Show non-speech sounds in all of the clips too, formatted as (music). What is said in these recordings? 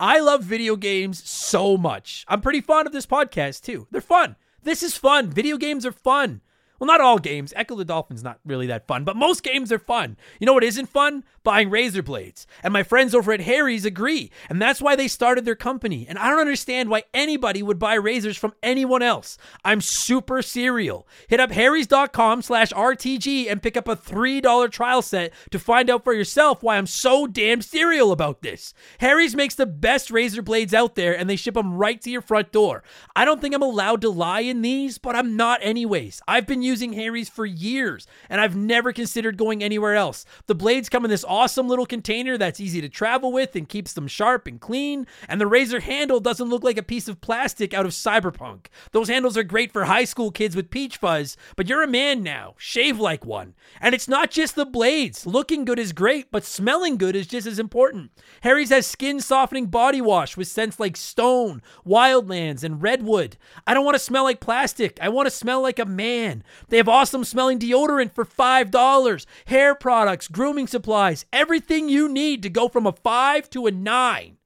I love video games so much. I'm pretty fond of this podcast too. They're fun. This is fun. Video games are fun. Well, not all games. Ecco the Dolphin's not really that fun, but most games are fun. You know what isn't fun? Buying razor blades. And my friends over at Harry's agree. And that's why they started their company. And I don't understand why anybody would buy razors from anyone else. I'm super serial. Hit up harrys.com slash RTG and pick up a $3 trial set to find out for yourself why I'm so damn serial about this. Harry's makes the best razor blades out there and they ship them right to your front door. I don't think I'm allowed to lie in these, but I'm not anyways. I've been using Harry's for years, and I've never considered going anywhere else. The blades come in this awesome little container that's easy to travel with and keeps them sharp and clean, and the razor handle doesn't look like a piece of plastic out of cyberpunk. Those handles are great for high school kids with peach fuzz, but you're a man now. Shave like one. And it's not just the blades. Looking good is great, but smelling good is just as important. Harry's has skin softening body wash with scents like stone, wildlands, and redwood. I don't want to smell like plastic. I want to smell like a man. They have awesome smelling deodorant for $5, hair products, grooming supplies, everything you need to go from a 5 to a 9.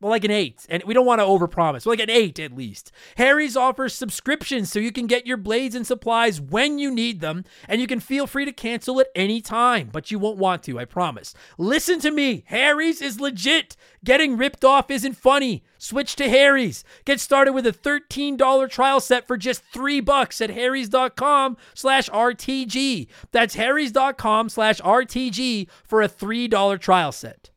Well, like an eight, and we don't want to overpromise. Well, like an eight at least. Harry's offers subscriptions so you can get your blades and supplies when you need them, and you can feel free to cancel at any time, but you won't want to, I promise. Listen to me, Harry's is legit. Getting ripped off isn't funny. Switch to Harry's. Get started with a $13 trial set for just three bucks at harrys.com slash RTG. That's harrys.com slash RTG for a $3 trial set.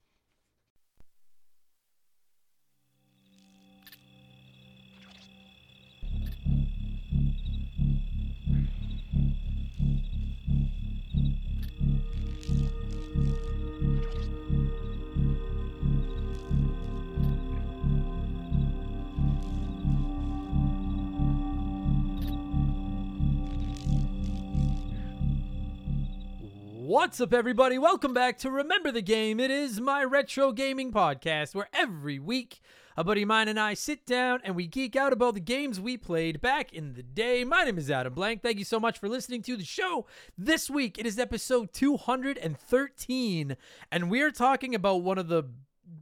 What's up, everybody? Welcome back to Remember the Game. It is my retro gaming podcast where every week a buddy of mine and I sit down and we geek out about the games we played back in the day. My name is Adam Blank. Thank you so much for listening to the show. This week it is episode 213, and we're talking about one of the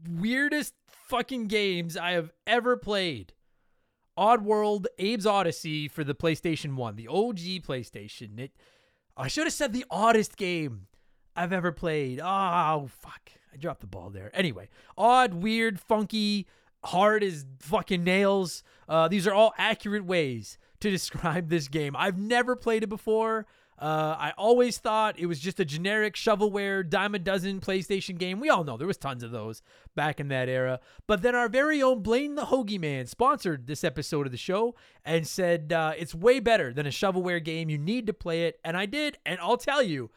weirdest fucking games I have ever played. Oddworld Abe's Oddysee for the PlayStation 1, the OG PlayStation. I should have said the oddest game I've ever played. Oh, fuck. I dropped the ball there. Anyway, odd, weird, funky, hard as fucking nails. Uh, these are all accurate ways to (laughs) describe this game. I've never played it before. Uh, I always thought it was just a generic shovelware dime a dozen PlayStation game. We all know there was tons of those back in that era. But then our very own Blaine the Hoagie Man sponsored this episode of the show and said uh, it's way better than a shovelware game. You need to play it, and I did. And I'll tell you,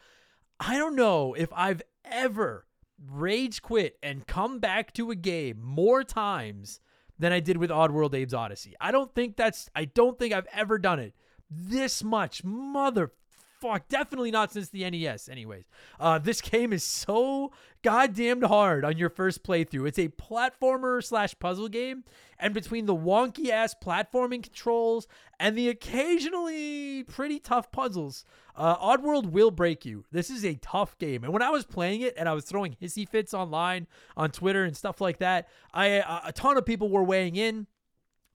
I don't know if I've ever rage quit and come back to a game more times than I did with Oddworld Abe's Oddysee. I don't think that's. I don't think I've ever done it this much. Mother fuck. Definitely not since the NES, anyways. Uh, this game is so goddamn hard on your first playthrough. It's a platformer slash puzzle game, and between the wonky ass platforming controls and the occasionally pretty tough puzzles, uh, Oddworld will break you. This is a tough game, and when I was playing it and I was throwing hissy fits online on Twitter and stuff like that, I a ton of people were weighing in.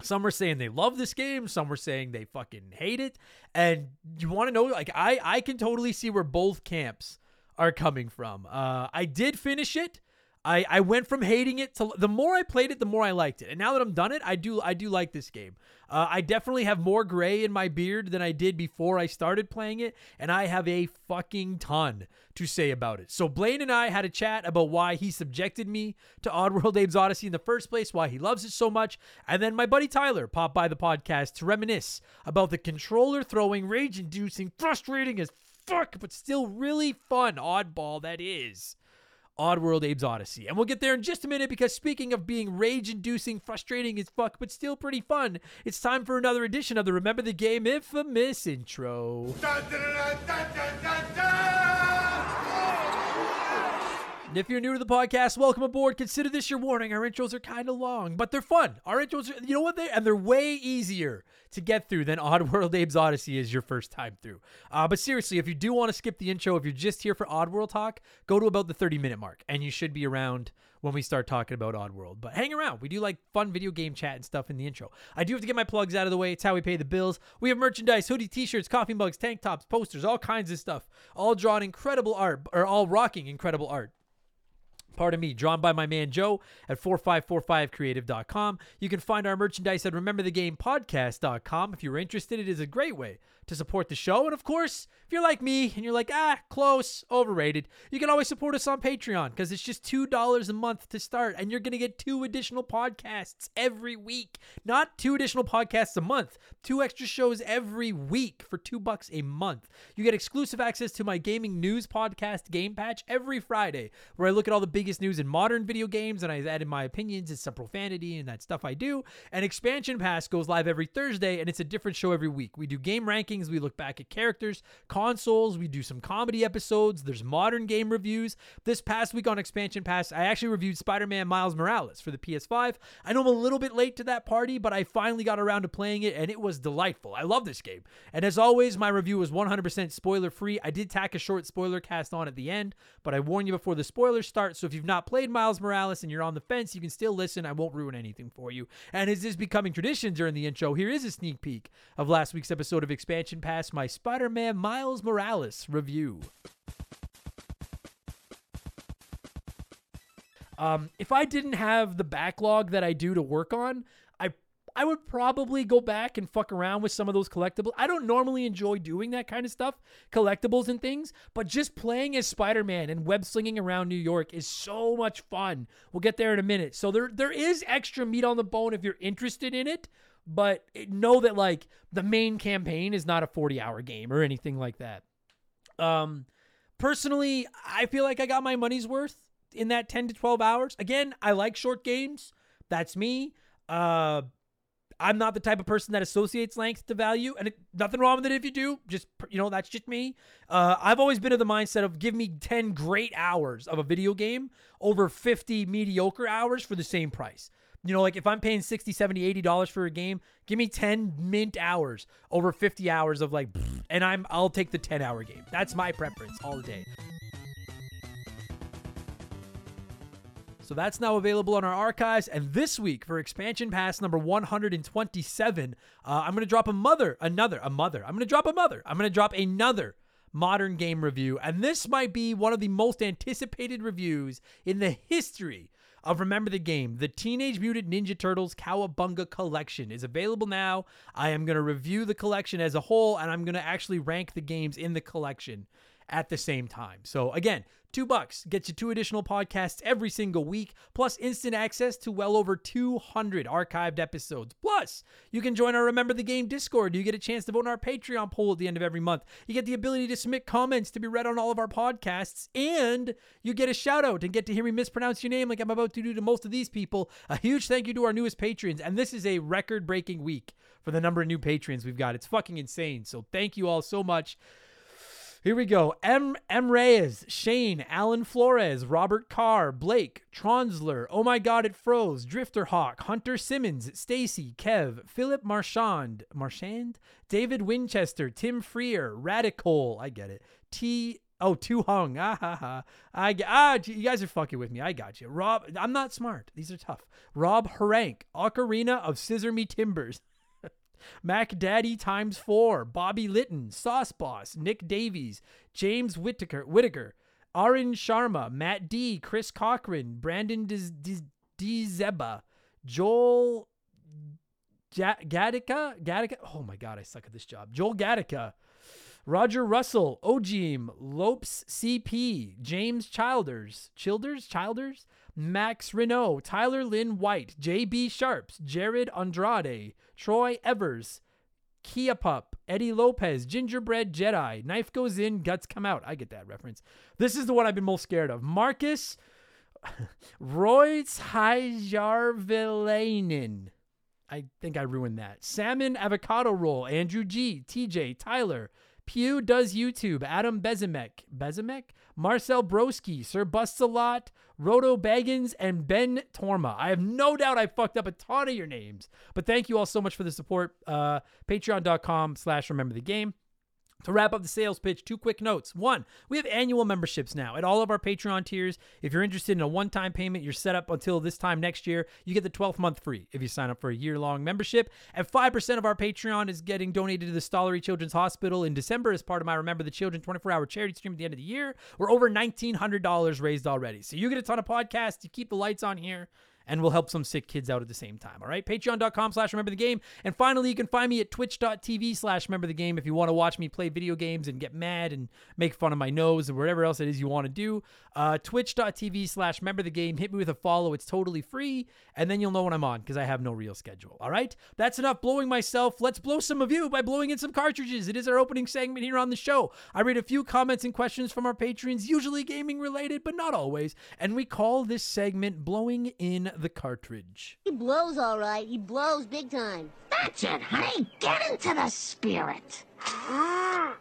Some were saying they love this game. Some were saying they fucking hate it. And you want to know, like, I I can totally see where both camps are coming from. Uh, I did finish it. I, I went from hating it to the more I played it, the more I liked it. And now that I'm done it, I do I do like this game. Uh, I definitely have more gray in my beard than I did before I started playing it, and I have a fucking ton to say about it. So Blaine and I had a chat about why he subjected me to Oddworld Abe's Oddysee in the first place, why he loves it so much, and then my buddy Tyler popped by the podcast to reminisce about the controller throwing, rage-inducing, frustrating as fuck, but still really fun oddball that is. Oddworld Abe's Oddysee. And we'll get there in just a minute because speaking of being rage inducing, frustrating as fuck, but still pretty fun, it's time for another edition of the Remember the Game infamous intro. If you're new to the podcast, welcome aboard. Consider this your warning. Our intros are kind of long, but they're fun. Our intros, are, you know what they and they're way easier to get through than (laughs) Oddworld Abe's Oddysee is your first time through. Uh, but seriously, if you do want to skip the intro, if you're just here for Oddworld talk, go to about the 30 minute mark, and you should be around when we start talking about Oddworld. But hang around. We do like fun video game chat and stuff in the intro. I do have to get my plugs out of the way. It's how we pay the bills. We have merchandise, hoodie, t-shirts, coffee mugs, tank tops, posters, all kinds of stuff. All drawn incredible art, or all rocking incredible art pardon me, drawn by my man Joe at 4545creative.com. You can find our merchandise at rememberthegamepodcast.com. If you're interested, it is a great way to support the show. And of course, if you're like me and you're like, ah, close, overrated, you can always support us on Patreon because it's just $2 a month to start. And you're going to get two additional podcasts every week. Not two additional podcasts a month, two extra shows every week for two bucks a month. You get exclusive access to my gaming news podcast, Game Patch, every Friday, where I look at all the biggest news in modern video games and I add in my opinions. It's some profanity and that stuff I do. And Expansion Pass goes live every Thursday and it's a different show every week. We do game rankings, we look back at characters, consoles. We do some comedy episodes. There's modern game reviews. This past week on Expansion Pass, I actually reviewed Spider Man Miles Morales for the PS5. I know I'm a little bit late to that party, but I finally got around to playing it and it was delightful. I love this game. And as always, my review was 100% spoiler free. I did tack a short spoiler cast on at the end, but I warn you before the spoilers start. So if you've not played Miles Morales and you're on the fence, you can still listen. I won't ruin anything for you. And as is becoming tradition during the intro, here is a sneak peek of last week's episode of Expansion Pass, my Spider Man Miles Morales review. Um, if I didn't have the backlog that I do to work on, I would probably go back and fuck around with some of those collectibles. I don't normally enjoy doing that kind of stuff, collectibles and things, but just playing as Spider-Man and web slinging around New York is so much fun. We'll get there in a minute. So there there is extra meat on the bone if you're interested in it, but know that like the main campaign is not a 40-hour game or anything like that. Um personally, I feel like I got my money's worth in that 10 to 12 hours. Again, I like short games. That's me. Uh I'm not the type of person that associates length to value, and it, nothing wrong with it if you do. Just you know, that's just me. Uh, I've always been of the mindset of give me 10 great hours of a video game over 50 mediocre hours for the same price. You know, like if I'm paying 60, 70, 80 dollars for a game, give me 10 mint hours over 50 hours of like, and I'm I'll take the 10 hour game. That's my preference all day. So that's now available on our archives. And this week for expansion pass number 127, uh, I'm going to drop a mother, another, a mother. I'm going to drop a mother. I'm going to drop another modern game review. And this might be one of the most anticipated reviews in the history of Remember the Game. The Teenage Mutant Ninja Turtles Cowabunga Collection is available now. I am going to review the collection as a whole, and I'm going to actually rank the games in the collection at the same time. So again, two bucks gets you two additional podcasts every single week, plus instant access to well over 200 archived episodes. Plus, you can join our Remember the Game Discord. You get a chance to vote on our Patreon poll at the end of every month. You get the ability to submit comments to be read on all of our podcasts, and you get a shout out and get to hear me mispronounce your name like I'm about to do to most of these people. A huge thank you to our newest patrons, and this is a record breaking week for the number of new patrons we've got. It's fucking insane. So thank you all so much. Here we go. M. M. Reyes, Shane, Alan Flores, Robert Carr, Blake, Tronsler, Oh My God, It Froze, Drifter Hawk, Hunter Simmons, Stacy, Kev, Philip Marchand, Marchand, David Winchester, Tim Freer, Radical, I get it. T. Oh, too hung. Ah ha ha. I ah, you guys are fucking with me. I got you. Rob, I'm not smart. These are tough. Rob Harank, Ocarina of Scissor Me Timbers. Mac Daddy times four, Bobby Litton, Sauce Boss, Nick Davies, James Whitaker, Whitaker, Arin Sharma, Matt D, Chris Cochran, Brandon Dzeba, Joel Gattaca, Gattaca. Oh my God, I suck at this job. Joel Gattaca, Roger Russell, Ojim, Lopes CP, James Childers, Childers, Childers, Max Renault, Tyler Lynn White, JB Sharps, Jared Andrade, Troy Evers, Kia Pup, Eddie Lopez, Gingerbread Jedi, Knife Goes In, Guts Come Out. I get that reference. This is the one I've been most scared of. Marcus (laughs) Royce Hajarvilainen. I think I ruined that. Salmon Avocado Roll, Andrew G, TJ, Tyler, Pew does YouTube. Adam Bezemek. Bezemek? Marcel Broski. Sir Busts a Lot. Roto Baggins. And Ben Torma. I have no doubt I fucked up a ton of your names. But thank you all so much for the support. Uh, Patreon.com slash remember the game. To wrap up the sales pitch, two quick notes. One, we have annual memberships now at all of our Patreon tiers. If you're interested in a one time payment, you're set up until this time next year. You get the 12th month free if you sign up for a year long membership. And 5% of our Patreon is getting donated to the Stollery Children's Hospital in December as part of my Remember the Children 24 hour charity stream at the end of the year. We're over $1,900 raised already. So you get a ton of podcasts. You keep the lights on here and we'll help some sick kids out at the same time. All right. Patreon.com slash remember the game. And finally, you can find me at twitch.tv slash remember the game if you want to watch me play video games and get mad and make fun of my nose or whatever else it is you want to do. Uh, twitch.tv slash remember the game. Hit me with a follow. It's totally free. And then you'll know when I'm on because I have no real schedule. All right. That's enough blowing myself. Let's blow some of you by blowing in some cartridges. It is our opening segment here on the show. I read a few comments and questions from our patrons, usually gaming related, but not always. And we call this segment Blowing in the cartridge. He blows all right. He blows big time. That's it, honey. Get into the spirit. Ah.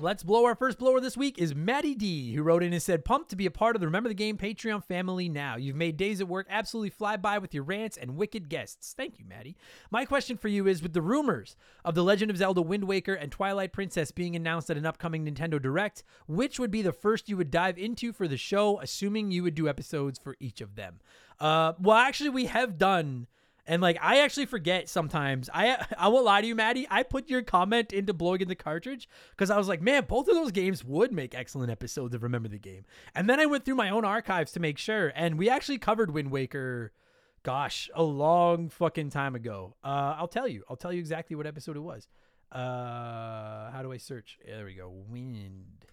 Let's blow. Our first blower this week is Maddie D, who wrote in and said, Pumped to be a part of the Remember the Game Patreon family now. You've made days at work absolutely fly by with your rants and wicked guests. Thank you, Maddie. My question for you is with the rumors of The Legend of Zelda Wind Waker and Twilight Princess being announced at an upcoming Nintendo Direct, which would be the first you would dive into for the show, assuming you would do episodes for each of them? Uh, well, actually, we have done and like I actually forget sometimes. I (laughs) I won't lie to you, Maddie. I put your comment into blowing in the cartridge because I was like, man, both of those games would make excellent episodes of Remember the Game. And then I went through my own archives to make sure, and we actually covered Wind Waker. Gosh, a long fucking time ago. Uh, I'll tell you. I'll tell you exactly what episode it was. Uh, how do I search? There we go. Wind.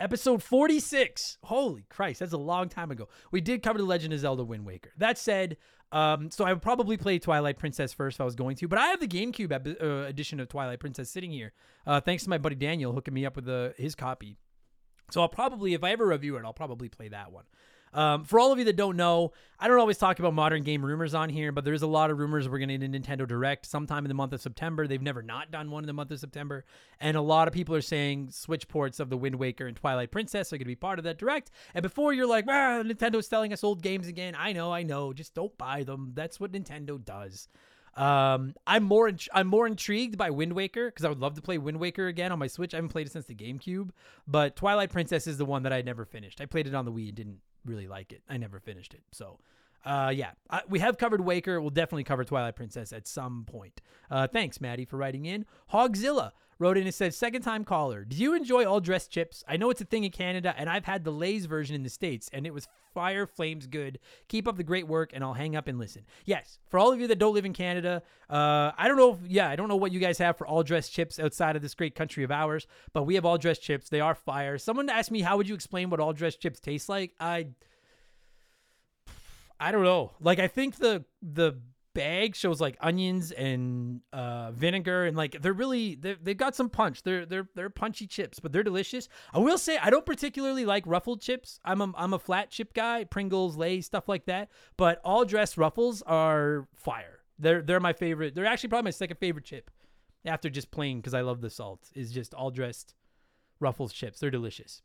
Episode 46. Holy Christ, that's a long time ago. We did cover The Legend of Zelda Wind Waker. That said, um, so I would probably play Twilight Princess first if I was going to, but I have the GameCube ep- uh, edition of Twilight Princess sitting here. Uh, thanks to my buddy Daniel hooking me up with the, his copy. So I'll probably, if I ever review it, I'll probably play that one. Um, for all of you that don't know, I don't always talk about modern game rumors on here, but there's a lot of rumors we're going to get a Nintendo Direct sometime in the month of September. They've never not done one in the month of September. And a lot of people are saying Switch ports of the Wind Waker and Twilight Princess are going to be part of that Direct. And before you're like, ah, Nintendo's selling us old games again. I know, I know. Just don't buy them. That's what Nintendo does. Um, I'm more I'm more intrigued by Wind Waker because I would love to play Wind Waker again on my Switch. I haven't played it since the GameCube, but Twilight Princess is the one that I never finished. I played it on the Wii and didn't really like it. I never finished it. So, uh, yeah, I, we have covered Waker. We'll definitely cover Twilight Princess at some point. Uh, thanks, Maddie, for writing in. Hogzilla wrote in and said, Second time caller, do you enjoy all dressed chips? I know it's a thing in Canada, and I've had the Lay's version in the States, and it was fire flames good. Keep up the great work, and I'll hang up and listen. Yes, for all of you that don't live in Canada, uh, I don't know if, yeah, I don't know what you guys have for all dressed chips outside of this great country of ours, but we have all dressed chips. They are fire. Someone asked me, how would you explain what all dressed chips taste like? I. I don't know. Like I think the the bag shows like onions and uh, vinegar and like they're really they've, they've got some punch. They're they're they're punchy chips, but they're delicious. I will say I don't particularly like ruffled chips. I'm a I'm a flat chip guy, Pringles, Lay's, stuff like that. But all dressed ruffles are fire. They're they're my favorite. They're actually probably my second favorite chip after just plain because I love the salt. Is just all dressed ruffles chips. They're delicious.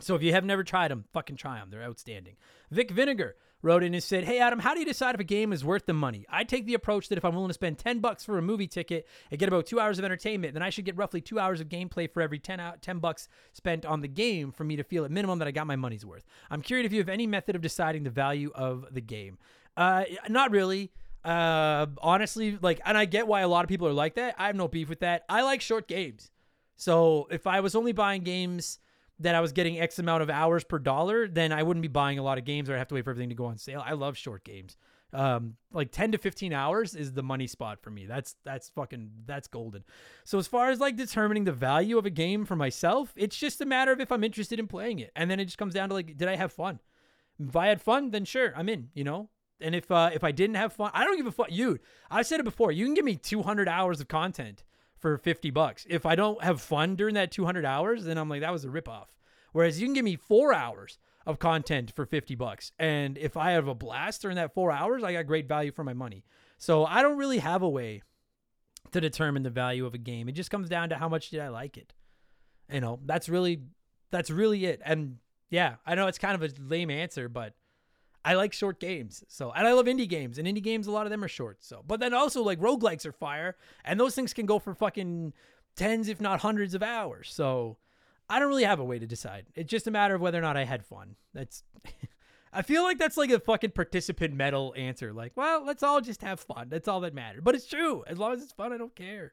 So if you have never tried them, fucking try them. They're outstanding. Vic Vinegar wrote in and said, "Hey Adam, how do you decide if a game is worth the money? I take the approach that if I'm willing to spend 10 bucks for a movie ticket and get about 2 hours of entertainment, then I should get roughly 2 hours of gameplay for every 10 out 10 bucks spent on the game for me to feel at minimum that I got my money's worth. I'm curious if you have any method of deciding the value of the game." Uh not really. Uh honestly, like and I get why a lot of people are like that. I have no beef with that. I like short games. So, if I was only buying games that I was getting X amount of hours per dollar, then I wouldn't be buying a lot of games or I'd have to wait for everything to go on sale. I love short games. Um, like 10 to 15 hours is the money spot for me. That's that's fucking that's golden. So as far as like determining the value of a game for myself, it's just a matter of if I'm interested in playing it. And then it just comes down to like did I have fun? If I had fun, then sure, I'm in, you know? And if uh if I didn't have fun, I don't give a fuck. You, I said it before. You can give me 200 hours of content for 50 bucks. If I don't have fun during that 200 hours, then I'm like, that was a ripoff. Whereas you can give me four hours of content for 50 bucks. And if I have a blast during that four hours, I got great value for my money. So I don't really have a way to determine the value of a game. It just comes down to how much did I like it. You know, that's really that's really it. And yeah, I know it's kind of a lame answer, but I like short games. So, and I love indie games, and indie games, a lot of them are short. So, but then also like roguelikes are fire, and those things can go for fucking tens, if not hundreds of hours. So, I don't really have a way to decide. It's just a matter of whether or not I had fun. That's, (laughs) I feel like that's like a fucking participant medal answer. Like, well, let's all just have fun. That's all that matters. But it's true. As long as it's fun, I don't care.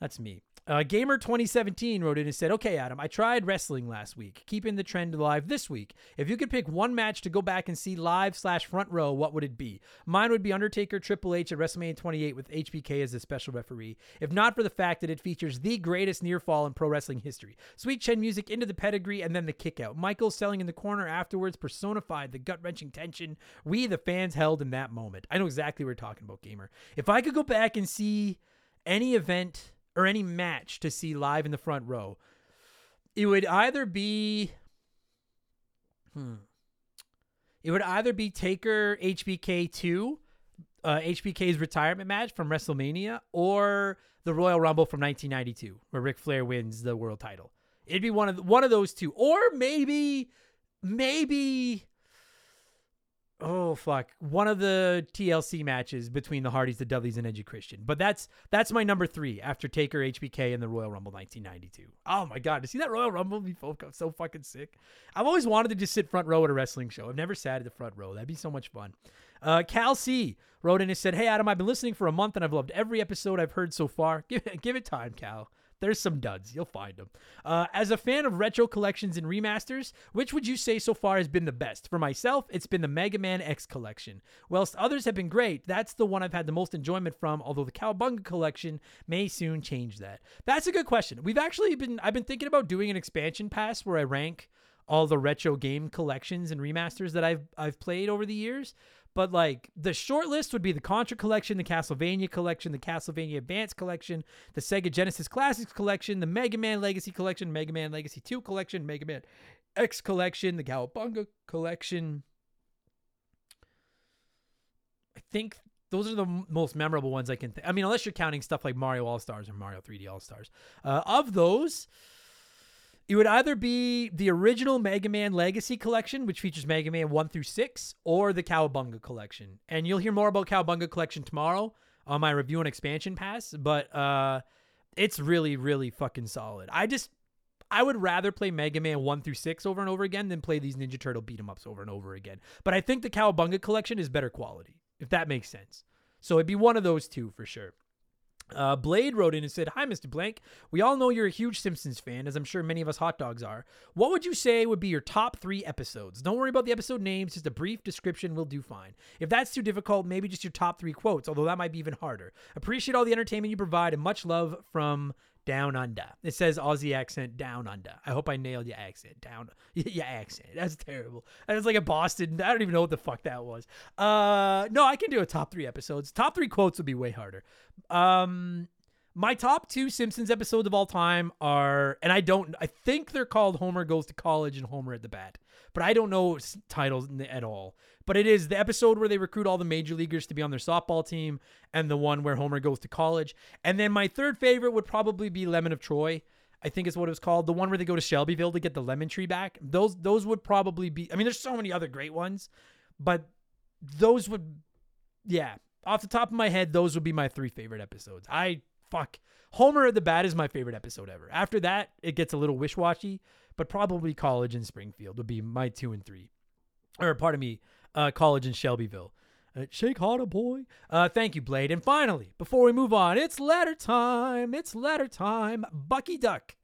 That's me. Uh, Gamer 2017 wrote in and said, Okay, Adam, I tried wrestling last week, keeping the trend alive this week. If you could pick one match to go back and see live slash front row, what would it be? Mine would be Undertaker Triple H at WrestleMania 28 with HBK as the special referee, if not for the fact that it features the greatest near fall in pro wrestling history. Sweet Chin music into the pedigree and then the kick out. Michael selling in the corner afterwards personified the gut wrenching tension we, the fans, held in that moment. I know exactly what we're talking about, Gamer. If I could go back and see any event or any match to see live in the front row, it would either be hmm. It would either be Taker HBK 2, uh, HBK's retirement match from WrestleMania, or the Royal Rumble from 1992, where Ric Flair wins the world title. It'd be one of one of those two, or maybe, maybe oh fuck one of the TLC matches between the Hardys, the Dudleys, and Edge Christian. But that's that's my number three after Taker, HBK, and the Royal Rumble 1992. Oh my god, to see that Royal Rumble be so fucking sick. I've always wanted to just sit front row at a wrestling show. I've never sat at the front row. That'd be so much fun. Uh, Cal C wrote in and said, "Hey Adam, I've been listening for a month and I've loved every episode I've heard so far. (laughs) Give give it time, Cal." There's some duds. You'll find them. Uh, as a fan of retro collections and remasters, which would you say so far has been the best? For myself, it's been the Mega Man X collection. Whilst others have been great, that's the one I've had the most enjoyment from, although the Cowabunga collection may soon change that. That's a good question. We've actually been, I've been thinking about doing an expansion pass where I rank all the retro game collections and remasters that I've I've played over the years. But like the short list would be the Contra collection, the Castlevania collection, the Castlevania Advance collection, the Sega Genesis Classics collection, the Mega Man Legacy collection, Mega Man Legacy 2 collection, Mega Man X collection, the Cowabunga collection. I think those are the m- most memorable ones I can think. I mean, unless you're counting stuff like Mario All Stars or Mario 3D All Stars. Uh, of those, it would either be the original Mega Man Legacy Collection, which features Mega Man 1 through 6, or the Cowabunga Collection. And you'll hear more about Cowabunga Collection tomorrow on my review and expansion pass, but uh, it's really, really fucking solid. I just, I would rather play Mega Man 1 through 6 over and over again than play these Ninja Turtle beat 'em ups over and over again. But I think the Cowabunga Collection is better quality, if that makes sense. So it'd be one of those two for sure. Uh, Blade wrote in and said, Hi, Mr. Blank. We all know you're a huge Simpsons fan, as I'm sure many of us hot dogs are. What would you say would be your top three episodes? Don't worry about the episode names, just a brief description will do fine. If that's too difficult, maybe just your top three quotes, although that might be even harder. Appreciate all the entertainment you provide and much love from down under. It says Aussie accent down under. I hope I nailed your accent down. (laughs) Your accent. That's terrible. That's like a Boston. I don't even know what the fuck that was. Uh, no, I can do a top three episodes. Top three quotes would be way harder. Um, my top two Simpsons episodes of all time are, and I don't, I think they're called Homer Goes to College and Homer at the Bat, but I don't know titles at all. But it is the episode where they recruit all the major leaguers to be on their softball team, and the one where Homer goes to college. And then my third favorite would probably be Lemon of Troy. I think is what it was called. The one where they go to Shelbyville to get the lemon tree back. Those those would probably be. I mean, there's so many other great ones, but those would, yeah, off the top of my head, those would be my three favorite episodes. I fuck Homer at the Bat is my favorite episode ever. After that, it gets a little wish washy, but probably College and Springfield would be my two and three, or pardon me, uh, College in Shelbyville. Uh, shake harder, boy. Uh, thank you, Blade. And finally, before we move on, it's letter time. It's letter time. Bucky Duck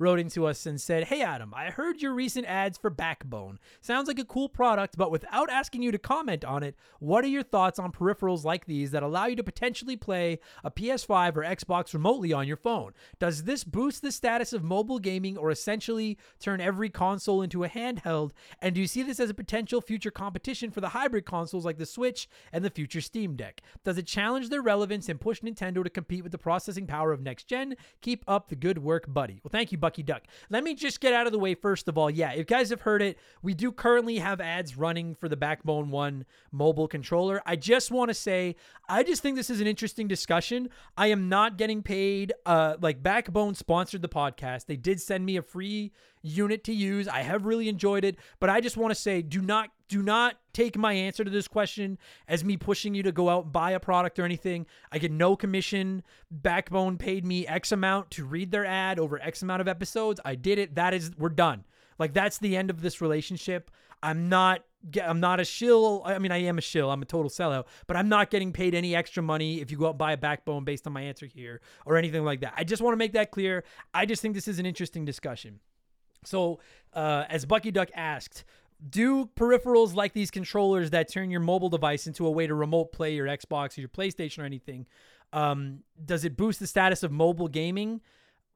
wrote into us and said, Hey Adam, I heard your recent ads for Backbone. Sounds like a cool product, but without asking you to comment on it, what are your thoughts on peripherals like these that allow you to potentially play a PS5 or Xbox remotely on your phone? Does this boost the status of mobile gaming or essentially turn every console into a handheld? And do you see this as a potential future competition for the hybrid consoles like the Switch and the future Steam Deck? Does it challenge their relevance and push Nintendo to compete with the processing power of next gen? Keep up the good work, buddy. Well, thank you, Bucky Bucky Duck. Let me just get out of the way first of all. Yeah, if guys have heard it, we do currently have ads running for the Backbone 1 mobile controller. I just want to say, I just think this is an interesting discussion. I am not getting paid. Uh, like Backbone sponsored the podcast. They did send me a free unit to use. I have really enjoyed it, but I just want to say, do not do not take my answer to this question as me pushing you to go out and buy a product or anything. I get no commission. Backbone paid me X amount to read their ad over X amount of episodes. I did it. That is, we're done. Like that's the end of this relationship. I'm not. I'm not a shill. I mean, I am a shill. I'm a total sellout, but I'm not getting paid any extra money if you go out and buy a backbone based on my answer here or anything like that. I just want to make that clear. I just think this is an interesting discussion. So, uh, as Bucky Duck asked, do peripherals like these controllers that turn your mobile device into a way to remote play your Xbox or your PlayStation or anything, um, does it boost the status of mobile gaming?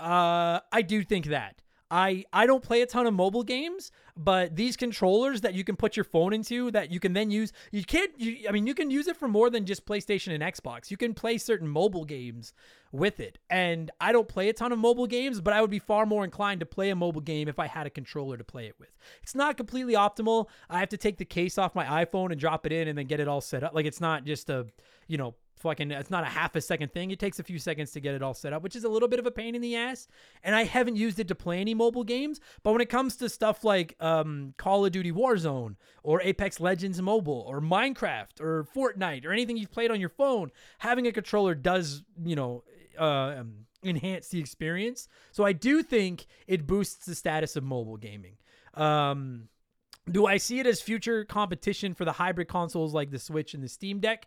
Uh, I do think that. I I don't play a ton of mobile games, but these controllers that you can put your phone into that you can then use, you can't. You, I mean, you can use it for more than just PlayStation and Xbox. You can play certain mobile games with it, and I don't play a ton of mobile games, but I would be far more inclined to play a mobile game if I had a controller to play it with. It's not completely optimal. I have to take the case off my iPhone and drop it in, and then get it all set up. Like it's not just a you know fucking it's not a half a second thing. It takes a few seconds to get it all set up, which is a little bit of a pain in the ass. And I haven't used it to play any mobile games, but when it comes to stuff like um, Call of Duty Warzone or Apex Legends Mobile or Minecraft or Fortnite or anything you've played on your phone, having a controller does, you know, uh, um, enhance the experience. So I do think it boosts the status of mobile gaming. Um, do I see it as future competition for the hybrid consoles like the Switch and the Steam Deck?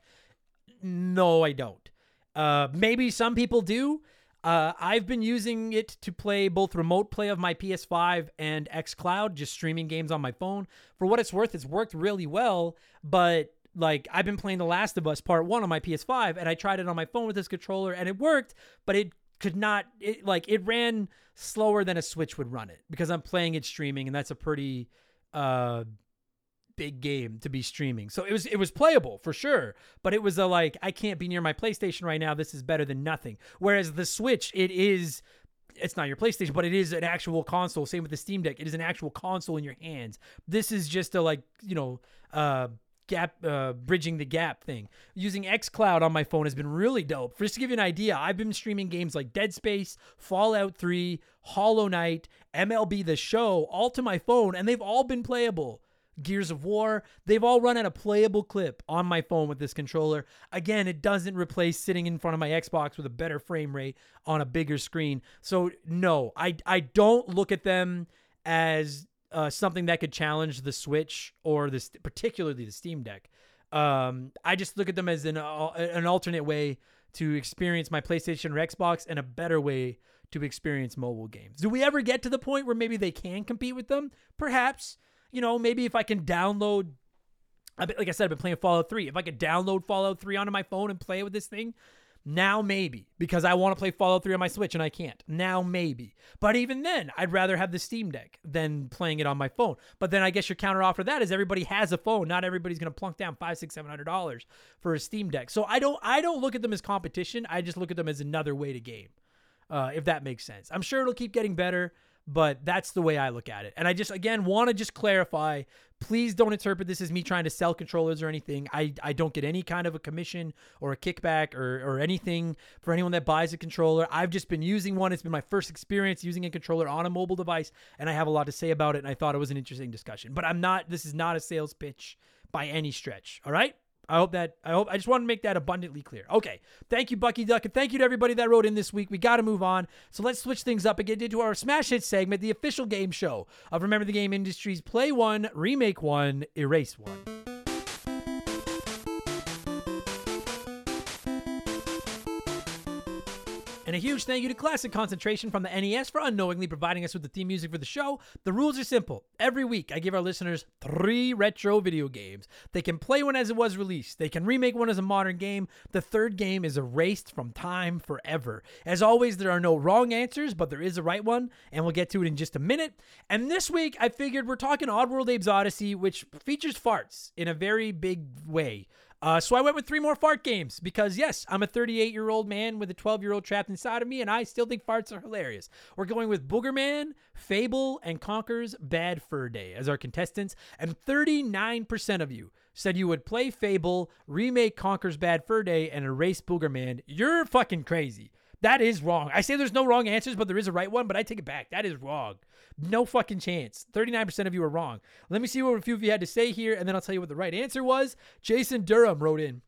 No, I don't. Uh, maybe some people do. Uh, I've been using it to play both remote play of my PS5 and xCloud, just streaming games on my phone. For what it's worth, it's worked really well. But like I've been playing The Last of Us Part One on my PS5, and I tried it on my phone with this controller, and it worked, but it could not. It like it ran slower than a Switch would run it because I'm playing it streaming, and that's a pretty uh big game to be streaming. So it was it was playable for sure, but it was a like I can't be near my PlayStation right now. This is better than nothing. Whereas the Switch, it is it's not your PlayStation, but it is an actual console. Same with the Steam Deck. It is an actual console in your hands. This is just a like, you know, uh gap uh, bridging the gap thing. Using xCloud on my phone has been really dope. Just to give you an idea, I've been streaming games like Dead Space, Fallout 3, Hollow Knight, MLB The Show all to my phone and they've all been playable. Gears of War, they've all run at a playable clip on my phone with this controller. Again, it doesn't replace sitting in front of my Xbox with a better frame rate on a bigger screen. So no, I I don't look at them as uh, something that could challenge the Switch or this particularly the Steam Deck. Um, I just look at them as an uh, an alternate way to experience my PlayStation or Xbox and a better way to experience mobile games. Do we ever get to the point where maybe they can compete with them? Perhaps you know, maybe if I can download, like I said, I've been playing Fallout 3. If I could download Fallout 3 onto my phone and play with this thing, now maybe, because I want to play Fallout 3 on my Switch and I can't. Now maybe. But even then, I'd rather have the Steam Deck than playing it on my phone. But then I guess your counter offer that is everybody has a phone. Not everybody's gonna plunk down five, six, seven hundred dollars for a Steam Deck. So I don't I don't look at them as competition. I just look at them as another way to game. Uh, if that makes sense. I'm sure it'll keep getting better but that's the way I look at it. And I just again want to just clarify, please don't interpret this as me trying to sell controllers or anything. I, I don't get any kind of a commission or a kickback or, or anything for anyone that buys a controller. I've just been using one. It's been my first experience using a controller on a mobile device, and I have a lot to say about it, and I thought it was an interesting discussion. But I'm not this is not a sales pitch by any stretch. All right? I hope that I hope I just want to make that abundantly clear. Okay. Thank you, Bucky Duck, and thank you to everybody that wrote in this week. We gotta move on. So let's switch things up and get into our Smash Hit segment, the official game show of Remember the Game Industries Play One, Remake One, Erase One. And a huge thank you to Classic Concentration from the NES for unknowingly providing us with the theme music for the show. The rules are simple. Every week, I give our listeners three retro video games. They can play one as it was released, they can remake one as a modern game. The third game is erased from time forever. As always, there are no wrong answers, but there is a right one, and we'll get to it in just a minute. And this week, I figured we're talking Oddworld Abe's Odyssey, which features farts in a very big way. Uh, so I went with three more fart games because, yes, I'm a 38 year old man with a 12 year old trapped inside of me, and I still think farts are hilarious. We're going with Boogerman, Fable, and Conker's Bad Fur Day as our contestants, and 39% of you said you would play Fable, remake Conker's Bad Fur Day, and erase Boogerman. You're fucking crazy. That is wrong. I say there's no wrong answers, but there is a right one, but I take it back. That is wrong. No fucking chance. 39% of you are wrong. Let me see what a few of you had to say here, and then I'll tell you what the right answer was. Jason Durham wrote in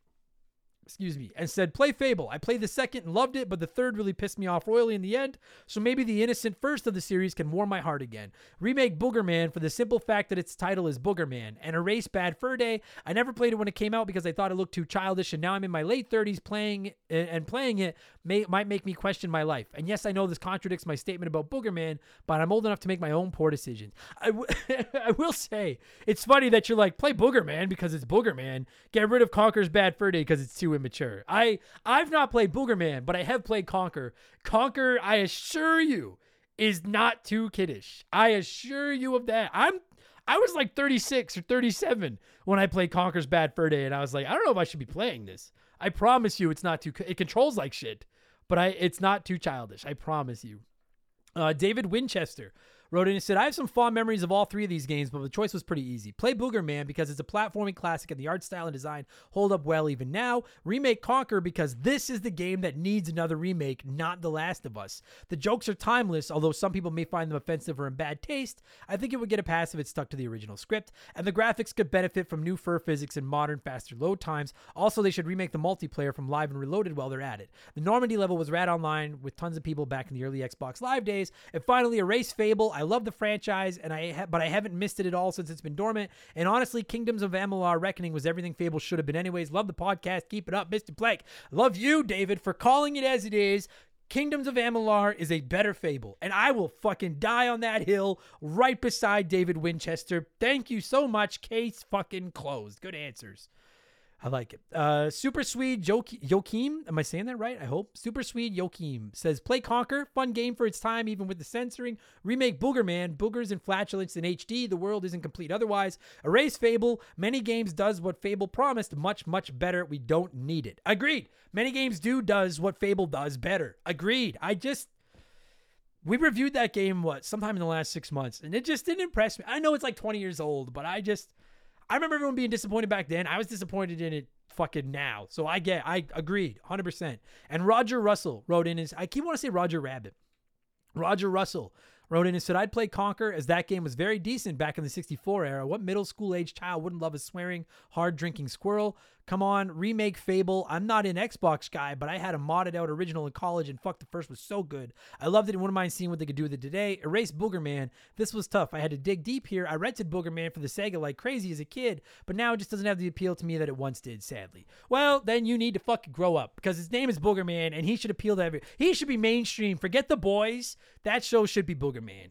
excuse me, and said, Play Fable. I played the second and loved it, but the third really pissed me off royally in the end, so maybe the innocent first of the series can warm my heart again. Remake Boogerman for the simple fact that its title is Boogerman, and erase Bad Fur Day. I never played it when it came out because I thought it looked too childish, and now I'm in my late 30s playing and playing it may, might make me question my life. And yes, I know this contradicts my statement about Boogerman, but I'm old enough to make my own poor decisions. I, w- (laughs) I will say, it's funny that you're like, play Boogerman because it's Boogerman. Get rid of Conker's Bad Fur Day because it's too immature. I I've not played Boogerman, but I have played Conker. Conker, I assure you, is not too kiddish. I assure you of that. I'm I was like 36 or 37 when I played Conker's Bad Fur Day, and I was like, I don't know if I should be playing this. I promise you, it's not too. It controls like shit, but I it's not too childish. I promise you. Uh, David Winchester wrote in and said, I have some fond memories of all three of these games, but the choice was pretty easy. Play Boogerman because it's a platforming classic and the art style and design hold up well even now. Remake Conker because this is the game that needs another remake, not The Last of Us. The jokes are timeless, although some people may find them offensive or in bad taste. I think it would get a pass if it stuck to the original script, and the graphics could benefit from new fur physics and modern, faster load times. Also, they should remake the multiplayer from Live and Reloaded while they're at it. The Normandy level was rad online with tons of people back in the early Xbox Live days. And finally, Erase Fable. I love the franchise, and I ha- but I haven't missed it at all since it's been dormant. And honestly, Kingdoms of Amalur Reckoning was everything Fable should have been. Anyways, love the podcast. Keep it up, Mr. Blake. Love you, David, for calling it as it is. Kingdoms of Amalur is a better fable, and I will fucking die on that hill right beside David Winchester. Thank you so much. Case fucking closed. Good answers. I like it. Uh, Super Sweet Joachim, am I saying that right? I hope. Super Sweet Joachim says, Play Conker, fun game for its time, even with the censoring. Remake Boogerman, boogers and flatulence in HD. The world isn't complete otherwise. Erase Fable. Many games does what Fable promised, much, much better. We don't need it. Agreed. Many games do does what Fable does better. Agreed. I just we reviewed that game what sometime in the last six months, and it just didn't impress me. I know it's like 20 years old, but I just I remember everyone being disappointed back then. I was disappointed in it fucking now. So I get, I agreed 100%. And Roger Russell wrote in his, I keep want to say Roger Rabbit. Roger Russell wrote in and said, I'd play Conker as that game was very decent back in the 64 era. What middle school age child wouldn't love a swearing, hard drinking squirrel? Come on, remake Fable. I'm not an Xbox guy, but I had a modded out original in college, and fuck, the first was so good. I loved it and wouldn't mind seeing what they could do with it today. Erase Boogerman. This was tough. I had to dig deep here. I rented Boogerman for the Sega like crazy as a kid, but now it just doesn't have the appeal to me that it once did, sadly. Well, then you need to fucking grow up because his name is Boogerman, and he should appeal to every. He should be mainstream. Forget the boys. That show should be Boogerman.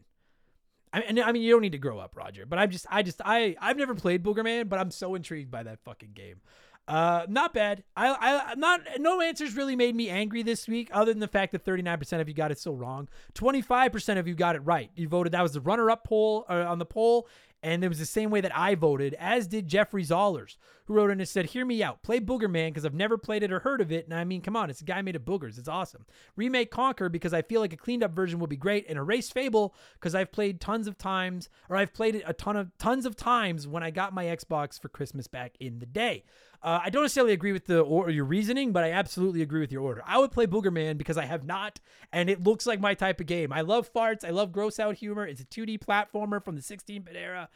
I mean, I mean, you don't need to grow up, Roger. But I'm just, I just, I, I've never played Boogerman, but I'm so intrigued by that fucking game. Uh, not bad. I, I, not, no answers really made me angry this week, other than the fact that 39% of you got it so wrong. 25% of you got it right. You voted that was the runner-up poll uh, on the poll, and it was the same way that I voted, as did Jeffrey Zollers, who wrote in and said, Hear me out. Play Boogerman because I've never played it or heard of it. And I mean, come on, it's a guy made of boogers. It's awesome. Remake Conker because I feel like a cleaned up version would be great. And Erase Fable because I've played tons of times, or I've played it a ton of tons of times when I got my Xbox for Christmas back in the day. Uh, I don't necessarily agree with the or your reasoning, but I absolutely agree with your order. I would play Boogerman because I have not, and it looks like my type of game. I love farts. I love gross out humor. It's a 2D platformer from the 16-bit era.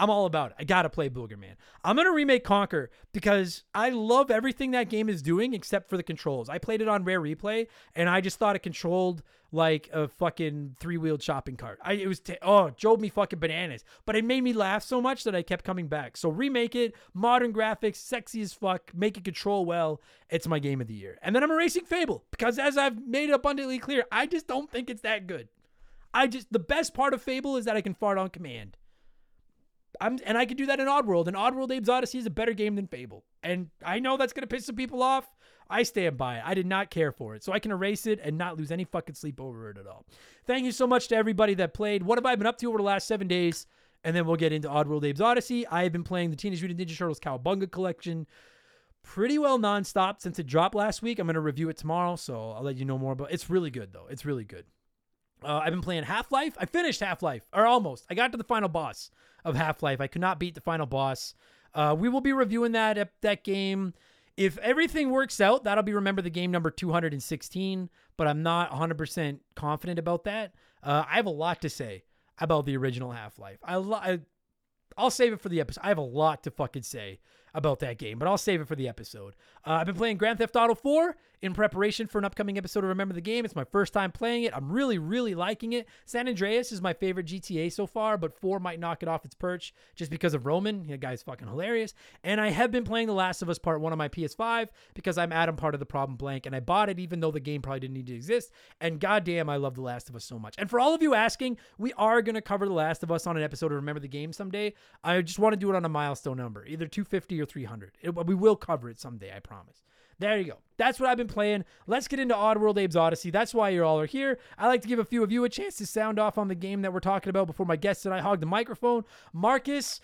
I'm all about it. I gotta play Boogerman. I'm gonna remake Conker because I love everything that game is doing except for the controls. I played it on Rare Replay and I just thought it controlled like a fucking three wheeled shopping cart. I it was t- oh drove me fucking bananas, but it made me laugh so much that I kept coming back. So remake it, modern graphics, sexy as fuck, make it control well. It's my game of the year. And then I'm erasing Fable because as I've made abundantly clear, I just don't think it's that good. I just the best part of Fable is that I can fart on command. I'm and I can do that in Oddworld. And Oddworld Abe's Oddysee is a better game than Fable. And I know that's gonna piss some people off. I stand by it. I did not care for it. So I can erase it and not lose any fucking sleep over it at all. Thank you so much to everybody that played. What have I been up to over the last seven days? And then we'll get into Oddworld Abe's Oddysee. I have been playing the Teenage Mutant Ninja Turtles Cowabunga collection. pretty well nonstop since it dropped last week. I'm going to review it tomorrow, so I'll let you know more about It's really good, though. It's really good. Uh, I've been playing Half Life. I finished Half Life, or almost. I got to the final boss of Half Life. I could not beat the final boss. Uh, we will be reviewing that that game. If everything works out, that'll be remember the game number 216. But I'm not 100% confident about that. Uh, I have a lot to say about the original Half Life. I, I I'll save it for the episode. I have a lot to fucking say about that game, but I'll save it for the episode. Uh, I've been playing Grand Theft Auto 4 in preparation for an upcoming episode of Remember the Game. It's my first time playing it. I'm really, really liking it. San Andreas is my favorite GTA so far, but 4 might knock it off its perch just because of Roman. The guy's fucking hilarious. And I have been playing The Last of Us Part 1 on my PS5 because I'm Adam part of the problem blank, and I bought it even though the game probably didn't need to exist. And goddamn, I love The Last of Us so much. And for all of you asking, we are going to cover The Last of Us on an episode of Remember the Game someday. I just want to do it on a milestone number, either 250 or 300. It, we will cover it someday, I promise. There you go. That's what I've been playing. Let's get into Oddworld Abe's Oddysee. That's why you all are here. I like to give a few of you a chance to sound off on the game that we're talking about before my guests and I hog the microphone. Marcus,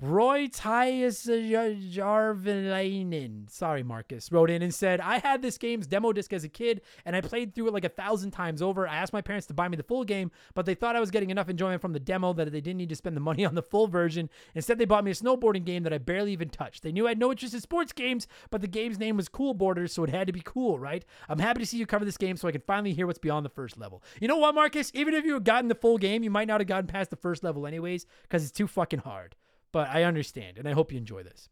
Roy Jarvinainen, sorry, Marcus, wrote in and said, I had this game's demo disc as a kid and I played through it like a thousand times over. I asked my parents to buy me the full game, but they thought I was getting enough enjoyment from the demo that they didn't need to spend the money (laughs) on the full version. Instead, they bought me a snowboarding game that I barely even touched. They knew I had no interest in sports games, but the game's name was Cool Borders, so it had to be cool, right? I'm happy to see you cover this game so I can finally hear what's beyond the first level. You know what, Marcus? Even if you had gotten the full game, you might not have gotten past the first level anyways, because it's too fucking hard but I understand, and I hope you enjoy this.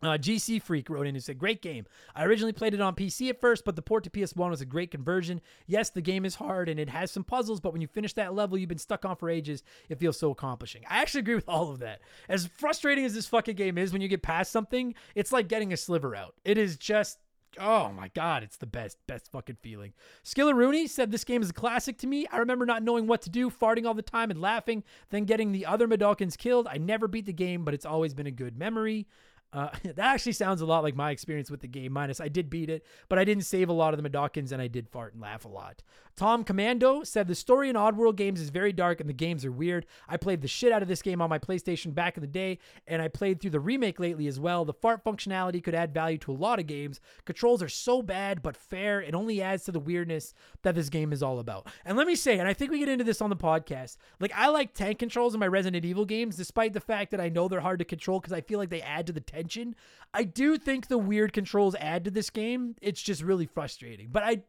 Uh, GC Freak wrote in and said, Great game. I originally played it on PC at first, but the port to PS1 was a great conversion. Yes, the game is hard and it has some puzzles, but when you finish that level you've been stuck on for ages, it feels so accomplishing. I actually agree with all of that. As frustrating as this fucking game is when you get past something, it's like getting a sliver out. It is just Oh my god, it's the best, best fucking feeling. Skiller Rooney said this game is a classic to me. I remember not knowing what to do, farting all the time and laughing, then getting the other Medalkins killed. I never beat the game, but it's always been a good memory. Uh, (laughs) that actually sounds a lot like my experience with the game. Minus, I did beat it, but I didn't save a lot of the Medalkins, and I did fart and laugh a lot. Tom Commando said the story in Oddworld games is very dark and the games are weird. I played the shit out of this game on my PlayStation back in the day, and I played through the remake lately as well. The fart functionality could add value to a lot of games. Controls are so bad but fair. It only adds to the weirdness that this game is all about. And let me say, and I think we get into this on the podcast, like I like tank controls in my Resident Evil games, despite the fact that I know they're hard to control because I feel like they add to the tension. I do think the weird controls add to this game. It's just really frustrating. But I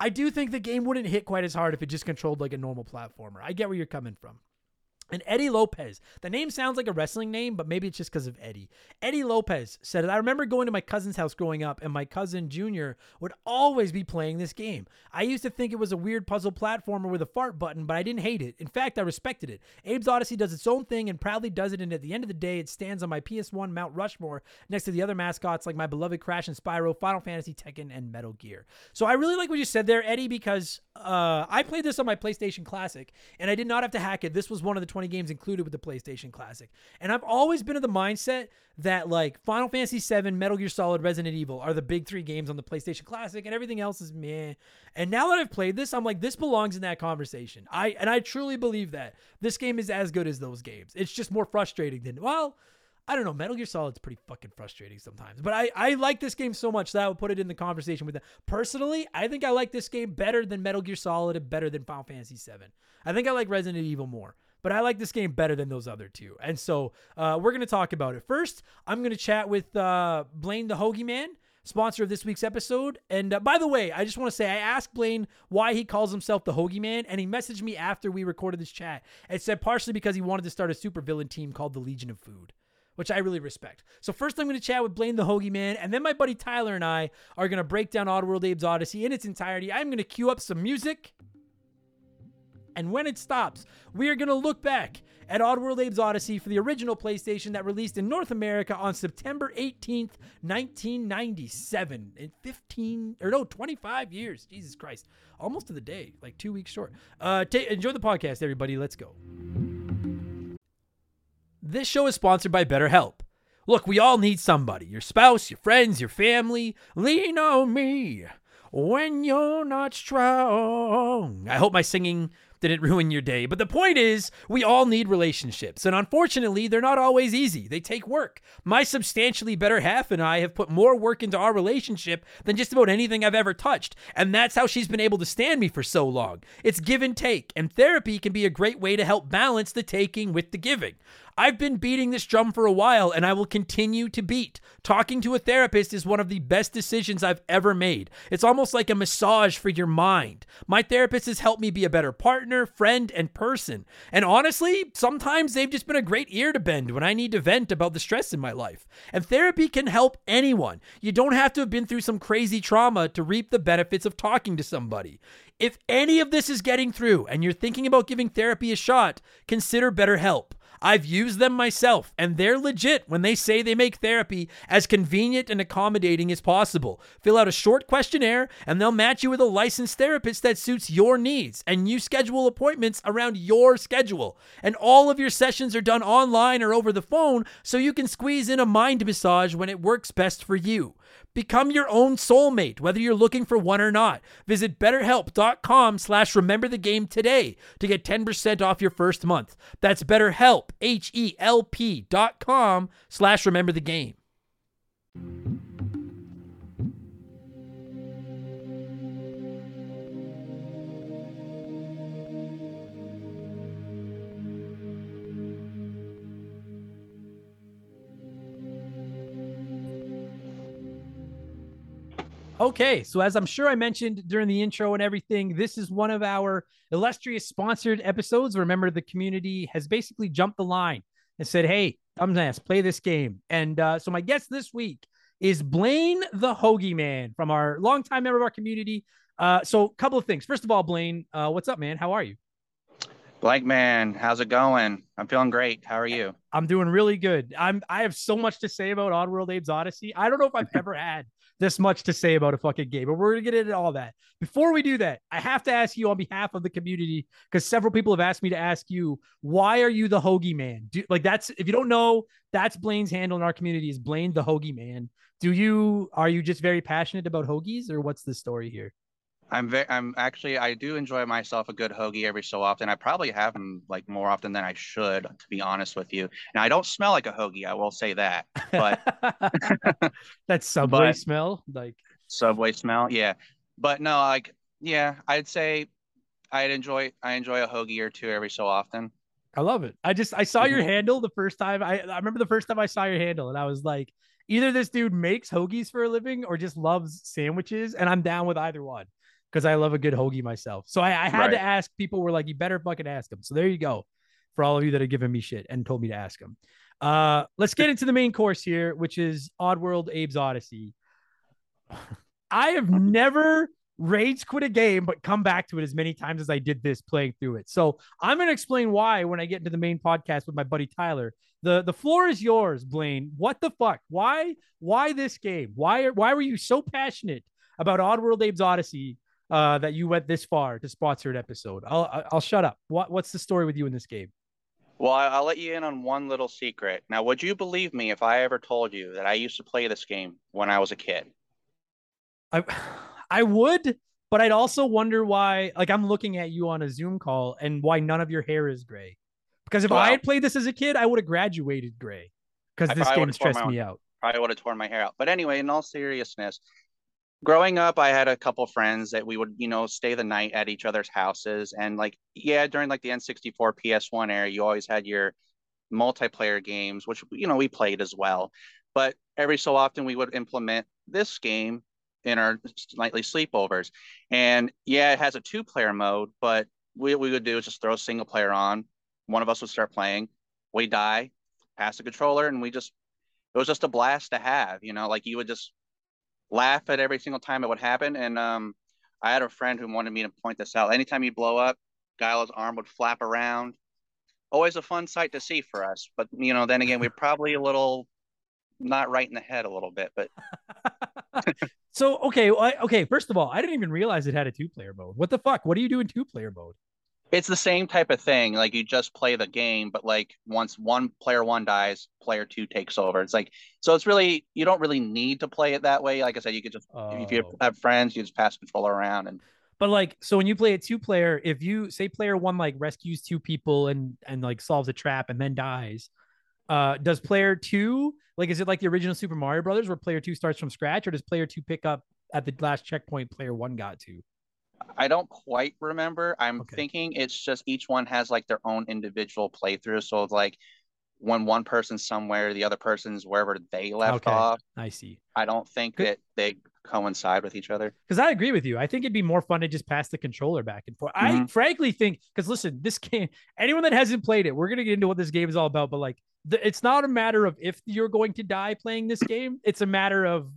I do think the game wouldn't hit quite as hard if it just controlled like a normal platformer. I get where you're coming from. And Eddie Lopez. The name sounds like a wrestling name, but maybe it's just because of Eddie. Eddie Lopez said, I remember going to my cousin's house growing up, and my cousin Junior would always be playing this game. I used to think it was a weird puzzle platformer with a fart button, but I didn't hate it. In fact, I respected it. Abe's Oddysee does its own thing and proudly does it, and at the end of the day, it stands on my PS1 Mount Rushmore next to the other mascots like my beloved Crash and Spyro, Final Fantasy, Tekken, and Metal Gear. So I really like what you said there, Eddie, because uh, I played this on my PlayStation Classic, and I did not have to hack it. This was one of the 20 games included with the PlayStation Classic. And I've always been of the mindset that like Final Fantasy VII, Metal Gear Solid, Resident Evil are the big three games on the PlayStation Classic, and everything else is meh. And now that I've played this, I'm like, this belongs in that conversation. I and I truly believe that this game is as good as those games. It's just more frustrating than well. I don't know. Metal Gear Solid's pretty fucking frustrating sometimes. But I, I like this game so much that I would put it in the conversation with them. Personally, I think I like this game better than Metal Gear Solid and better than Final Fantasy VII. I think I like Resident Evil more but I like this game better than those other two. And so uh, we're going to talk about it. First, I'm going to chat with uh, Blaine the Hoagie Man, sponsor of this week's episode. And uh, by the way, I just want to say I asked Blaine why he calls himself the Hoagie Man, and he messaged me after we recorded this chat and said partially because he wanted to start a supervillain team called the Legion of Food. Which I really respect. So first, I'm going to chat with Blaine the Hoagie Man, and then my buddy Tyler and I are going to break down Oddworld Abe's Oddysee in its entirety. I'm going to cue up some music, and when it stops, we are going to look back at Oddworld Abe's Oddysee for the original PlayStation that released in North America on September 18th, 1997. In 15, or no, 25 years. Jesus Christ. Almost to the day, like two weeks short. Uh, t- enjoy the podcast, everybody. Let's go. This show is sponsored by BetterHelp. Look, we all need somebody your spouse, your friends, your family. Lean on me when you're not strong. I hope my singing did it ruin your day? But the point is, we all need relationships, and unfortunately, they're not always easy. They take work. My substantially better half and I have put more work into our relationship than just about anything I've ever touched, and that's how she's been able to stand me for so long. It's give and take, and therapy can be a great way to help balance the taking with the giving. I've been beating this drum for a while and I will continue to beat. Talking to a therapist is one of the best decisions I've ever made. It's almost like a massage for your mind. My therapist has helped me be a better partner, friend, and person. And honestly, sometimes they've just been a great ear to bend when I need to vent about the stress in my life. And therapy can help anyone. You don't have to have been through some crazy trauma to reap the benefits of talking to somebody. If any of this is getting through and you're thinking about giving therapy a shot, consider BetterHelp. I've used them myself, and they're legit when they say they make therapy as convenient and accommodating as possible. Fill out a short questionnaire, and they'll match you with a licensed therapist that suits your needs, and you schedule appointments around your schedule. And all of your sessions are done online or over the phone, so you can squeeze in a mind massage when it works best for you. Become your own soulmate, whether you're looking for one or not. Visit betterhelp.com slash remember the game today to get 10% off your first month. That's betterhelp, H-E-L-P dot com slash remember the game. Okay, so as I'm sure I mentioned during the intro and everything, this is one of our illustrious sponsored episodes. Remember, the community has basically jumped the line and said, "Hey, let's play this game." And uh, so my guest this week is Blaine the Hoagie Man from our longtime member of our community. Uh, so, a couple of things. First of all, Blaine, uh, what's up, man? How are you? Blank man, how's it going? I'm feeling great. How are you? I'm doing really good. I'm I have so much to say about Oddworld Abe's Oddysee. I don't know if I've (laughs) ever had this much to say about a fucking game, but we're gonna get into all that. Before we do that, I have to ask you on behalf of the community because several people have asked me to ask you, why are you the hoagie man? Do like that's if you don't know, that's Blaine's handle in our community is Blaine the hoagie man. Do you are you just very passionate about hoagies or what's the story here? I'm very, I'm actually, I do enjoy myself a good hoagie every so often. I probably have them like more often than I should, to be honest with you. And I don't smell like a hoagie. I will say that, but (laughs) that subway but, smell, like subway smell. Yeah. But no, like, yeah, I'd say I'd enjoy, I enjoy a hoagie or two every so often. I love it. I just, I saw your mm-hmm. handle the first time. I, I remember the first time I saw your handle and I was like, either this dude makes hoagies for a living or just loves sandwiches. And I'm down with either one because I love a good hoagie myself. So I, I had right. to ask people were like, you better fucking ask him. So there you go for all of you that have given me shit and told me to ask him. Uh, let's get into the main course here, which is Oddworld Abe's Oddysee. I have never rage quit a game, but come back to it as many times as I did this playing through it. So I'm going to explain why when I get into the main podcast with my buddy Tyler. The the floor is yours, Blaine. What the fuck? Why why this game? Why why were you so passionate about Oddworld Abe's Oddysee uh, that you went this far to sponsor an episode. I'll I'll shut up. What what's the story with you in this game? Well, I'll let you in on one little secret. Now, would you believe me if I ever told you that I used to play this game when I was a kid? I I would, but I'd also wonder why. Like, I'm looking at you on a Zoom call, and why none of your hair is gray. Because if well, I had played this as a kid, I would have graduated gray. Because this game stressed me out. Probably would have torn my hair out. But anyway, in all seriousness, growing up i had a couple friends that we would you know stay the night at each other's houses. And like yeah during like the n64 ps1 era you always had your multiplayer games which you know we played as well. But every so often we would implement this game in our nightly sleepovers. And yeah it has a two player mode but what we would do is just throw a single player on. One of us would start playing. We die pass the controller and we just it was just a blast to have you know? Like you would just laugh at every single time it would happen. And um, I had a friend who wanted me to point this out. Anytime he'd blow up, Gylo's arm would flap around. Always a fun sight to see for us. But you know, then again, we're probably a little not right in the head a little bit. But (laughs) so okay, okay. First of all, I didn't even realize it had a two-player mode. What the fuck? What do you do in two-player mode? It's the same type of thing. Like you just play the game, but like once one player one dies, player two takes over. It's like so it's really you don't really need to play it that way. Like I said, you could just oh. if you have friends, you just pass controller around and But like, so when you play a two player, if you say player one like rescues two people and and like solves a trap and then dies, uh, does player two like is it like the original Super Mario Brothers where player two starts from scratch, or does player two pick up at the last checkpoint player one got to? I don't quite remember. I'm Okay. thinking it's just each one has like their own individual playthrough. So it's like when one person's somewhere, the other person's wherever they left Okay. off. I see. I don't think Good. that they coincide with each other. Because I agree with you. I think it'd be more fun to just pass the controller back and forth. I Mhm. frankly think because listen, this game, anyone that hasn't played it, we're gonna get into what this game is all about. But like, the, it's not a matter of if you're going to die playing this game. It's a matter of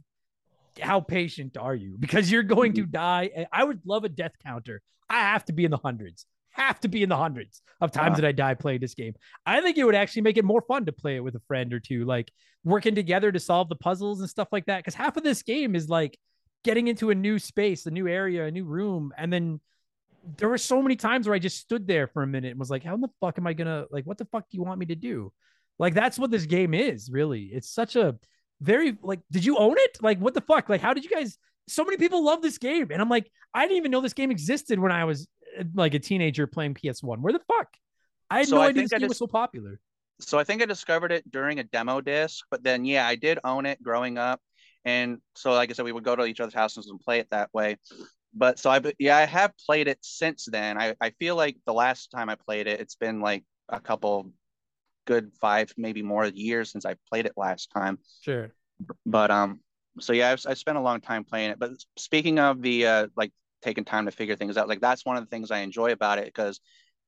how patient are you because you're going to mm-hmm. die. I would love a death counter. I have to be in the hundreds. Have to be in the hundreds of times that I die playing this game. I think it would actually make it more fun to play it with a friend or two, like working together to solve the puzzles and stuff like that. Because half of this game is like getting into a new space, a new area, a new room, and then there were so many times where I just stood there for a minute and was like, "How in the fuck am I gonna like? What the fuck do you want me to do?" Like that's what this game is, really. It's such a very like. Did you own it? Like what the fuck? Like how did you guys? So many people love this game, and I'm like, I didn't even know this game existed when I was uh, like a teenager playing PS1. Where the fuck? I had So no I idea this I game was so popular. So I think I discovered it during a demo disc, but then yeah, I did own it growing up. And so like I said, we would go to each other's houses and play it that way. But so I yeah, I have played it since then. I, I feel like the last time I played it, it's been like a couple good five, maybe more years since I played it last time. Sure. But um, so yeah, I've, I spent a long time playing it. But speaking of the uh, like taking time to figure things out, like that's one of the things I enjoy about it because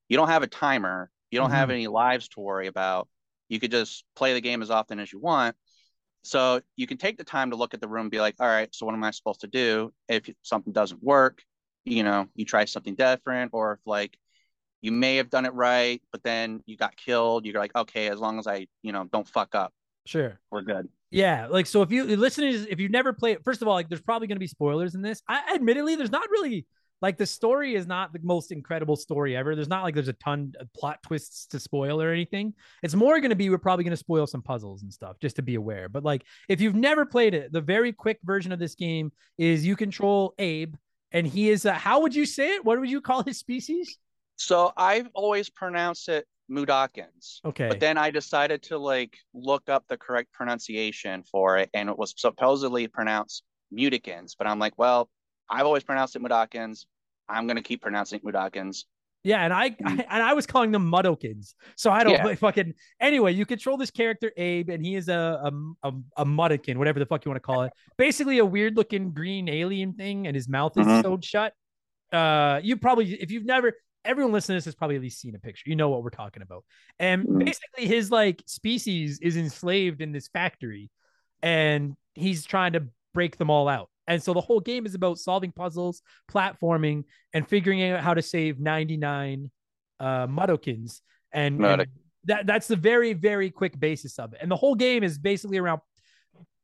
you don't have a timer, you don't have Mhm. any lives to worry about. You could just play the game as often as you want. So you can take the time to look at the room and be like, all right, so what am I supposed to do? If something doesn't work, you know, you try something different, or if like you may have done it right, but then you got killed, you're like, okay, as long as I, you know, don't fuck up, Sure. we're good. Yeah, like so if you listeners, if you've never played, first of all, like there's probably going to be spoilers in this. I admittedly, there's not really like the story is not the most incredible story ever. There's not like there's a ton of plot twists to spoil or anything. It's more going to be we're probably going to spoil some puzzles and stuff just to be aware. But like if you've never played it, the very quick version of this game is you control Abe, and he is a, how would you say it? What would you call his species? So I've always pronounced it Mudokins. Okay, But then I decided to like look up the correct pronunciation for it, and it was supposedly pronounced Mutikins. But I'm like, well, I've always pronounced it Mudokins. I'm gonna keep pronouncing it Mudokins. Yeah, and I, I (laughs) and I was calling them Muddokins. So I don't Yeah. (laughs) fucking anyway. You control this character Abe, and he is a a a, a Muddokin, whatever the fuck you want to call it. Basically, a weird looking green alien thing, and his mouth is Mhm. sewed shut. Uh, you probably if you've never. Everyone listening to this has probably at least seen a picture. You know what we're talking about. And Mhm. basically, his like species is enslaved in this factory, and he's trying to break them all out. And so the whole game is about solving puzzles, platforming, and figuring out how to save 99 uh Mudokins. And, and that that's the very, very quick basis of it. And the whole game is basically around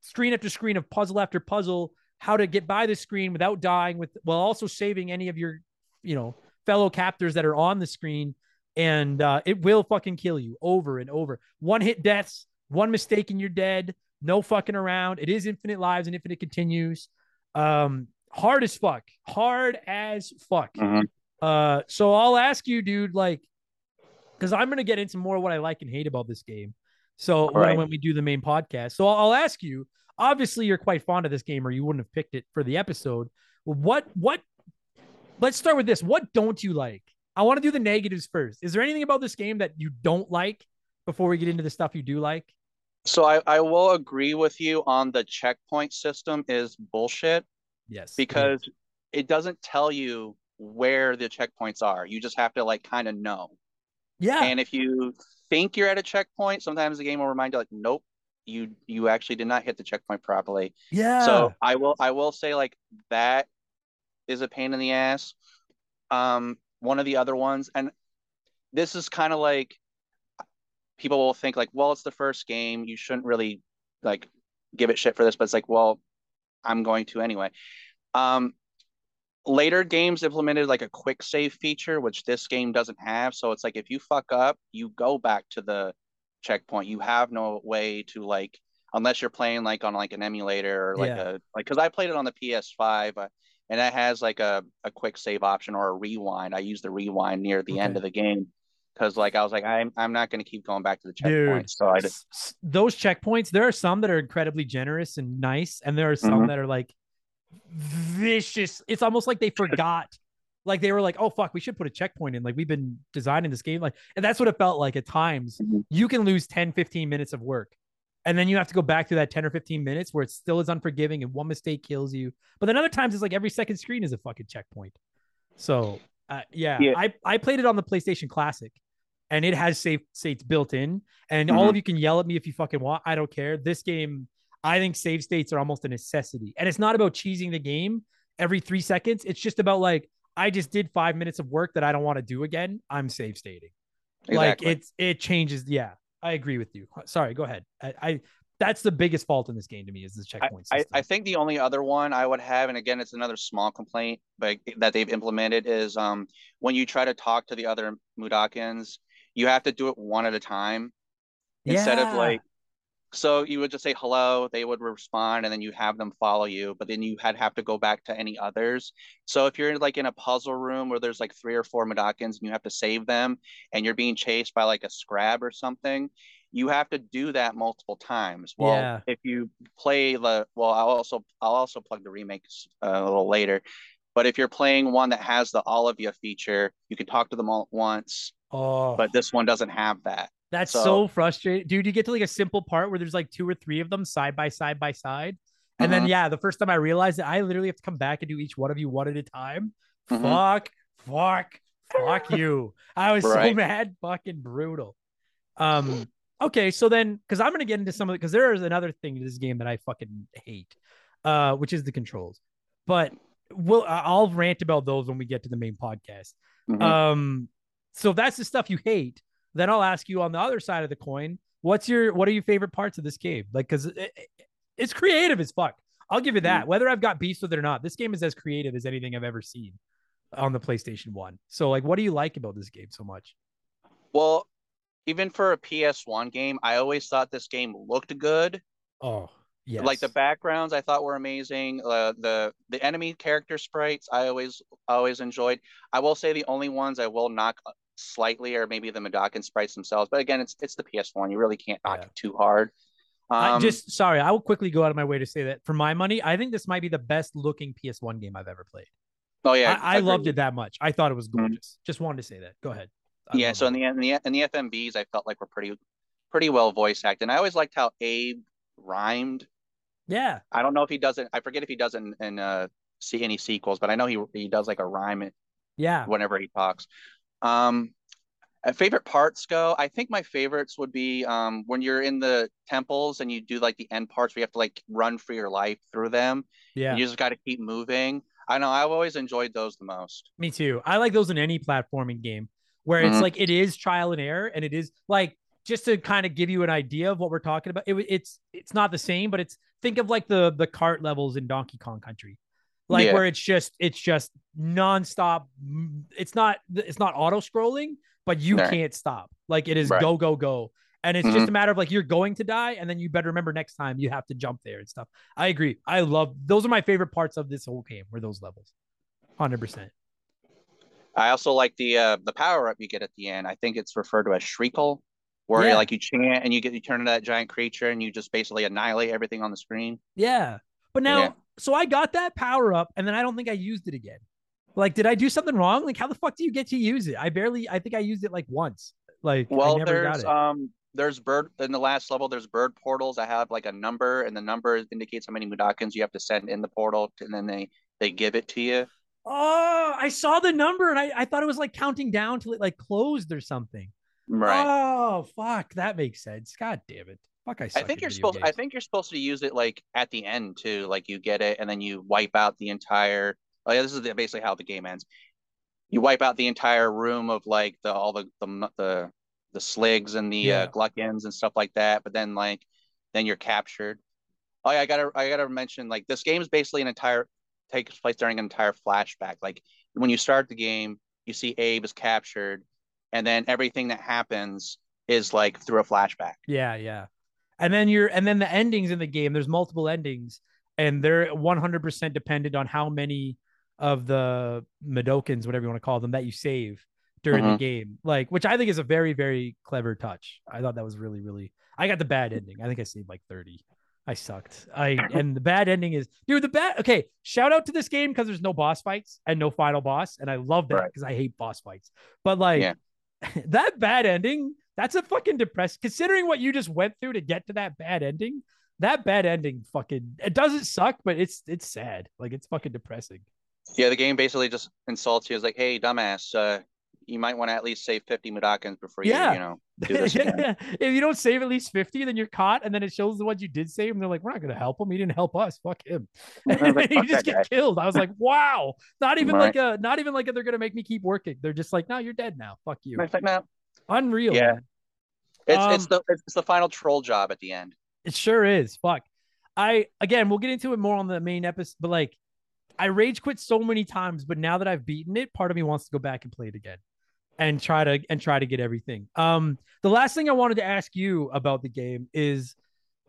screen after screen of puzzle after puzzle, how to get by the screen without dying with while also saving any of your, you know, fellow captors that are on the screen. And uh, it will fucking kill you over and over. One hit deaths, one mistake and you're dead. No fucking around. It is infinite lives and infinite continues. Um, hard as fuck. Hard as fuck. Mhm. Uh, so I'll ask you, dude, like, because I'm gonna get into more of what I like and hate about this game. So when, Right. when we do the main podcast, so I'll ask you. Obviously, you're quite fond of this game, or you wouldn't have picked it for the episode. What what? Let's start with this. What don't you like? I want to do the negatives first. Is there anything about this game that you don't like before we get into the stuff you do like? So I, I will agree with you on the checkpoint system is bullshit Yes, because it doesn't tell you where the checkpoints are. You just have to like kind of know. yeah, And if you think you're at a checkpoint, sometimes the game will remind you like, nope, you you actually did not hit the checkpoint properly. yeah. So I will I will say like that is a pain in the ass. Um, one of the other ones, and this is kind of like people will think like, well, it's the first game, you shouldn't really like give it shit for this, but it's like, well, I'm going to anyway. Um, later games implemented like a quick save feature, which this game doesn't have. So it's like if you fuck up, you go back to the checkpoint. You have no way to like unless you're playing like on like an emulator or like Yeah. a like because I played it on the PS5. Uh, and that has like a, a quick save option or a rewind. I use the rewind near the end of the game because like I was like I'm I'm not going to keep going back to the Dude, checkpoint. So I did, s- s- those checkpoints, there are some that are incredibly generous and nice, and there are some Mhm. that are like vicious. It's almost like they forgot. (laughs) Like they were like, oh fuck, we should put a checkpoint in. Like we've been designing this game. Like, and that's what it felt like at times. Mhm. You can lose 10, 15 minutes of work. And then you have to go back to that 10 or 15 minutes where it still is unforgiving and one mistake kills you. But then other times it's like every second screen is a fucking checkpoint. So uh, yeah, Yeah. I, I played it on the PlayStation Classic and it has save states built in. And all of you can yell at me if you fucking want. I don't care. This game, I think save states are almost a necessity. And it's not about cheesing the game every three seconds. It's just about like, I just did five minutes of work that I don't want to do again. I'm save stating. Like it's it changes. Yeah, I agree with you. Sorry, go ahead. I, I that's the biggest fault in this game to me is the checkpoint I, system. I think the only other one I would have, and again, it's another small complaint, but that they've implemented is um when you try to talk to the other Mudokons, you have to do it one at a time instead of like. So you would just say hello, they would respond, and then you have them follow you. But then you had have to go back to any others. So if you're like in a puzzle room where there's like three or four Mudokons and you have to save them, and you're being chased by like a scrab or something, you have to do that multiple times. Well, Yeah. if you play the well, I'll also I'll also plug the remakes uh, a little later. But if you're playing one that has the all of you feature, you can talk to them all at once. oh, But this one doesn't have that. That's so, so- frustrating, dude. You get to like a simple part where there's like two or three of them side by side by side, and then Mhm. yeah, the first time I realized that I literally have to come back and do each one of you one at a time. Mhm. Fuck, fuck, fuck you. I was so mad, fucking brutal. Um, okay, so then because I'm gonna get into some of it because there is another thing to this game that I fucking hate, uh, which is the controls. But we'll I'll rant about those when we get to the main podcast. Mhm. Um, so that's the stuff you hate, then I'll ask you on the other side of the coin, what's your what are your favorite parts of this game? Like, because it, it- it's creative as fuck. I'll give you that. Whether I've got beefs with it or not, this game is as creative as anything I've ever seen on the PlayStation One. So, like, what do you like about this game so much? Well, even for a PS1 game, I always thought this game looked good. Oh, yes. Like the backgrounds, I thought were amazing. Uh, the the enemy character sprites, I always always enjoyed. I will say the only ones I will knock slightly or maybe the Madokan sprites themselves. But again, it's it's the PS1. You really can't knock Yeah. it too hard. I Um, just sorry, I will quickly go out of my way to say that for my money, I think this might be the best looking PS1 game I've ever played. oh yeah, I, I loved it that much. I thought it was Mhm. gorgeous. Just wanted to say that. Go ahead. I Yeah, so in the in the in the FMVs, I felt like were pretty pretty well voice acted. And I always liked how Abe rhymed. yeah, I don't know if he does it. I forget if he does it in, in uh see any sequels, but I know he he does like a rhyme yeah, whenever he talks. Um, favorite parts go. I think my favorites would be um when you're in the temples and you do like the end parts where you have to like run for your life through them. yeah. You just got to keep moving. I know I've always enjoyed those the most. Me too. I like those in any platforming game where it's Mhm. like it is trial and error, and it is like just to kind of give you an idea of what we're talking about. It, it's it's not the same, but it's think of like the the cart levels in Donkey Kong Country, like Yeah. where it's just it's just nonstop. It's not it's not auto scrolling, but you Right. can't stop. Like it is Right. go go go, and it's Mhm. just a matter of like you're going to die, and then you better remember next time you have to jump there and stuff. I agree. I love those are my favorite parts of this whole game. Were those levels, hundred percent. I also like the uh the power up you get at the end. I think it's referred to as Shrykull, where Yeah. like you chant and you get you turn into that giant creature and you just basically annihilate everything on the screen. Yeah. But now, Yeah. So I got that power up and then I don't think I used it again. Like, did I do something wrong? Like, how the fuck do you get to use it? I barely, I think I used it like once. Like, I Well, there's um there's bird in the last level. There's bird portals. I have like a number, and the number indicates how many Mudokons you have to send in the portal, and then they they give it to you. oh, I saw the number and I, I thought it was like counting down till it like closed or something. Right. Oh, fuck. That makes sense. God damn it. Fuck, I I think you're supposed. I think you're supposed to use it like at the end too. Like you get it, and then you wipe out the entire. Oh yeah, this is the- basically how the game ends. You wipe out the entire room of like the all the the the, the sligs and the Yeah. uh, glukkons and stuff like that. But then like then you're captured. Oh yeah, I gotta I gotta mention like this game is basically an entire takes place during an entire flashback. Like when you start the game, you see Abe is captured, and then everything that happens is like through a flashback. Yeah, yeah. And then you're and then the endings in the game, there's multiple endings, and they're 100% dependent on how many of the Medokins, whatever you want to call them, that you save during the Mhm. game. Like, which I think is a very, very clever touch. I thought that was really, really. I got the bad ending. I think I saved like 30. I sucked. I and the bad ending is dude. The bad. Okay, shout out to this game because there's no boss fights and no final boss, and I love that Right. because I hate boss fights. But like Yeah. (laughs) that bad ending, that's a fucking depressed. Considering what you just went through to get to that bad ending, that bad ending fucking it doesn't suck, but it's it's sad. Like it's fucking depressing. Yeah, the game basically just insults you. It's like, hey, dumbass, uh, you might want to at least save 50 Mudokons before you, Yeah. you know, (laughs) do this again. if you don't save at least 50, then you're caught, and then it shows the ones you did save, and they're like, We're not gonna help him. He didn't help us. Fuck him. (laughs) Like, (laughs) you just get killed. I was like, wow. Not even Right. like a not even like a, they're gonna make me keep working. They're just like, no, you're dead now. Fuck you. Like, no, Unreal. Yeah. man. It's it's Um, the it's the final troll job at the end. It sure is. Fuck. I again, we'll get into it more on the main episode, but like I rage quit so many times, but now that I've beaten it, part of me wants to go back and play it again and try to and try to get everything. Um the last thing I wanted to ask you about the game is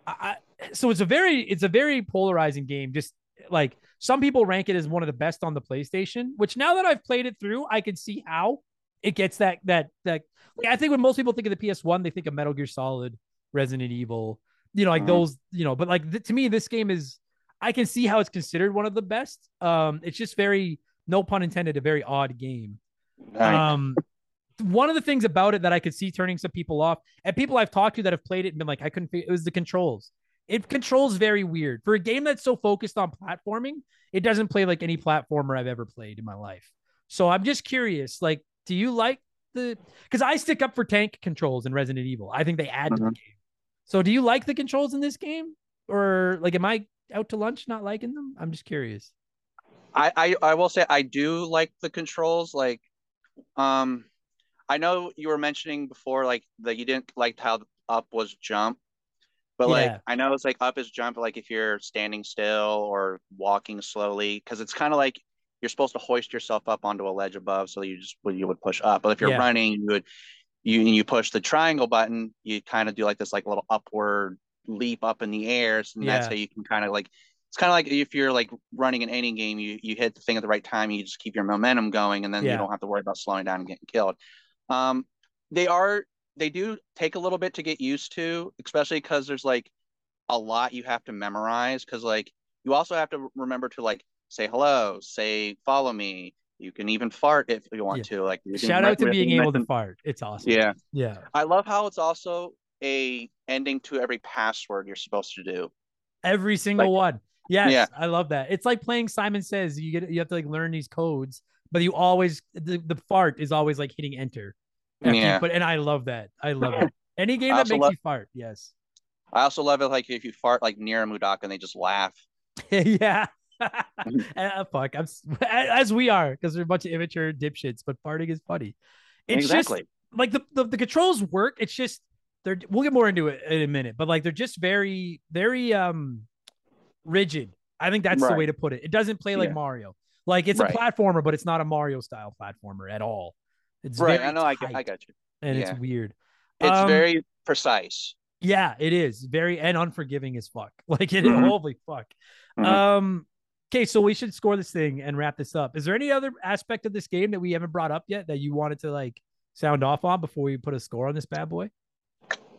I so it's a very it's a very polarizing game just like some people rank it as one of the best on the PlayStation, which now that I've played it through, I can see how it gets that that that like, I think when most people think of the PS1, they think of Metal Gear Solid, Resident Evil, you know, like Mhm. those, you know, but like th- to me, this game is I can see how it's considered one of the best. Um, it's just very, no pun intended, a very odd game. Right. Um, one of the things about it that I could see turning some people off, and people I've talked to that have played it and been like, I couldn't. It was the controls. It controls very weird for a game that's so focused on platforming. It doesn't play like any platformer I've ever played in my life. So I'm just curious, like, do you like the? Because I stick up for tank controls in Resident Evil. I think they add to the Mhm. game. So do you like the controls in this game, or like, am I out to lunch not liking them? I'm just curious. I, I I will say I do like the controls. Like, um, I know you were mentioning before, like that you didn't like how up was jump, but Yeah. like I know it's like up is jump, like if you're standing still or walking slowly, because it's kind of like you're supposed to hoist yourself up onto a ledge above, so you just you would push up. But if you're Yeah. running, you would you you push the triangle button, you kind of do like this like little upward leap up in the air, and that's how you can kind of like it's kind of like if you're like running in any game, you you hit the thing at the right time, you just keep your momentum going, and then Yeah. you don't have to worry about slowing down and getting killed. Um, they are they do take a little bit to get used to, especially because there's like a lot you have to memorize. Because like you also have to remember to like say hello, say follow me. You can even fart if you want Yeah. to. Like Shout out to being able to fart. It's awesome. Yeah, Yeah. I love how it's also a ending to every password you're supposed to do. Every single one. Yes, Yeah. I love that. It's like playing Simon Says. You get you have to like learn these codes, but you always the, the fart is always like hitting enter. Yeah. put- and I love that. I love it. Any game (laughs) that makes love- you fart. Yes. I also love it like if you fart like near a Mudok and they just laugh. (laughs) yeah. Uh, (laughs) fuck. I'm (laughs) as we are because we're a bunch of immature dipshits, but farting is funny. It's exactly. just like the, the the controls work. It's just they're we'll get more into it in a minute, but like they're just very very um rigid. I think that's the way to put it. It doesn't play like Yeah. Mario. Like it's Right. a platformer, but it's not a Mario style platformer at all. It's right. very I know. I. I got you. and yeah. it's weird. It's Um, very precise. Yeah, it is very and unforgiving as fuck. (laughs) Like it, Mhm. holy fuck. Mhm. Um. Okay, so we should score this thing and wrap this up. Is there any other aspect of this game that we haven't brought up yet that you wanted to like sound off on before we put a score on this bad boy?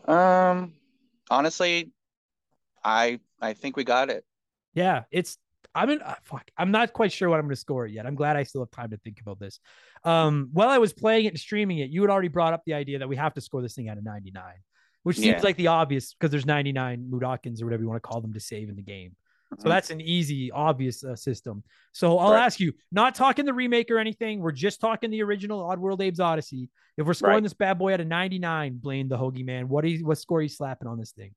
Um, honestly, I I think we got it. Yeah, it's. I'm in. Uh, fuck. I'm not quite sure what I'm going to score it yet. I'm glad I still have time to think about this. Um, while I was playing it and streaming it, you had already brought up the idea that we have to score this thing out of 99, which seems Yeah. like the obvious because there's 99 Mudokins or whatever you want to call them to save in the game. So Mhm. that's an easy, obvious uh, system. So I'll Right. ask you, not talking the remake or anything. We're just talking the original Oddworld Abe's Oddysee. If we're scoring Right. this bad boy at a 99, Blaine the Hoagie Man, what is what score are you slapping on this thing?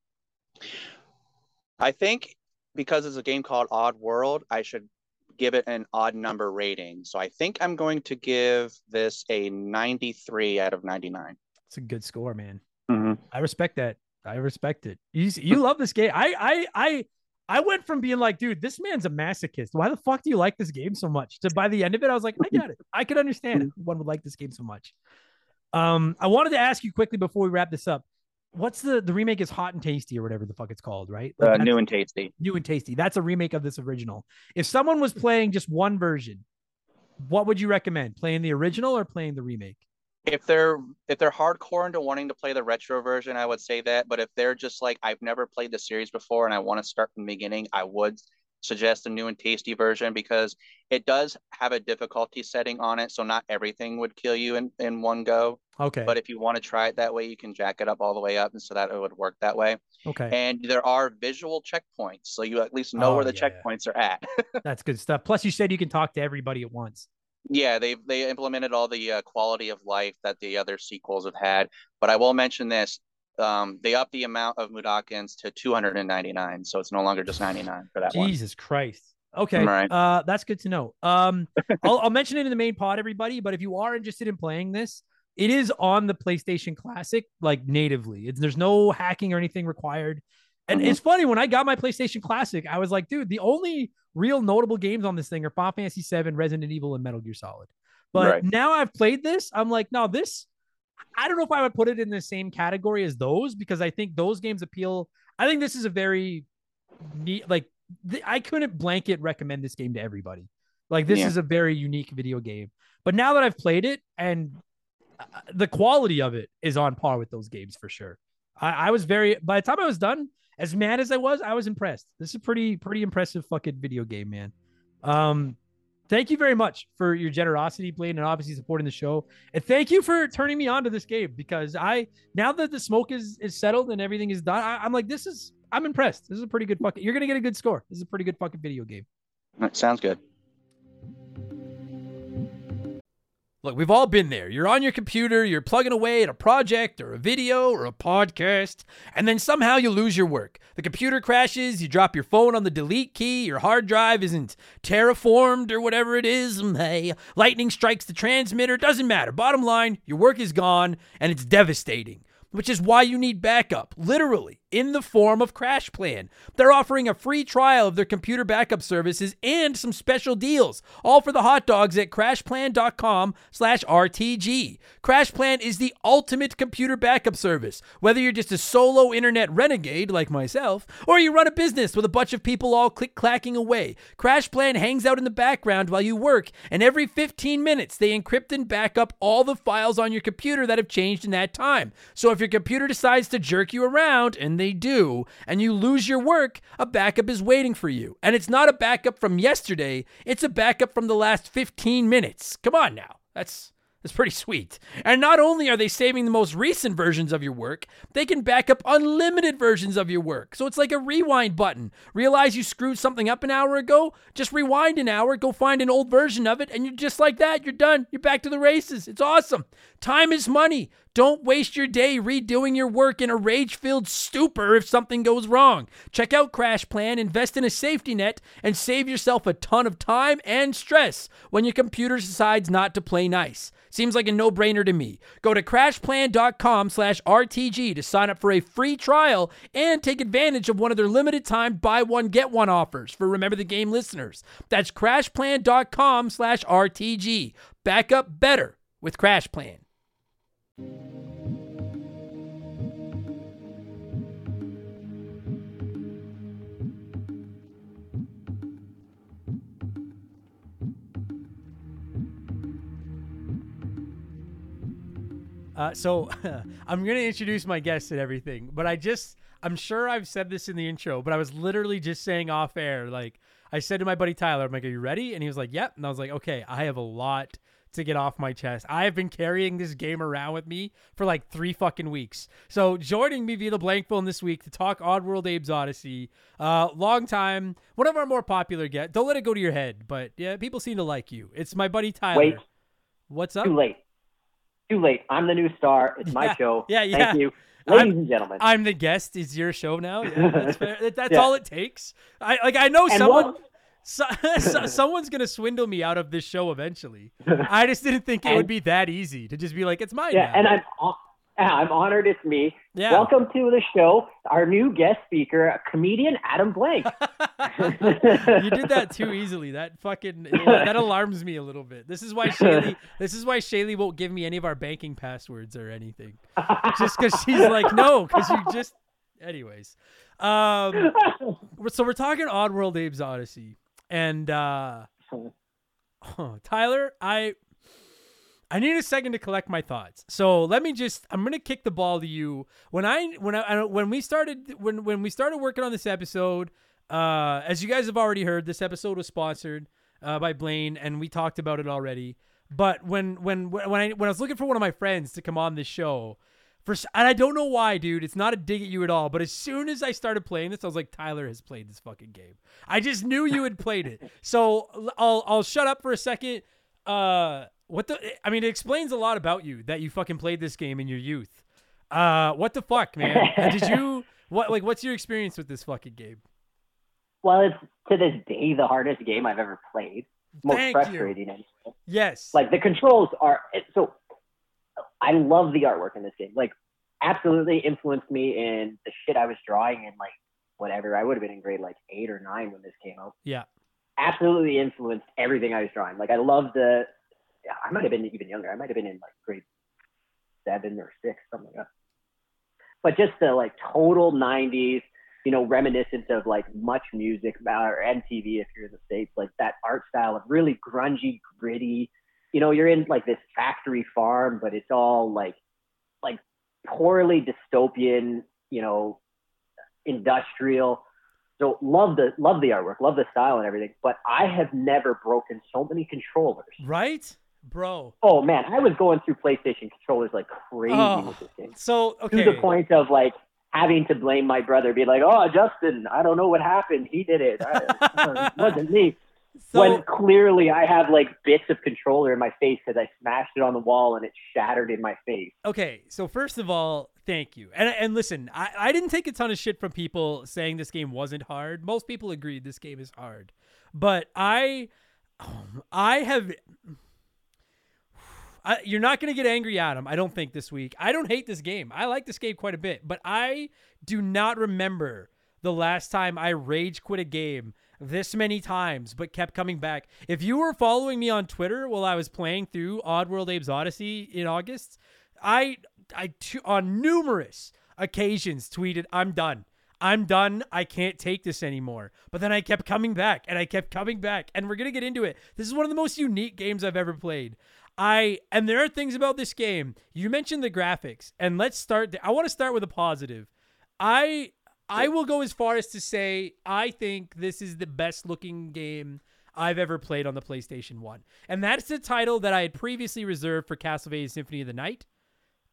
I think because it's a game called Oddworld, I should give it an odd number rating. So I think I'm going to give this a 93 out of 99. It's a good score, man. Mm-hmm. I respect that. I respect it. You you love this game. I I I I went from being like, dude, this man's a masochist. Why the fuck do you like this game so much? To by the end of it, I was like, I get it. I could understand (laughs) one would like this game so much. Um, I wanted to ask you quickly before we wrap this up. What's the the remake is hot and tasty or whatever the fuck it's called, right? Like, Uh, new and tasty. new and tasty. That's a remake of this original. If someone was playing just one version, what would you recommend? Playing the original or playing the remake? If they're if they're hardcore into wanting to play the retro version, I would say that. But if they're just like I've never played the series before and I want to start from the beginning, I would suggest a new and tasty version because it does have a difficulty setting on it, so not everything would kill you in, in one go. Okay. But if you want to try it that way, you can jack it up all the way up, and so that it would work that way. okay. And there are visual checkpoints, so you at least know Oh, where the yeah. checkpoints are at. (laughs) That's good stuff. Plus, you said you can talk to everybody at once. Yeah, they they implemented all the uh, quality of life that the other sequels have had. But I will mention this: um, they upped the amount of Mudokons to 299, so it's no longer just 99 for that one. Jesus Christ. Okay. Right. Uh, that's good to know. Um, (laughs) I'll, I'll mention it in the main pod, everybody. But if you are interested in playing this, it is on the PlayStation Classic, like natively. It's, there's no hacking or anything required. And Mhm. it's funny when I got my PlayStation Classic, I was like, dude, the only real notable games on this thing are Final Fantasy VII, Resident Evil, and Metal Gear Solid. But Right. now I've played this, I'm like, no, this. I don't know if I would put it in the same category as those because I think those games appeal. I think this is a very neat, like th- I couldn't blanket recommend this game to everybody. Like this Yeah. is a very unique video game. But now that I've played it and uh, the quality of it is on par with those games for sure. I, I was very by the time I was done, as mad as I was, I was impressed. This is pretty pretty impressive fucking video game, man. Um thank you very much for your generosity playing and obviously supporting the show. And thank you for turning me on to this game because I now that the smoke is is settled and everything is done, I, I'm like, this is I'm impressed. This is a pretty good fucking you're gonna get a good score. This is a pretty good fucking video game. That sounds good. Look, we've all been there. You're on your computer, you're plugging away at a project or a video or a podcast, and then somehow you lose your work. The computer crashes, you drop your phone on the delete key, your hard drive isn't terraformed or whatever it is. (laughs) Hey, lightning strikes the transmitter, doesn't matter. Bottom line, your work is gone and it's devastating. Which is why you need backup, literally, in the form of CrashPlan. They're offering a free trial of their computer backup services and some special deals, all for the hot dogs at crashplan.com slash RTG. CrashPlan is the ultimate computer backup service. Whether you're just a solo internet renegade like myself, or you run a business with a bunch of people all click-clacking away, CrashPlan hangs out in the background while you work, and every 15 minutes they encrypt and back up all the files on your computer that have changed in that time. So if your computer decides to jerk you around, and they do, and you lose your work, a backup is waiting for you. And it's not a backup from yesterday, it's a backup from the last 15 minutes. Come on now. That's that's pretty sweet. And not only are they saving the most recent versions of your work, they can back up unlimited versions of your work. So it's like a rewind button. Realize you screwed something up an hour ago? Just rewind an hour, go find an old version of it, and you're just like that. You're done. You're back to the races. It's awesome. Time is money. Don't waste your day redoing your work in a rage filled stupor if something goes wrong. Check out CrashPlan, invest in a safety net, and save yourself a ton of time and stress when your computer decides not to play nice. Seems like a no-brainer to me. Go to crashplan.com slash RTG to sign up for a free trial and take advantage of one of their limited time buy one get one offers for Remember the Game listeners. That's crashplan.com slash RTG. Back up better with CrashPlan. Uh, so (laughs) I'm going to introduce my guests and everything, but I just, I'm sure I've said this in the intro, but I was literally just saying off air. Like, I said to my buddy Tyler, I'm like, Are you ready? And he was like, Yep. And I was like, Okay, I have a lot to get off my chest. I have been carrying this game around with me for like three fucking weeks. So joining me via the blank phone this week to talk Oddworld Abe's Oddysee, uh, long time, one of our more popular get. Don't let it go to your head, but yeah, people seem to like you. It's my buddy Tyler. Wait. What's up? Too late. Too late. I'm the new star. It's my (laughs) Yeah, show. yeah, yeah. Thank you. I'm- Ladies and gentlemen. I'm the guest. Is your show now. Yeah, that's fair. (laughs) That's Yeah. all it takes. I like. I know and someone. one, So, (laughs) so- someone's gonna swindle me out of this show eventually. I just didn't think it would be that easy to just be like, it's mine yeah, now. and I'm I'm honored it's me. yeah. Welcome to the show. Our new guest speaker, comedian Adam Blank. (laughs) you did that too easily. That fucking that alarms me a little bit. This is why Shaylee. (laughs) This is why Shaylee won't give me any of our banking passwords or anything. Just because she's like, no, because you just. Anyways, um, so we're talking Oddworld Abe's Oddysee, and uh, Oh, Tyler, I I need a second to collect my thoughts. So let me just I'm gonna kick the ball to you. When I when I when we started when when we started working on this episode, uh, as you guys have already heard, this episode was sponsored uh, by Blaine, and we talked about it already. But when when when I when I was looking for one of my friends to come on this show, for and I don't know why, dude. It's not a dig at you at all. But as soon as I started playing this, I was like, Tyler has played this fucking game. I just knew you had played it. (laughs) So I'll I'll shut up for a second. Uh, what the? I mean, it explains a lot about you that you fucking played this game in your youth. Uh, what the fuck, man? Uh, Did you (laughs) what like? What's your experience with this fucking game? Well, it's to this day the hardest game I've ever played. Most Thank you. frustrating. anyway. Yes. Like the controls are so. I love the artwork in this game. Like, absolutely influenced me in the shit I was drawing in like whatever. I would have been in grade like eight or nine when this came out. yeah. Absolutely influenced everything I was drawing. Like, I love the. I might have been even younger. I might have been in like grade seven or six, something like that. But just the like total '90s, you know, reminiscent of like much music uh, or MTV if you're in the states, like that art style of really grungy, gritty. You know, you're in like this factory farm, but it's all like like poorly dystopian. You know, industrial. So love the love the artwork, love the style and everything. But I have never broken so many controllers. Right, bro. Oh man, I was going through PlayStation controllers like crazy Oh, with this game So okay. to the point of like having to blame my brother, be like, "Oh, Justin, I don't know what happened. He did it. I, it wasn't me." So when clearly I have like bits of controller in my face because I smashed it on the wall and it shattered in my face. okay. So first of all, thank you. And and listen, I I didn't take a ton of shit from people saying this game wasn't hard. Most people agreed this game is hard, but I I have. (sighs) I, you're not going to get angry at him, I don't think, this week. I don't hate this game. I like this game quite a bit, but I do not remember the last time I rage quit a game this many times, but kept coming back. If you were following me on Twitter while I was playing through Oddworld Abe's Oddysee in August, I, I t- on numerous occasions tweeted, "I'm done. I'm done. I can't take this anymore." But then I kept coming back, and I kept coming back, and we're gonna get into it. This is one of the most unique games I've ever played. I and there are things about this game. You mentioned the graphics, and let's start. th- I want to start with a positive. I I will go as far as to say I think this is the best looking game I've ever played on the PlayStation 1. And that's the title that I had previously reserved for Castlevania Symphony of the Night.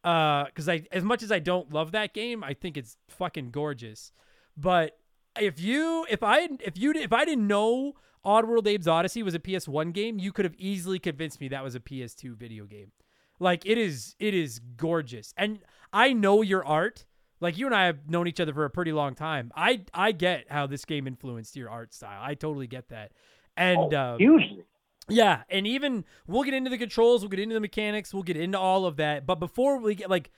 Uh cuz I as much as I don't love that game, I think it's fucking gorgeous. But if you if I if you if I didn't know Oddworld Abe's Oddysee was a PS1 game, you could have easily convinced me that was a PS2 video game. Like it is it is gorgeous. And I know your art. Like you and I have known each other for a pretty long time. I I get how this game influenced your art style. I totally get that. And Oh, um, hugely. yeah, and even we'll get into the controls, we'll get into the mechanics, we'll get into all of that. But before we get like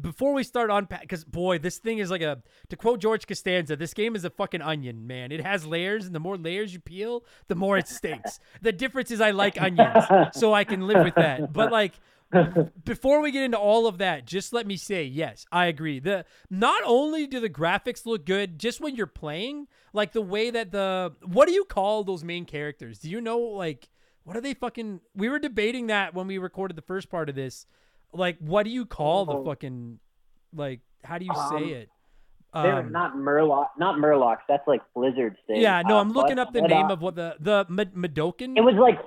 before we start on because boy, this thing is like a to quote George Costanza, this game is a fucking onion, man. It has layers, and the more layers you peel, the more it stinks. the difference is I like onions, so I can live with that. But like (laughs) before we get into all of that, just let me say, yes, I agree. The not only do the graphics look good, just when you're playing, like the way that the what do you call those main characters? Do you know like what are they fucking we were debating that when we recorded the first part of this. Like what do you call the Oh. fucking like how do you Um, say it? They're Um, not Murloc, not Murlocs. That's like Blizzard's thing. yeah, no, Uh, I'm looking up the but, name uh, of what the the Mad- Madokin. It was like,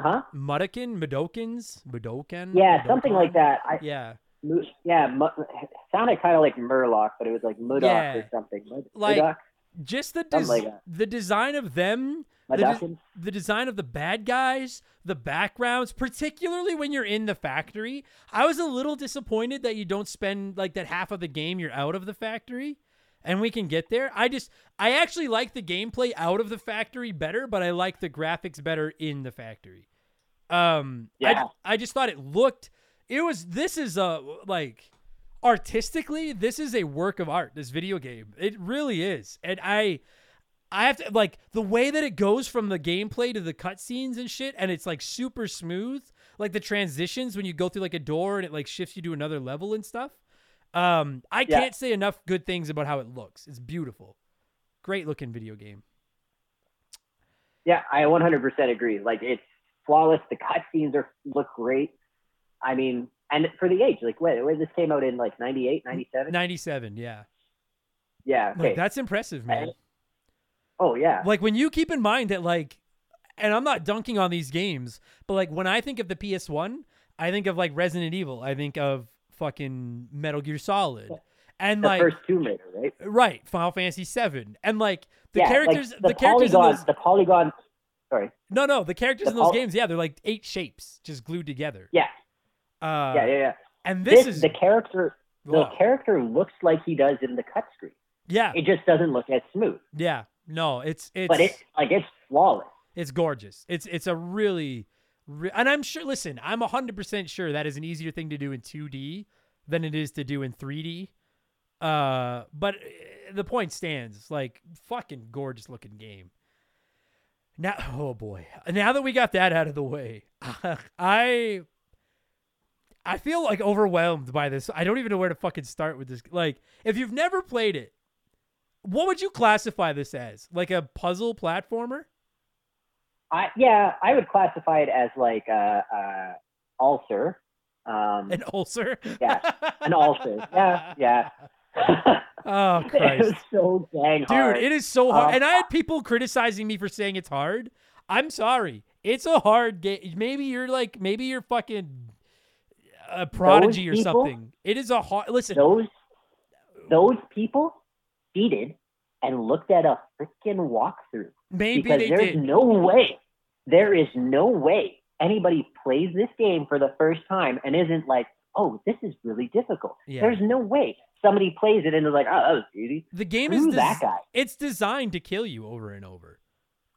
huh? Mudokin, Madokins, Madokin. Yeah, something like that. I, Yeah. Mu- yeah, it sounded kind of like Murloc, but it was like Mudok Yeah. or something. Mud- Like, just the des- like the design of them the, de- Mudokins? the design of the bad guys the backgrounds particularly when you're in the factory i was a little disappointed that you don't spend like that half of the game you're out of the factory and we can get there i just i actually like the gameplay out of the factory better but i like the graphics better in the factory um I, Yeah. I just thought it looked it was this is a like artistically this is a work of art this video game it really is and i i have to like the way that it goes from the gameplay to the cutscenes and shit and it's like super smooth like the transitions when you go through like a door and it like shifts you to another level and stuff um i Yeah. can't say enough good things about how it looks it's beautiful great looking video game Yeah, I 100% agree. Like it's flawless. The cutscenes are look great. I mean, and for the age, like when, when this came out in like 98, 97? 97, yeah. Yeah. Okay. Like that's impressive, man. oh yeah. Like when you keep in mind that like and I'm not dunking on these games, but like when I think of the PS1, I think of like Resident Evil, I think of fucking Metal Gear Solid. And the like first Tomb Raider, right? right, Final Fantasy 7. And like the yeah, characters like the, the, characters in those the polygon. Sorry. No, no, the characters the in those poly- games, yeah, they're like eight shapes just glued together. Yeah. Uh yeah, yeah, yeah. and this, This, is the character. The character looks like he does in the cut screen. yeah, It just doesn't look as smooth, yeah. No, it's it's but it's like it's flawless. It's gorgeous. It's it's a really, re- and I'm sure. Listen, I'm hundred percent sure that is an easier thing to do in 2D than it is to do in 3D. Uh, but uh, the point stands. Like fucking gorgeous looking game. Now, oh boy, now that we got that out of the way, (laughs) I I feel like overwhelmed by this. I don't even know where to fucking start with this. Like, if you've never played it, what would you classify this as? Like a puzzle platformer? I yeah, I would classify it as like a, a ulcer. Um, An ulcer? Yeah, an (laughs) ulcer. Yeah, yeah. (laughs) Oh Christ. so dang hard, Dude, it is so hard. Um, and I had people criticizing me for saying it's hard. I'm sorry. It's a hard game. Maybe you're like maybe you're fucking a prodigy or people- something. It is a hard listen. those those people cheated and looked at a freaking walkthrough maybe because they there's did. no way, there is no way anybody plays this game for the first time and isn't like, oh, this is really difficult. Yeah. There's no way somebody plays it and is like, oh, that was easy. the game is Screw des- that guy. it's designed to kill you over and over.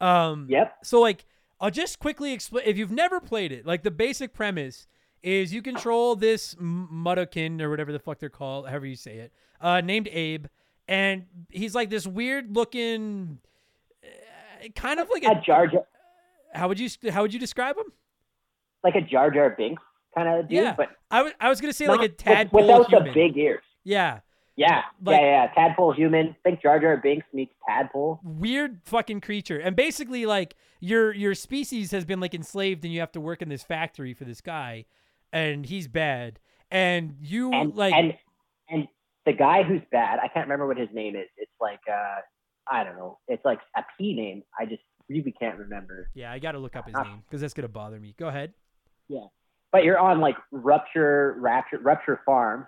Um Yep. So like, I'll just quickly explain. If you've never played it, like the basic premise is you control this M- Muddokin or whatever the fuck they're called, however you say it, uh, named Abe, and he's like this weird looking, uh, kind of like A a. Jar Jar, How would you how would you describe him? like a Jar Jar Binks kind of dude, Yeah, but I was I was gonna say not, like a tadpole without human. the big ears. yeah, Yeah, Like- yeah, yeah. Tadpole human. Think Jar Jar Binks meets Tadpole. weird fucking creature and basically like your your species has been like enslaved and you have to work in this factory for this guy and he's bad and you and like and and the guy who's bad, I can't remember what his name is. It's like uh I don't know. It's like a P name. I just really can't remember. yeah i gotta look up his Ah. name because that's gonna bother me go ahead But you're on like Rupture Rapture Rupture Farm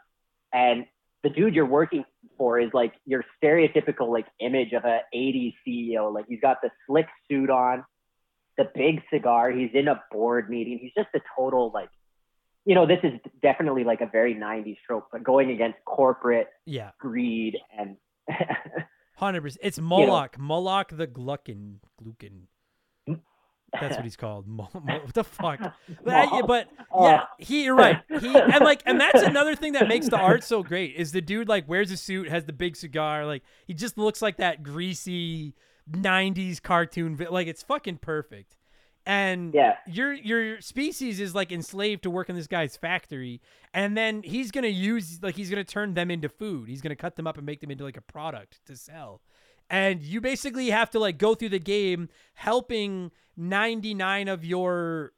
and the dude you're working for is like your stereotypical like image of a 80s CEO. Like he's got the slick suit on, the big cigar. He's in a board meeting. He's just a total like, you know, this is definitely like a very 90s trope, but going against corporate yeah greed and (laughs) 100% it's Molluck Molluck the glukkon glukkon that's what he's called. (laughs) What the fuck? (laughs) But, uh, I- but uh, yeah he you're right. He and like and that's (laughs) another thing that makes the art so great is the dude like wears a suit has the big cigar like he just looks like that greasy 90s cartoon like it's fucking perfect. And Yeah. your your species is like enslaved to work in this guy's factory and then he's gonna use like he's gonna turn them into food. He's gonna cut them up and make them into like a product to sell and you basically have to like go through the game helping 99 of your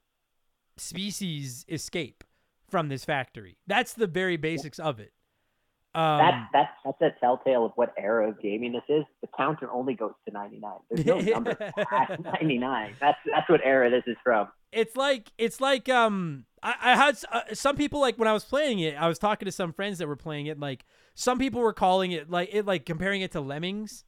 species escape from this factory that's the very basics of it um That's that's that's a telltale of what era of gaming this is. The counter only goes to 99. There's no (laughs) number past 99. That's that's what era this is from. it's like it's like um I, I had uh, some people like when I was playing it I was talking to some friends that were playing it like some people were calling it like it like comparing it to Lemmings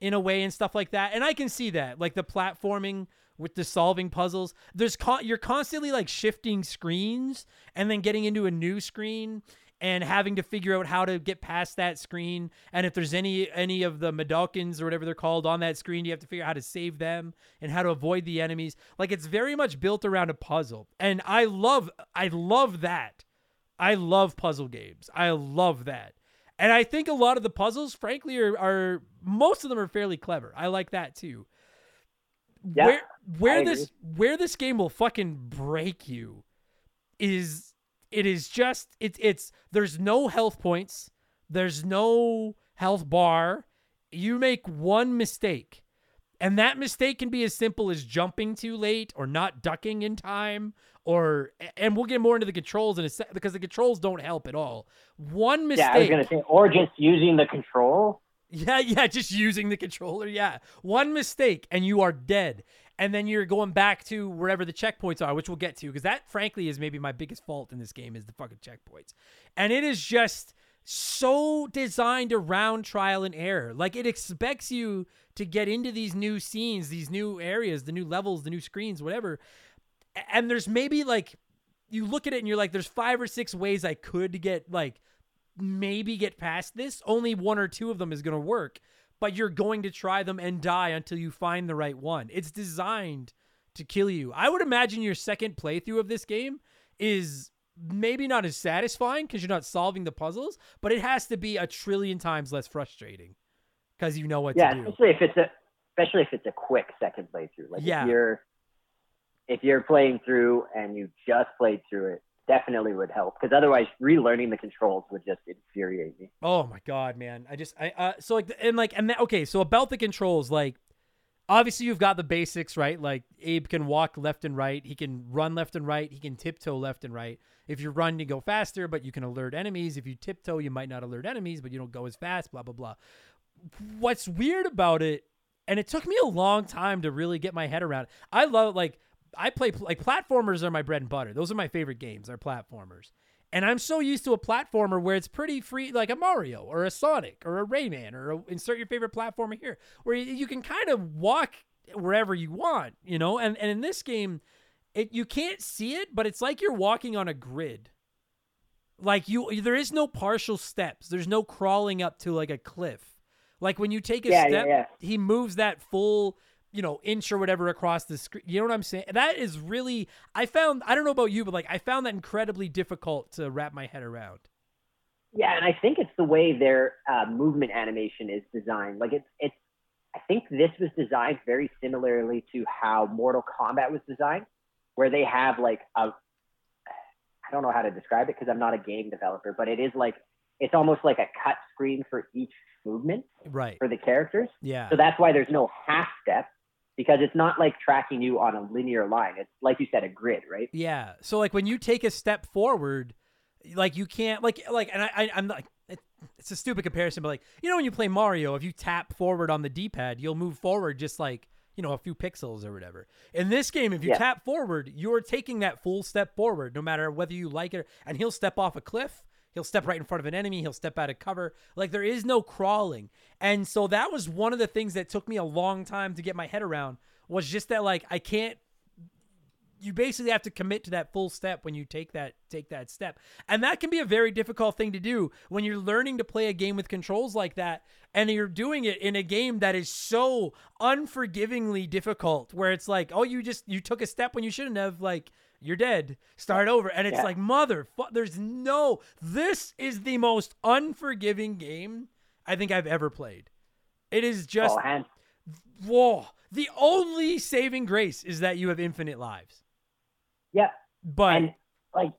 in a way and stuff like that. And I can see that like the platforming with the solving puzzles. There's you're constantly like shifting screens and then getting into a new screen and having to figure out how to get past that screen. And if there's any any of the Medalkins or whatever they're called on that screen you have to figure out how to save them and how to avoid the enemies. Like it's very much built around a puzzle. And I love I love that. I love puzzle games. I love that and I think a lot of the puzzles frankly are, are most of them are fairly clever. I like that too. Yeah, where where this where this game will fucking break you is it is just it's it's there's no health points. There's no health bar. You make one mistake And that mistake can be as simple as jumping too late or not ducking in time or and we'll get more into the controls in a sec because the controls don't help at all. One mistake Yeah, I was gonna say, or just using the control. Yeah, (laughs) yeah, just using the controller. Yeah. One mistake and you are dead. And then you're going back to wherever the checkpoints are, which we'll get to because that frankly is maybe my biggest fault in this game is the fucking checkpoints. And it is just so designed around trial and error. Like it expects you to get into these new scenes, these new areas, the new levels, the new screens, whatever. And there's maybe like you look at it and you're like, there's five or six ways I could get like maybe get past this. Only one or two of them is going to work, but you're going to try them and die until you find the right one. It's designed to kill you. I would imagine your second playthrough of this game is maybe not as satisfying because you're not solving the puzzles, but it has to be a trillion times less frustrating because you know what Yeah, to do. especially if it's a especially if it's a quick second playthrough. Like Yeah. if you're if you're playing through and you just played through it, definitely would help because otherwise relearning the controls would just infuriate me. Oh my god, man! I just I uh so like and like and that, okay, so about the controls, like obviously you've got the basics right. Like Abe can walk left and right, he can run left and right, he can tiptoe left and right. If you run, you go faster, but you can alert enemies. If you tiptoe, you might not alert enemies, but you don't go as fast. Blah blah blah. What's weird about it, and it took me a long time to really get my head around. it, I love like I play like platformers are my bread and butter. Those are my favorite games. Are platformers. And I'm so used to a platformer where it's pretty free, like a Mario or a Sonic or a Rayman or a, insert your favorite platformer here, where you, you can kind of walk wherever you want, you know. And and in this game, it you can't see it, but it's like you're walking on a grid. Like you, there is no partial steps. There's no crawling up to like a cliff. Like when you take a Yeah, yeah, step, yeah. he moves that full you know, inch or whatever across the screen. You know what I'm saying? That is really, I found, I don't know about you, but like, I found that incredibly difficult to wrap my head around. Yeah, and I think it's the way their uh, movement animation is designed. Like it's it's. I think this was designed very similarly to how Mortal Kombat was designed, where they have like a. I don't know how to describe it because I'm not a game developer, but it is like it's almost like a cut screen for each movement Right. for the characters. Yeah. So that's why there's no half step because it's not like tracking you on a linear line. It's like you said, a grid, right? Yeah. So like when you take a step forward, like you can't like like and I, I I'm like it's a stupid comparison, but like you know when you play Mario, if you tap forward on the D-pad, you'll move forward just like you know a few pixels or whatever. In this game, if you Yeah. tap forward, you're taking that full step forward, no matter whether you like it. And he'll step off a cliff. He'll step right in front of an enemy. He'll step out of cover. Like there is no crawling. And so that was one of the things that took me a long time to get my head around was just that like I can't you basically have to commit to that full step when you take that take that step and that can be a very difficult thing to do when you're learning to play a game with controls like that and you're doing it in a game that is so unforgivingly difficult where it's like oh you just you took a step when you shouldn't have like you're dead start over and it's Yeah. like mother fu- there's no this is the most unforgiving game i think i've ever played it is just oh, whoa the only saving grace is that you have infinite lives Yeah, but and like,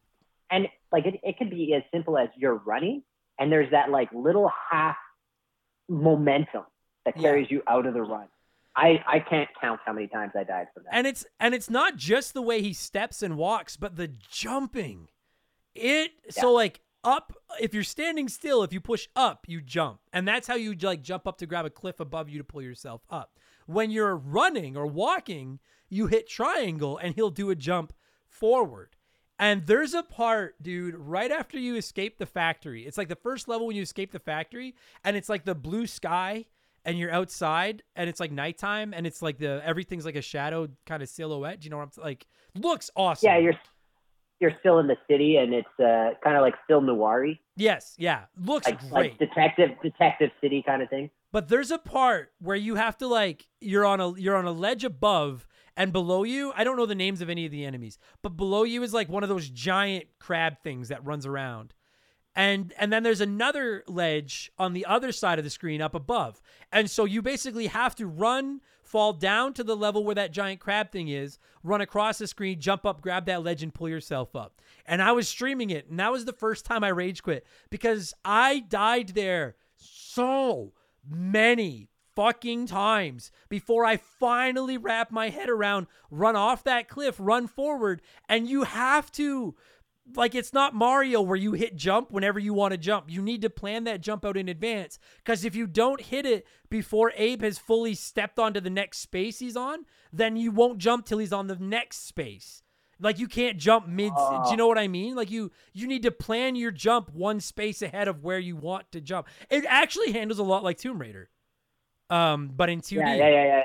and like it, it could be as simple as you're running, and there's that like little half momentum that Yeah. carries you out of the run. I I can't count how many times I died from that. and it's and it's not just the way he steps and walks but the jumping. It so like up if you're standing still if you push up you jump. And that's how you like jump up to grab a cliff above you to pull yourself up. When you're running or walking you hit triangle and he'll do a jump forward. And there's a part dude right after you escape the factory. It's like the first level when you escape the factory and it's like the blue sky and you're outside and it's like nighttime and it's like the everything's like a shadow kind of silhouette do you know what i'm like looks awesome yeah, you're you're still in the city, and it's uh, kind of like still noir yes yeah looks like great like detective detective city kind of thing. But there's a part where you have to like you're on a you're on a ledge above and below you, I don't know the names of any of the enemies, but below you is like one of those giant crab things that runs around. And and then there's another ledge on the other side of the screen up above. And so you basically have to run, fall down to the level where that giant crab thing is, run across the screen, jump up, grab that ledge and pull yourself up. And I was streaming it, and that was the first time I rage quit because I died there so many fucking times before I finally wrap my head around run off that cliff, run forward, and you have to like it's not Mario where you hit jump whenever you want to jump. You need to plan that jump out in advance because if you don't hit it before Abe has fully stepped onto the next space he's on, then you won't jump till he's on the next space. Like you can't jump mid. do you know what I mean? Like you you need to plan your jump one space ahead of where you want to jump. It actually handles a lot like Tomb Raider, um, but in 2D. Yeah, yeah, yeah, yeah. yeah.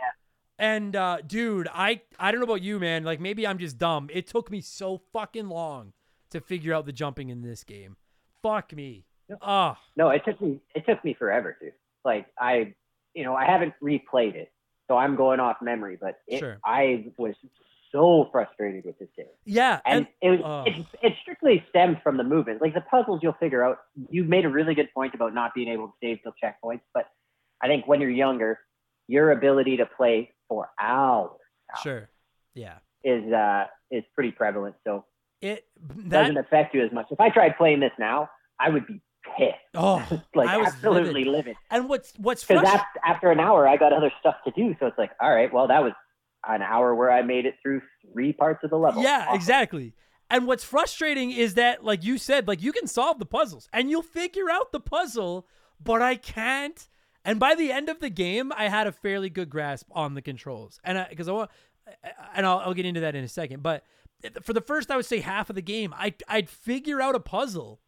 And uh, dude, I I don't know about you, man. Like maybe I'm just dumb. It took me so fucking long to figure out the jumping in this game. Fuck me. Ah, No, it took me it took me forever to. Like I, you know, I haven't replayed it, so I'm going off memory. But it, Sure. I was so frustrated with this game, yeah, and, and, it was uh. it, it strictly stems from the movement. Like the puzzles, you'll figure out. You made a really good point about not being able to save till checkpoints, but I think when you're younger, your ability to play for hours sure, yeah. is uh is pretty prevalent. So It that doesn't affect you as much. If I tried playing this now, I would be pissed. oh, (laughs) like I absolutely livid. livid. and what's what's Because after, after an hour, I got other stuff to do. So it's like, all right, well, that was an hour where I made it through three parts of the level. Yeah, Awesome. exactly. And what's frustrating is that, like you said, like you can solve the puzzles and you'll figure out the puzzle, but I can't. And by the end of the game, I had a fairly good grasp on the controls, and I because I, want, and I'll, I'll get into that in a second. But for the first, I would say half of the game, I I'd figure out a puzzle,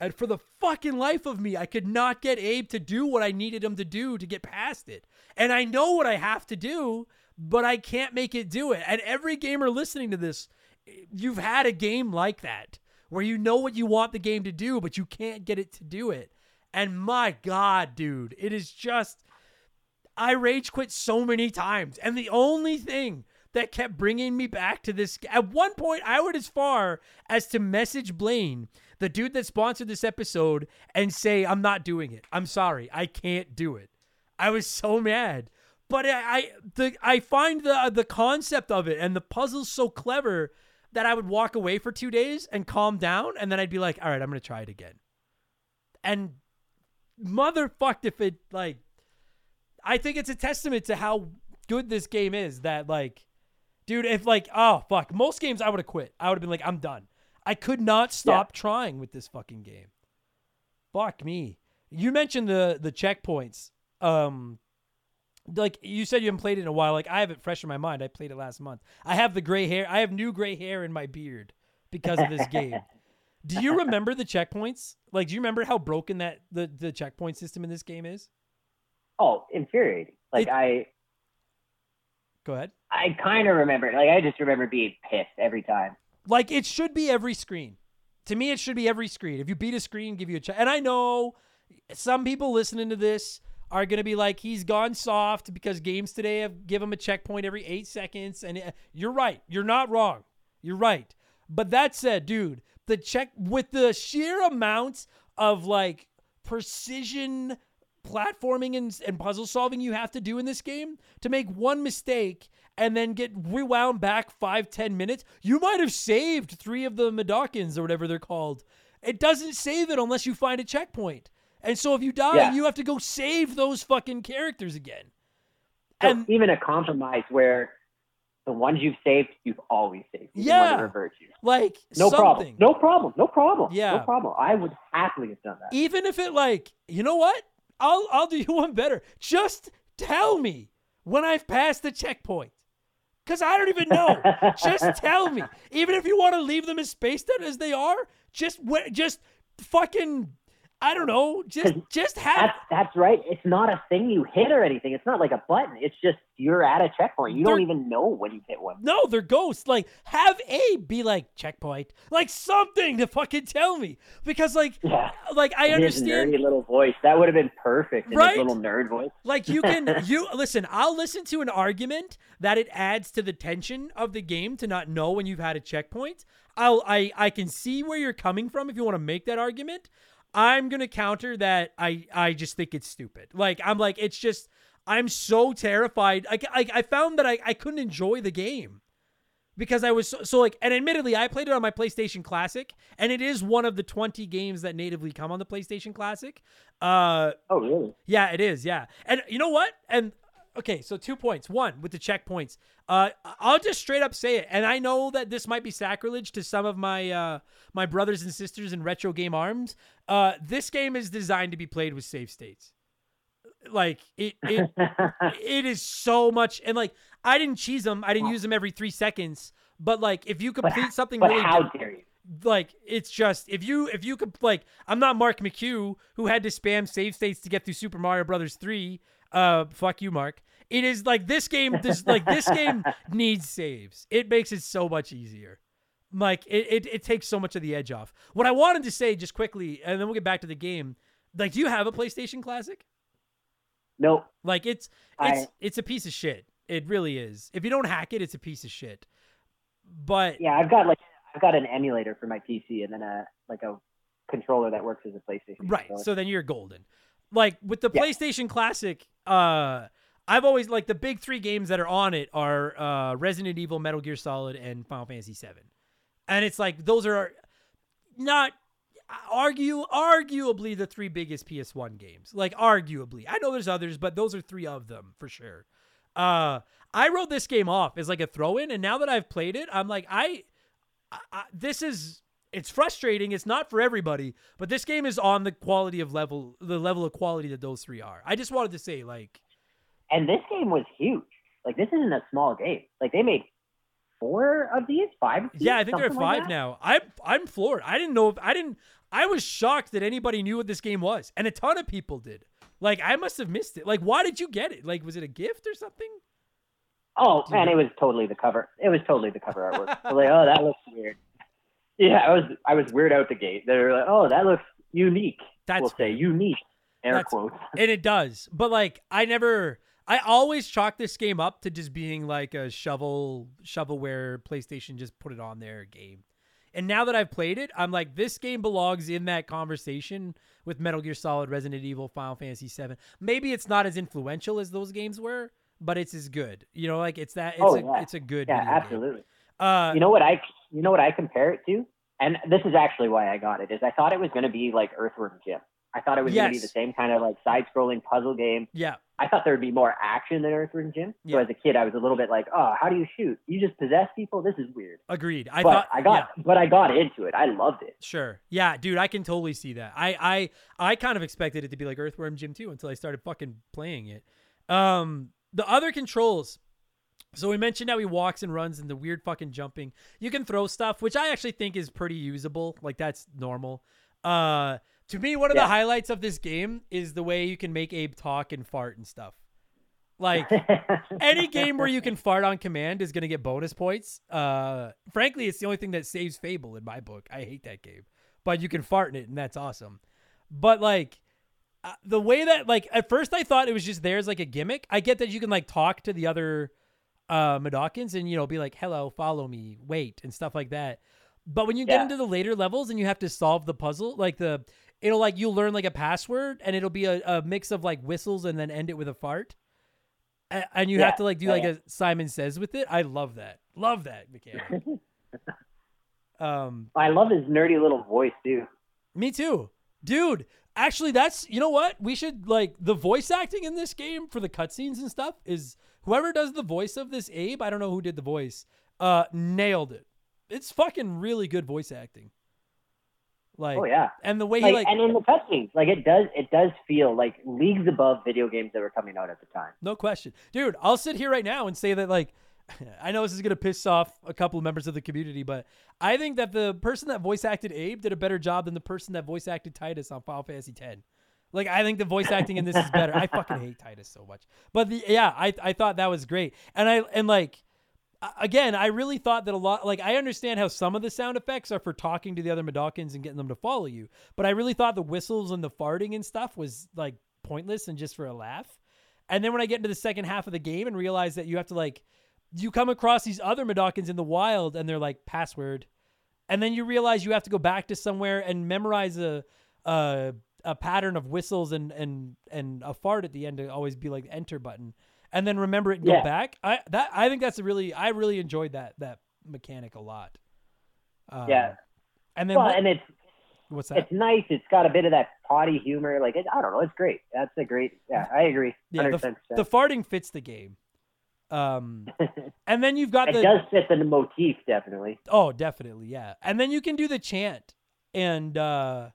and for the fucking life of me, I could not get Abe to do what I needed him to do to get past it. And I know what I have to do, but I can't make it do it. And every gamer listening to this, you've had a game like that where you know what you want the game to do, but you can't get it to do it. And my God, dude, it is just. I rage quit so many times. And the only thing that kept bringing me back to this. At one point, I went as far as to message Blaine, the dude that sponsored this episode, and say, I'm not doing it. I'm sorry. I can't do it. I was so mad. But I, I the I find the uh, the concept of it and the puzzle's so clever that I would walk away for two days and calm down, and then I'd be like, all right, I'm gonna try it again. And motherfucked if it like I think it's a testament to how good this game is that like dude if like oh fuck most games I would have quit. I would have been like I'm done. I could not stop trying with this fucking game. Fuck me. You mentioned the the checkpoints. Um like you said you haven't played it in a while. Like I have it fresh in my mind. I played it last month. I have the gray hair. I have new gray hair in my beard because of this game. (laughs) Do you remember the checkpoints? Like do you remember how broken that the the checkpoint system in this game is? Oh, infuriating. Like It- I, Go ahead. I kind of remember. Like I just remember being pissed every time. Like it should be every screen. To me, it should be every screen. If you beat a screen, give you a check. And I know some people listening to this are gonna be like, "He's gone soft because games today have give him a checkpoint every eight seconds." And it- you're right. You're not wrong. You're right. But that said, dude, the check with the sheer amounts of like precision platforming and, and puzzle solving you have to do in this game to make one mistake and then get rewound back five ten minutes you might have saved three of the medokins or whatever they're called it doesn't save it unless you find a checkpoint and so if you die Yeah. you have to go save those fucking characters again So and even a compromise where the ones you've saved, you've always saved. Yeah. revert you. like No something. problem. No problem. No problem. Yeah. No problem. I would happily have done that. even if it like you know what i'll i'll do you (laughs) one better. Just tell me when i've passed the checkpoint. Because i don't even know. (laughs) Just tell me. Even if you want to leave them as spaced out as they are just just fucking i don't know just just have That's that's right. It's not a thing you hit or anything. It's not like a button. It's just you're at a checkpoint. You don't even know when you hit one. no they're ghosts like have a be like checkpoint like something to fucking tell me because like Yeah. like i His understand nerdy little voice. That would have been perfect. In Right? His little nerd voice. Like you can (laughs) you listen, I'll listen to an argument that it adds to the tension of the game to not know when you've had a checkpoint. I'll I I can see where you're coming from if you want to make that argument. I'm going to counter that I I just think it's stupid. Like I'm like it's just I'm so terrified. Like I, I found that I I couldn't enjoy the game because I was so, so like, and admittedly, I played it on my PlayStation Classic, and it is one of the 20 games that natively come on the PlayStation Classic. Uh, Oh, really? yeah, it is. Yeah, and you know what? And okay, so two points. One with the checkpoints. Uh, I'll just straight up say it, and I know that this might be sacrilege to some of my uh my brothers and sisters in retro game arms. Uh, this game is designed to be played with save states. Like it, it (laughs) it is so much and like i didn't cheese them i didn't use them every three seconds but like if you but, complete something but really how dare you? like it's just if you if you could like i'm not mark mchugh who had to spam save states to get through super mario brothers 3 uh fuck you mark it is like this game this like this game (laughs) needs saves it makes it so much easier like it, it it takes so much of the edge off what i wanted to say just quickly and then we'll get back to the game like do you have a playstation classic Nope. like it's it's I- it's a piece of shit. It really is. If you don't hack it, it's a piece of shit. But Yeah, I've got like I've got an emulator for my PC and then a like a controller that works as a PlayStation. right, controller. so then you're golden. Like with the Yeah. PlayStation Classic, uh I've always like the big 3 games that are on it are uh Resident Evil, Metal Gear Solid and Final Fantasy 7. And it's like those are not argue arguably the three biggest PS1 games. Like arguably. I know there's others, but those are three of them for sure. Uh I wrote this game off as like a throw in and now that I've played it, I'm like I, I this is it's frustrating. It's not for everybody, but this game is on the quality of level the level of quality that those three are. I just wanted to say like and this game was huge. Like this isn't a small game. Like they made four of these, five. Of these, Yeah, I think they're at something like five now. I'm I'm floored. I didn't know if I didn't. I was shocked that anybody knew what this game was, and a ton of people did. Like I must have missed it. Like why did you get it? Like was it a gift or something? Oh Did man, it was totally the cover. It was totally the cover artwork. (laughs) Like, oh, that looks weird. Yeah, I was I was weird out the gate. They were like, oh, that looks unique. That's we'll say unique. Air That's- quotes. (laughs) and it does. But like I never. I always chalk this game up to just being like a shovel shovelware PlayStation just put it on their game. And now that I've played it, I'm like this game belongs in that conversation with Metal Gear Solid, Resident Evil, Final Fantasy 7. Maybe it's not as influential as those games were, but it's as good. You know, like it's that it's Oh, a yeah. it's a good Yeah, absolutely. Uh you know what I you know what I compare it to, and this is actually why I got it. Is I thought it was going to be like Earthworm Jim. I thought it was going to be the same kind of like side-scrolling puzzle game. yeah. I thought there would be more action than Earthworm Jim. Yeah. So as a kid, I was a little bit like, oh, how do you shoot? You just possess people? This is weird. Agreed. I but thought I got, yeah. but I got into it. I loved it. Sure. Yeah, dude, I can totally see that. I I I kind of expected it to be like Earthworm Jim too until I started fucking playing it. Um the other controls. So we mentioned how he walks and runs and the weird fucking jumping. You can throw stuff, which I actually think is pretty usable. Like that's normal. Uh to me one of the highlights of this game is the way you can make Abe talk and fart and stuff. Like (laughs) any game where you can fart on command is going to get bonus points. Uh, frankly, it's the only thing that saves Fable in my book. I hate that game, but you can fart in it, and that's awesome. But like uh, the way that like at first I thought it was just there as like a gimmick. I get that you can like talk to the other uh Madokins and you know be like, "Hello, follow me, wait," and stuff like that. But when you get into the later levels and you have to solve the puzzle, like the it'll like you'll learn like a password and it'll be a, a mix of like whistles and then end it with a fart. A- And you Yeah. have to like do like a Simon Says with it. I love that. Love that mechanic. (laughs) um, I love his nerdy little voice too. me too. Dude, actually that's you know what? We should like the voice acting in this game for the cutscenes and stuff is whoever does the voice of this Abe, I don't know who did the voice, uh nailed it. It's fucking really good voice acting. Like Oh yeah. and the way Like, he like and in the cutscenes, like it does, it does feel like leagues above video games that were coming out at the time. No question. Dude, I'll sit here right now and say that, like, (laughs) I know this is going to piss off a couple of members of the community, but I think that the person that voice acted Abe did a better job than the person that voice acted Tidus on Final Fantasy X. Like, I think the voice acting in this is better. I fucking hate Tidus so much. But the, yeah, I, I thought that was great. And I, and like, again, I really thought that a lot, like, I understand how some of the sound effects are for talking to the other Madokins and getting them to follow you. But I really thought the whistles and the farting and stuff was, like, pointless and just for a laugh. And then when I get into the second half of the game and realize that you have to like you come across these other Madokins in the wild and they're like password. And then you realize you have to go back to somewhere and memorize a a, a pattern of whistles and and and a fart at the end to always be like the enter button. And then remember it and go back. I that I think that's a really I really enjoyed that that mechanic a lot. Um, Yeah. And then well, what- and it's what's that? it's nice. It's got a bit of that potty humor. Like it, I don't know. It's great. That's a great. Yeah, I agree. Yeah, the, the farting fits the game. Um, (laughs) and then you've got it the does fit the motif definitely. Oh, definitely, yeah. And then you can do the chant. And uh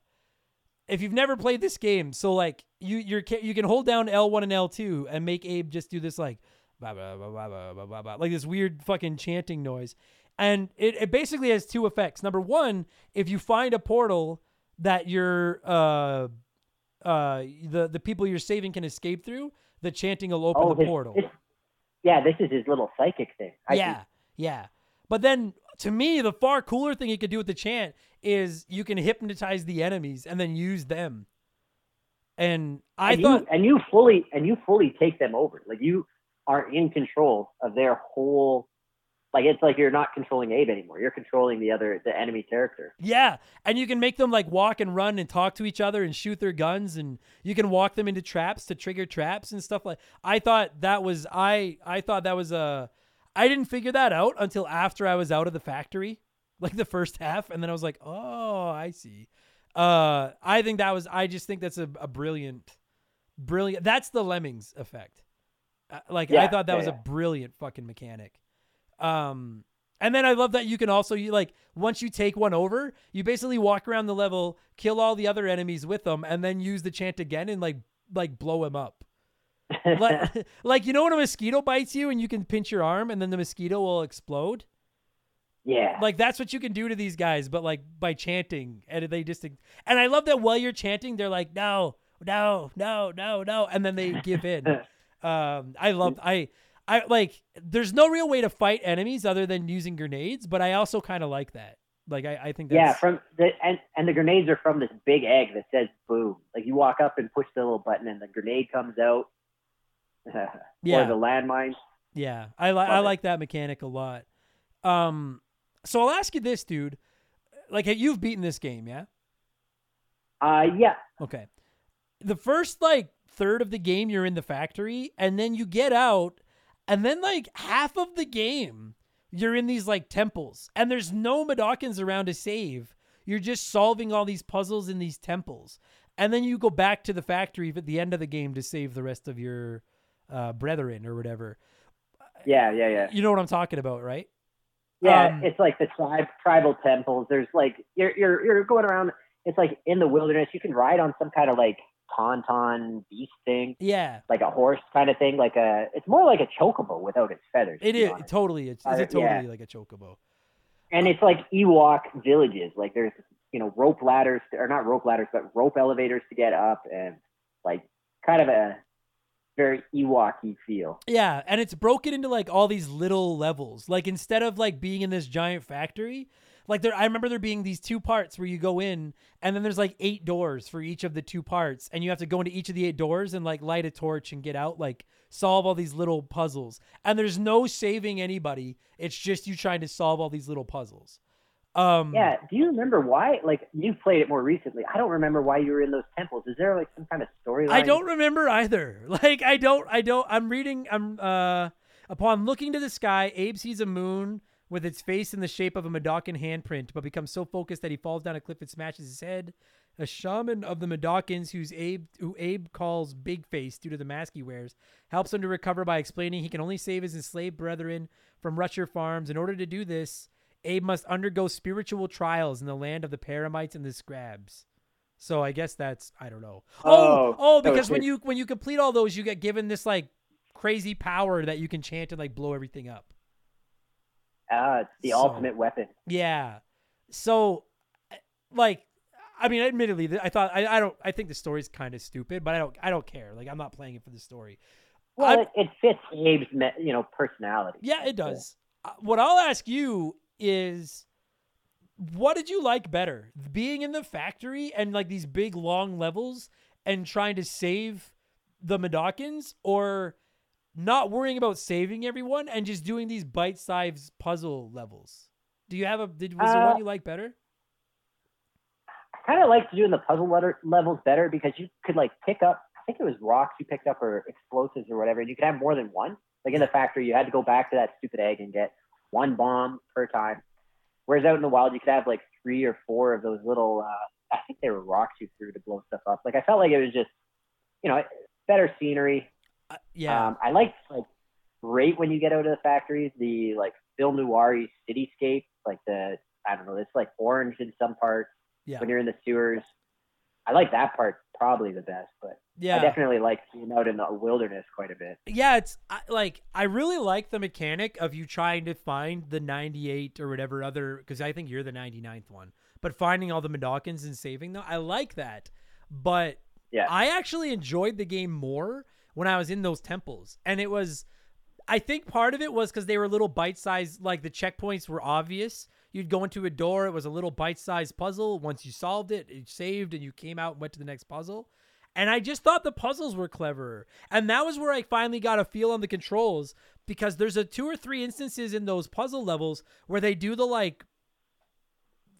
if you've never played this game, so like you you're you can hold down L1 and L2 and make Abe just do this like blah blah blah blah blah blah blah, blah like this weird fucking chanting noise. And it, it basically has two effects. Number one, if you find a portal that you're uh uh the the people you're saving can escape through, the chanting will open oh, the his, portal. His, yeah, this is his little psychic thing. I yeah, think. yeah. But then to me, the far cooler thing you could do with the chant is you can hypnotize the enemies and then use them. And I and thought, you, and you fully and you fully take them over. Like you are in control of their whole. Like it's like you're not controlling Abe anymore. You're controlling the other the enemy character. yeah, and you can make them like walk and run and talk to each other and shoot their guns, and you can walk them into traps to trigger traps and stuff like. I thought that was I I thought that was a. I didn't figure that out until after I was out of the factory, (laughs) like the first half, and then I was like, oh, I see. Uh, I think that was. I just think that's a, a brilliant, brilliant. That's the Lemmings effect. Uh, like I thought that yeah, was yeah. a brilliant fucking mechanic. Um, and then I love that you can also you like once you take one over, you basically walk around the level, kill all the other enemies with them, and then use the chant again and like like blow him up. Like, (laughs) (laughs) like you know when a mosquito bites you and you can pinch your arm and then the mosquito will explode. yeah. Like that's what you can do to these guys, but like by chanting, and they just and I love that while you're chanting, they're like no, no, no, no, no, and then they give in. (laughs) um, I love I. I like there's no real way to fight enemies other than using grenades, but I also kind of like that. Like I, I think that's yeah, from the and and the grenades are from this big egg that says boom. Like you walk up and push the little button and the grenade comes out. (laughs) Yeah. Or the landmine. Yeah, I like I like that mechanic a lot. Um, so I'll ask you this, dude. Like, you've beaten this game, yeah? Uh yeah. Okay. The first like third of the game, you're in the factory, and then you get out, and then like half of the game, you're in these like temples, and there's no Medokins around to save. You're just solving all these puzzles in these temples, and then you go back to the factory at the end of the game to save the rest of your uh, brethren or whatever. Yeah, yeah, yeah. You know what I'm talking about, right? Yeah, Um, it's like the tribe tribal temples. There's like you're you're you're going around. It's like in the wilderness. You can ride on some kind of like tauntaun beast thing, Yeah, like a horse kind of thing. Like a it's more like a chocobo without its feathers. to it is honest. totally. It's, it's Uh, totally yeah. like a chocobo. and it's like Ewok villages. Like there's you know rope ladders or not rope ladders, but rope elevators to get up, and like kind of a very Ewoky feel. Yeah, and it's broken into like all these little levels. Like instead of like being in this giant factory, like there I remember there being these two parts where you go in and then there's like eight doors for each of the two parts and you have to go into each of the eight doors and like light a torch and get out like solve all these little puzzles. And there's no saving anybody. It's just you trying to solve all these little puzzles. Um Yeah. Do you remember why? Like you've played it more recently. I don't remember why you were in those temples. Is there like some kind of storyline? I don't remember either. (laughs) Like I don't I don't I'm reading I'm uh upon looking to the sky, Abe sees a moon with its face in the shape of a Madokan handprint, but becomes so focused that he falls down a cliff and smashes his head. A shaman of the Madokans, who's Abe who Abe calls Big Face due to the mask he wears, helps him to recover by explaining he can only save his enslaved brethren from Rusher Farms. In order to do this, Abe must undergo spiritual trials in the land of the Paramites and the Scrabs. So I guess that's I don't know. Oh, Oh, oh, because when you when you complete all those, you get given this like crazy power that you can chant and like blow everything up. Ah, it's the So- ultimate weapon. Yeah. So, like, I mean, admittedly, I thought I, I don't I think the story's kind of stupid, but I don't I don't care. Like, I'm not playing it for the story. Well, I'm- it, it fits Abe's you know personality. Yeah, it does. Uh, What I'll ask you is what did you like better? Being in the factory and like these big long levels and trying to save the Medokins or not worrying about saving everyone and just doing these bite-sized puzzle levels? Do you have a did was there Uh, one you like better? I kind of liked doing the puzzle letter levels better because you could like pick up. I think it was rocks you picked up or explosives or whatever, and you could have more than one. Like in the factory, you had to go back to that stupid egg and get one bomb per time. Whereas out in the wild, you could have like three or four of those little, uh, I think they were rocks you threw to blow stuff up. Like I felt like it was just, you know, better scenery. Uh, yeah. Um, I liked like right when you get out of the factories, the like film noir cityscape, like the I don't know, it's like orange in some parts yeah. when you're in the sewers. I like that part probably the best, but yeah. I definitely like being out in the wilderness quite a bit. Yeah, it's I, like I really like the mechanic of you trying to find the 98 or whatever other because I think you're the 99th one, but finding all the Mudokons and saving them. I like that, but Yeah. I actually enjoyed the game more when I was in those temples, and it was. I think part of it was because they were little bite sized, like the checkpoints were obvious. You'd go into a door, it was a little bite sized puzzle. Once you solved it, it saved, and you came out and went to the next puzzle. And I just thought the puzzles were cleverer. And that was where I finally got a feel on the controls because there's a two or three instances in those puzzle levels where they do the like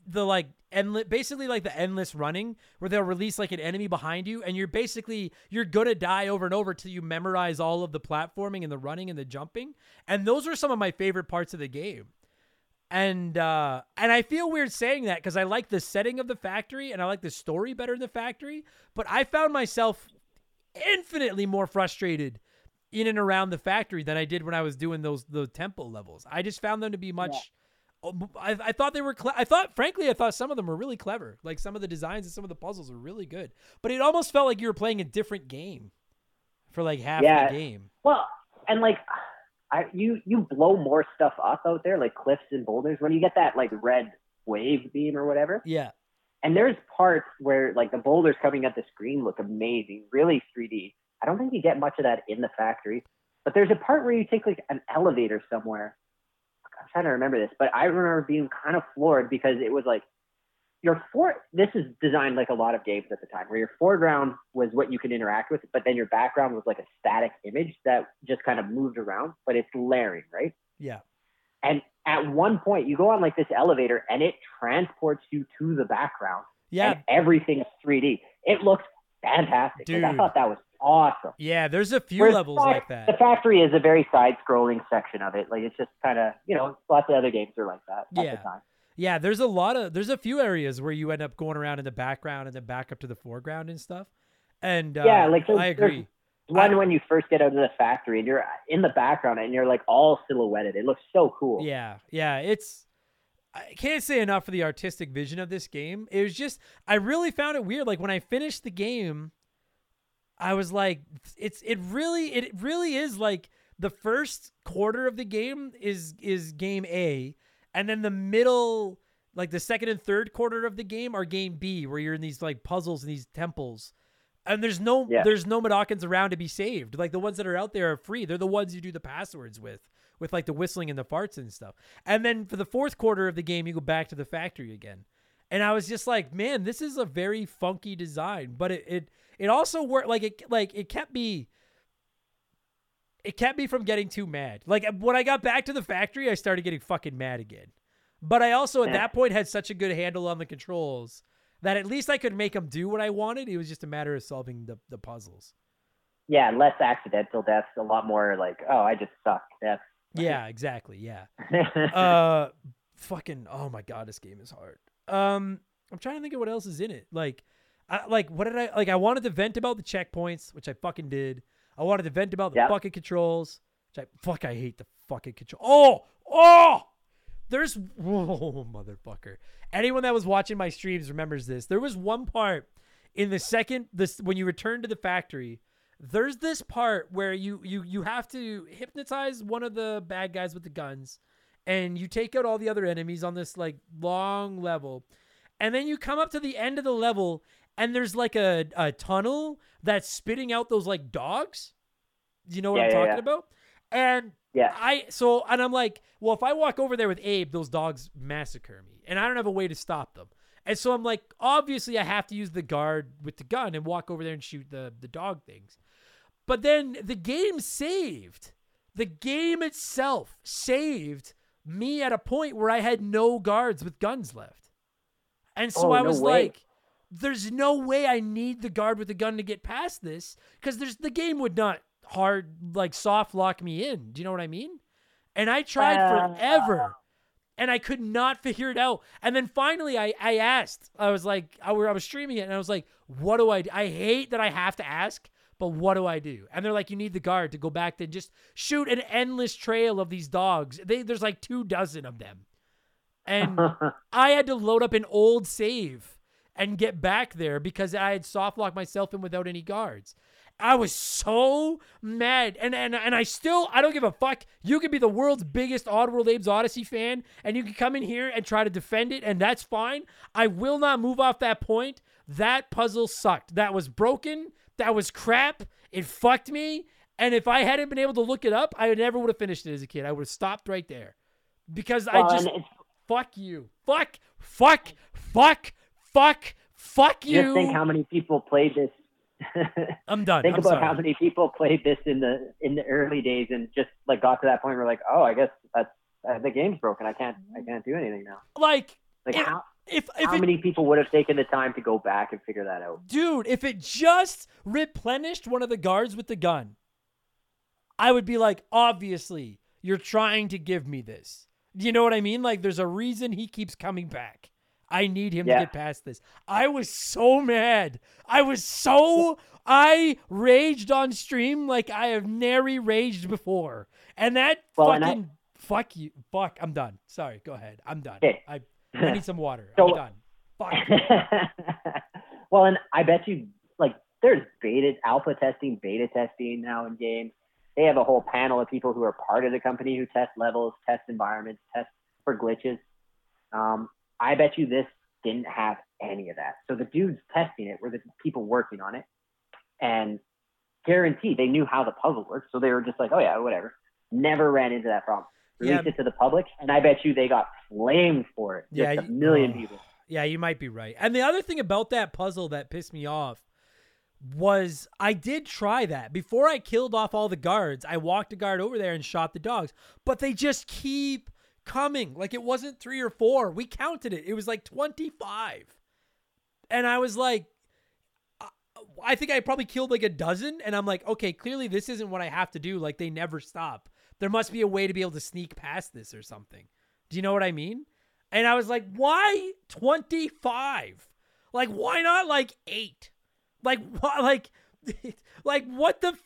the like endless basically like the endless running where they'll release like an enemy behind you and you're basically you're gonna die over and over till you memorize all of the platforming and the running and the jumping. And those are some of my favorite parts of the game and uh and I feel weird saying that because I like the setting of the factory and I like the story better in the factory, but I found myself infinitely more frustrated in and around the factory than I did when I was doing those the temple levels. I just found them to be much. oh, I, I thought they were. Cle- I thought, frankly, I thought some of them were really clever. Like some of the designs and some of the puzzles were really good. But it almost felt like you were playing a different game for like half Yeah. the game. Well, and like I you you blow more stuff up out there, like cliffs and boulders, when you get that like red wave beam or whatever. Yeah, And there's parts where like the boulders coming at the screen look amazing, really 3D. I don't think you get much of that in the factory, but there's a part where you take like an elevator somewhere. I'm trying to remember this, but I remember being kind of floored because it was like your fore. This is designed like a lot of games at the time, where your foreground was what you could interact with, but then your background was like a static image that just kind of moved around, but it's layering, right? yeah, And at one point, you go on like this elevator, and it transports you to the background yeah. and everything's 3D. It looks fantastic. Like, I thought that was awesome. Yeah, there's a few Whereas levels the fac- like that. The factory is a very side-scrolling section of it. Like it's just kind of, you know, lots of other games are like that at Yeah. the time. Yeah, there's a lot of there's a few areas where you end up going around in the background and then back up to the foreground and stuff. And uh, Yeah, like, I agree. One I- when you first get out of the factory and you're in the background and you're like all silhouetted. It looks so cool. Yeah, yeah, it's I can't say enough for the artistic vision of this game. It was just I really found it weird. Like when I finished the game, I was like, it's it really it really is like the first quarter of the game is is game A, and then the middle, like the second and third quarter of the game are game B, where you're in these like puzzles and these temples. And there's no Yeah. there's no Mudokons around to be saved. Like the ones that are out there are free. They're the ones you do the passwords with, with like the whistling and the farts and stuff. And then for the fourth quarter of the game, you go back to the factory again. And I was just like, man, this is a very funky design, but it it it also worked like it like it kept me it kept me from getting too mad. Like when I got back to the factory, I started getting fucking mad again. But I also at that point had such a good handle on the controls that at least I could make them do what I wanted. It was just a matter of solving the the puzzles. Yeah, less accidental deaths, a lot more like, oh, I just suck deaths. Yeah, exactly. Yeah. (laughs) uh fucking oh my god this game is hard um i'm trying to think of what else is in it like I, like what did i like i wanted to vent about the checkpoints which i fucking did i wanted to vent about the Yep. fucking controls i fuck i hate the fucking control. Oh oh there's (laughs) whoa motherfucker. Anyone that was watching my streams remembers this. There was one part in the second this when you return to the factory there's this part where you you you have to hypnotize one of the bad guys with the guns and you take out all the other enemies on this like long level. And then you come up to the end of the level and there's like a, a tunnel that's spitting out those like dogs you know what Yeah, i'm yeah, talking yeah. about and Yeah. i so and i'm like well if i walk over there with abe those dogs massacre me and i don't have a way to stop them and so i'm like obviously i have to use the guard with the gun and walk over there and shoot the the dog things but then the game saved. The game itself saved me at a point where I had no guards with guns left. And so Oh, I no was way. like, there's no way I need the guard with the gun to get past this because there's the game would not hard like soft lock me in. Do you know what I mean? And I tried Uh, forever and I could not figure it out. And then finally I, I asked, I was like, I, were- I was streaming it and I was like, what do I do? I hate that I have to ask, but what do I do? And they're like, you need the guard to go back to just shoot an endless trail of these dogs. They, there's like two dozen of them. And (laughs) I had to load up an old save and get back there because I had soft locked myself in without any guards. I was so mad. And, and and I still I don't give a fuck. You could be the world's biggest Oddworld Abe's Oddysee fan and you can come in here and try to defend it and that's fine. I will not move off that point. That puzzle sucked. That was broken. That was crap. It fucked me. And if I hadn't been able to look it up, I never would have finished it as a kid. I would have stopped right there. Because Well, I just fuck you. Fuck, fuck, fuck, fuck, fuck you. just think how many people played this. (laughs) I'm done. think I'm about sorry. how many people played this in the in the early days and just like got to that point where like, oh, I guess that's uh, the game's broken. I can't I can't do anything now. like Like If- how if if how it, many people would have taken the time to go back and figure that out? dude, if it just replenished one of the guards with the gun, I would be like, obviously, you're trying to give me this. Do you know what I mean? Like, there's a reason he keeps coming back. I need him to get past this. I was so mad. I was so I raged on stream like I have nary raged before. And that Well, and I- fucking fuck you. Fuck, I'm done. Sorry, go ahead. I'm done. Okay. I, (laughs) I need some water. So- I'm done. Fuck. (laughs) well, and I bet you like there's beta alpha testing, beta testing now in games. They have a whole panel of people who are part of the company who test levels, test environments, test for glitches. Um, I bet you this didn't have any of that. So the dudes testing it were the people working on it, and guaranteed they knew how the puzzle worked. So they were just like, oh yeah, whatever. Never ran into that problem. Yeah. Released it to the public, and I bet you they got flamed for it. Just Yeah, a million oh. people. Yeah, you might be right. And the other thing about that puzzle that pissed me off was I did try that. Before I killed off all the guards, I walked a guard over there and shot the dogs, but they just keep coming. Like it wasn't 3 or 4. We counted it. It was like 25. And I was like I- I think I probably killed like a dozen and I'm like, "Okay, clearly this isn't what I have to do. Like they never stop. There must be a way to be able to sneak past this or something." Do you know what I mean? And I was like, why 25? Like, why not like eight? Like, (laughs) what? Like, (laughs) like what the? f-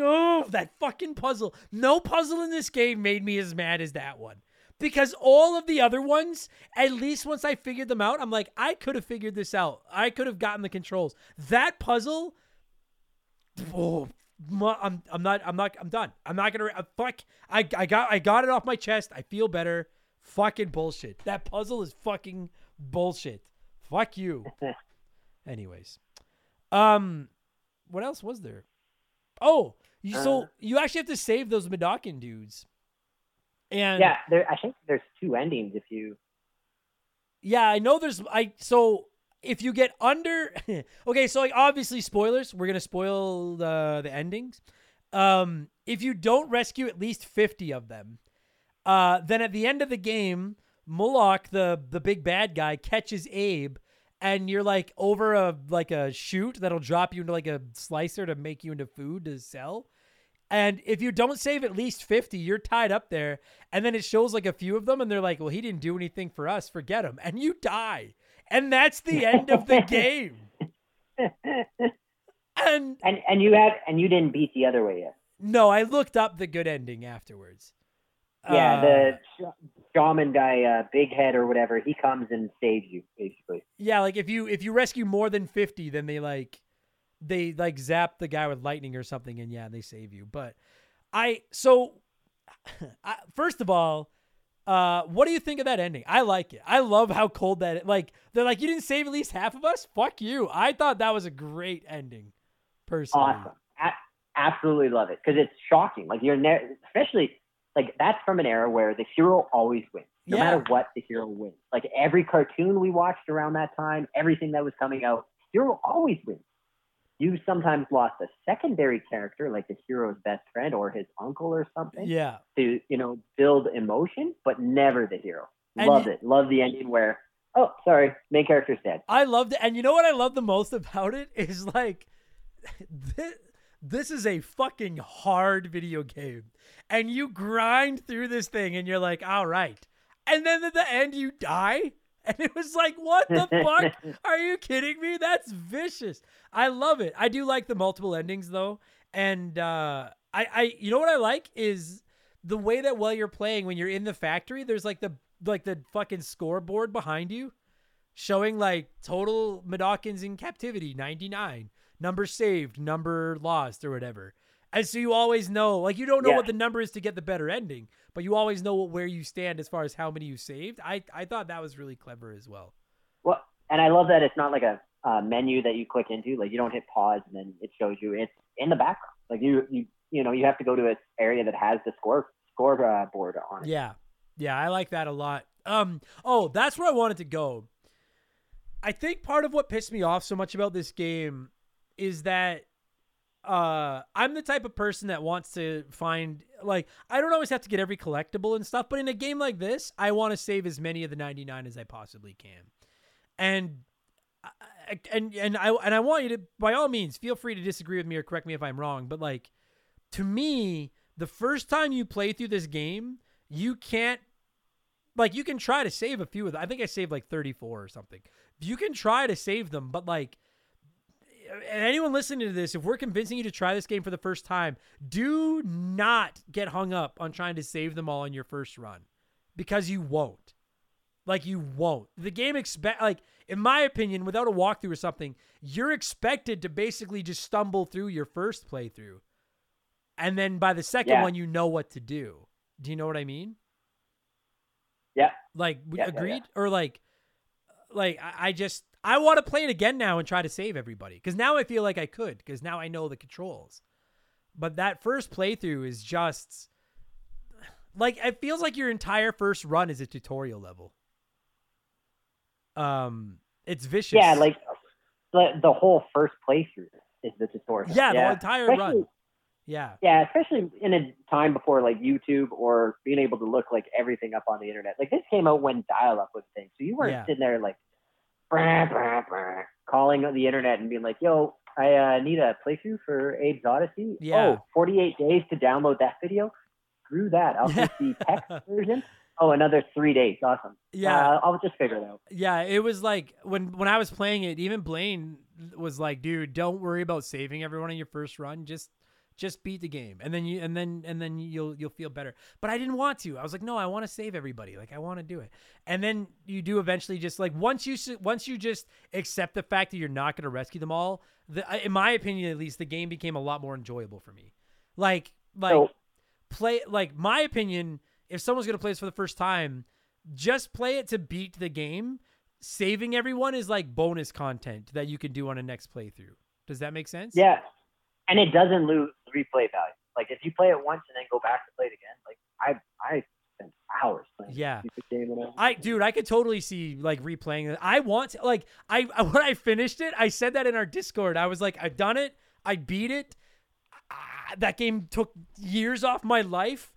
Oh, that fucking puzzle. No puzzle in this game made me as mad as that one. Because all of the other ones, at least once I figured them out, I'm like, I could have figured this out. I could have gotten the controls. That puzzle, oh, I'm, I'm not, I'm not, I'm done. I'm not gonna. Uh, fuck. I, I got, I got it off my chest. I feel better. Fucking bullshit. That puzzle is fucking bullshit. Fuck you. (laughs) Anyways, um, what else was there? Oh, you, so Uh. you actually have to save those Mudokon dudes. And Yeah, there. I think there's two endings if you. Yeah, I know there's I so if you get under (laughs) Okay, so like obviously spoilers, we're going to spoil the the endings. Um if you don't rescue at least 50 of them, uh then at the end of the game, Molluck, the the big bad guy catches Abe and you're like over a like a chute that'll drop you into like a slicer to make you into food to sell. And if you don't save at least 50, you're tied up there. And then it shows like a few of them, and they're like, well, he didn't do anything for us. Forget him. And you die. And that's the end of the (laughs) game. And And and you have and you didn't beat the other way yet. no, I looked up the good ending afterwards. Yeah, Uh, the sh- shaman guy, uh, Big Head or whatever, he comes and saves you basically. yeah, like if you if you rescue more than 50, then they like they like zap the guy with lightning or something and yeah, they save you. But I so (laughs) I, first of all, uh what do you think of that ending? I like it. I love how cold that like they're like you didn't save at least half of us? Fuck you. I thought that was a great ending. Personally. Awesome, absolutely love it because it's shocking. Like you're ne- especially like that's from an era where the hero always wins, no Yeah. matter what. The hero wins. Like every cartoon we watched around that time, everything that was coming out, hero always wins. You sometimes lost a secondary character, like the hero's best friend or his uncle or something. Yeah. to you know build emotion, but never the hero. And Love it. Love the ending where oh sorry, main character's dead. I loved it. And you know what I love the most about it is like (laughs) the, this is a fucking hard video game. And you grind through this thing and you're like, all right. And then at the end, you die. (laughs) And it was like, what the fuck? (laughs) Are you kidding me? That's vicious. I love it. I do like the multiple endings though. And uh, I, I, you know what I like is the way that while you're playing, when you're in the factory, there's like the like the fucking scoreboard behind you showing like total Mudokons in captivity 99 number saved number lost or whatever and so you always know like you don't know Yeah. what the number is to get the better ending but you always know where you stand as far as how many you saved i i thought that was really clever as well Well, and I love that it's not like a, uh menu that you click into. Like you don't hit pause and then it shows you. It's in the background. Like you, you, you know, you have to go to an area that has the score score uh, board on it. Yeah. Yeah, I like that a lot. Um oh, that's where I wanted to go. I think part of what pissed me off so much about this game is that uh I'm the type of person that wants to find like I don't always have to get every collectible and stuff, but in a game like this, I want to save as many of the 99 as I possibly can. And I- and and I and I want you to by all means feel free to disagree with me or correct me if I'm wrong, but like to me, the first time you play through this game, you can't like you can try to save a few of them. I think I saved like 34 or something. You can try to save them, but like anyone listening to this, if we're convincing you to try this game for the first time, do not get hung up on trying to save them all in your first run because you won't. Like you won't. The game expect like in my opinion, without a walkthrough or something, you're expected to basically just stumble through your first playthrough. And then by the second Yeah. one you know what to do. Do you know what I mean? Yeah. Like Yeah, yeah, yeah. agreed or like like I, I just I want to play it again now and try to save everybody because now I feel like I could because now I know the controls. But that first playthrough is just like it feels like your entire first run is a tutorial level. Um, it's vicious. Yeah, like the the whole first playthrough is the tutorial. yeah, the entire run. Yeah, Yeah, especially in a time before like YouTube or being able to look like everything up on the internet. Like this came out when dial-up was a thing, so you weren't Yeah. sitting there like brah, brah, brah, calling the internet and being like, "Yo, I uh, need a playthrough for Abe's Oddysee." Yeah. Oh, 48 days to download that video. Screw that. I'll take the (laughs) text version. Oh, another three days. Awesome. Yeah. Uh, I'll just figure it out. yeah. It was like when when I was playing it, even Blaine was like, "Dude, don't worry about saving everyone in your first run. Just just beat the game, and then you and then and then you'll you'll feel better." But I didn't want to. I was like, "No, I want to save everybody. Like I want to do it." And then you do eventually. Just like once you once you just accept the fact that you're not going to rescue them all, the, in my opinion at least, the game became a lot more enjoyable for me. Like like play like my opinion if someone's going to play this for the first time just play it to beat the game saving everyone is like bonus content that you can do on a next playthrough does that make sense Yeah, and it doesn't lose replay value. Like if you play it once and then go back to play it again, like I I spent hours playing. Yeah. stupid game and I dude, I could totally see like replaying it. I want to, like I (laughs) when I finished it, I said that in our Discord. I was like, I've done it. I beat it. Ah, that game took years off my life,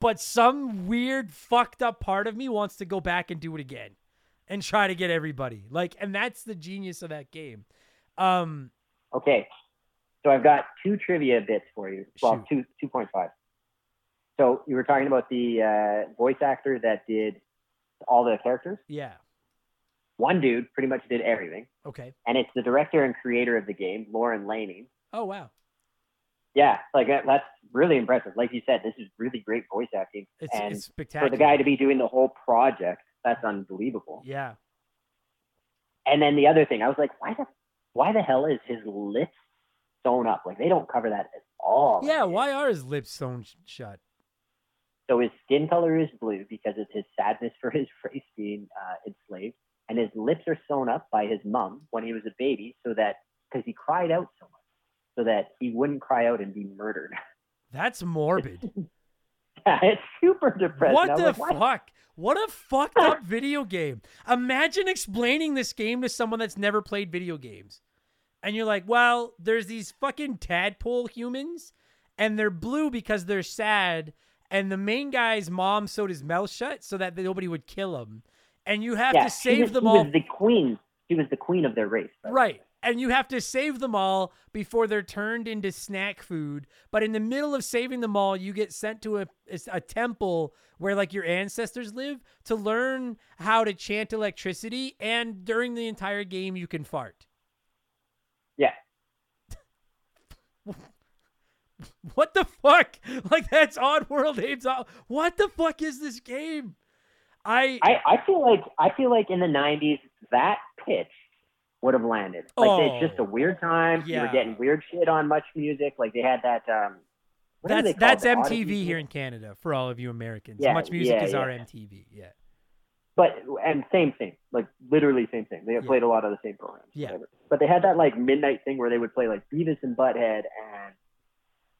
but some weird fucked up part of me wants to go back and do it again and try to get everybody. Like and that's the genius of that game. Um Okay, so I've got two trivia bits for you. Well, Shoot. two two point five. So you were talking about the uh, voice actor that did all the characters. yeah. One dude pretty much did everything, Okay. and it's the director and creator of the game, Lorne Lanning. Oh wow. Yeah, like that- that's really impressive. Like you said, this is really great voice acting, It's and it's spectacular. for the guy to be doing the whole project, that's unbelievable. Yeah. And then the other thing, I was like, why the why the hell is his lips sewn up? Like they don't cover that at all. Yeah, why are his lips sewn sh- shut? So his skin color is blue because it's his sadness for (laughs) his race being uh, enslaved, and his lips are sewn up by his mom when he was a baby, so that because he cried out so much, so that he wouldn't cry out and be murdered. (laughs) That's morbid. (laughs) yeah, it's super depressing. What the like, what? fuck? What a fucked up video game. Imagine explaining this game to someone that's never played video games. And you're like, well, there's these fucking tadpole humans, and they're blue because they're sad, and the main guy's mom sewed his mouth shut so that nobody would kill him. And you have Yeah, to save was, them all. the queen. She was the queen of their race. by. Right. and you have to save them all before they're turned into snack food. But in the middle of saving them all, you get sent to a a temple where like your ancestors live to learn how to chant electricity. And during the entire game, you can fart. Yeah. (laughs) what the fuck? Like that's odd Oddworld Abe's. What the fuck is this game? I, I I feel like I feel like in the '90s that pitch would have landed. Like Oh. it's just a weird time. You were getting weird shit on Much Music. Like they had that. um that's that's MTV here in Canada for all of you Americans. Yeah, MuchMusic yeah, is our. MTV. Yeah. But and same thing, like literally same thing. They Yeah. played a lot of the same programs. Yeah. whatever. But they had that like midnight thing where they would play like Beavis and Butthead and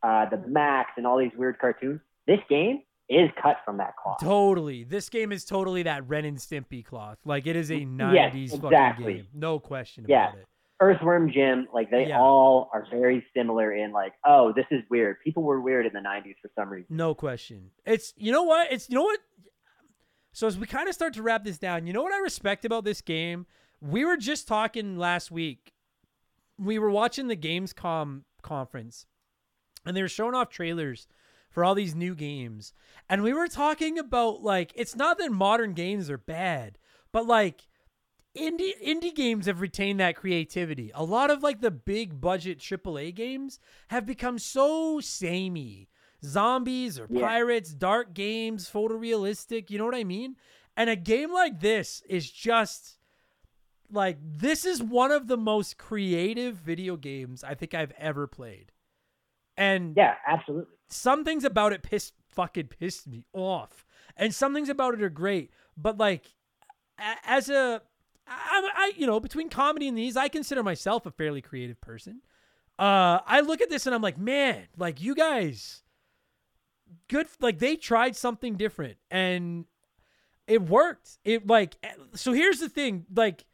uh, the Maxx and all these weird cartoons. This game is cut from that cloth. Totally. This game is totally that Ren and Stimpy cloth. Like it is a Yes, 90s fucking exactly. game. No question Yeah. about it. Earthworm Jim, like they Yeah. all are very similar in like, oh, this is weird. People were weird in the '90s for some reason. No question. It's you know what? It's you know what? So as we kind of start to wrap this down, you know what I respect about this game? We were just talking last week. We were watching the Gamescom conference and they were showing off trailers for all these new games. And we were talking about like it's not that modern games are bad, but like indie indie games have retained that creativity. A lot of like the big budget AAA games have become so samey. Zombies or Yeah. pirates, dark games, photorealistic, you know what I mean? And a game like this is just like this is one of the most creative video games I think I've ever played. And Yeah, absolutely. some things about it pissed fucking pissed me off, and some things about it are great. But like, as a, I, I you know between comedy and these, I consider myself a fairly creative person. Uh, I look at this and I'm like, man, like you guys, good. Like they tried something different and it worked. It like eh, so. Here's the thing, like.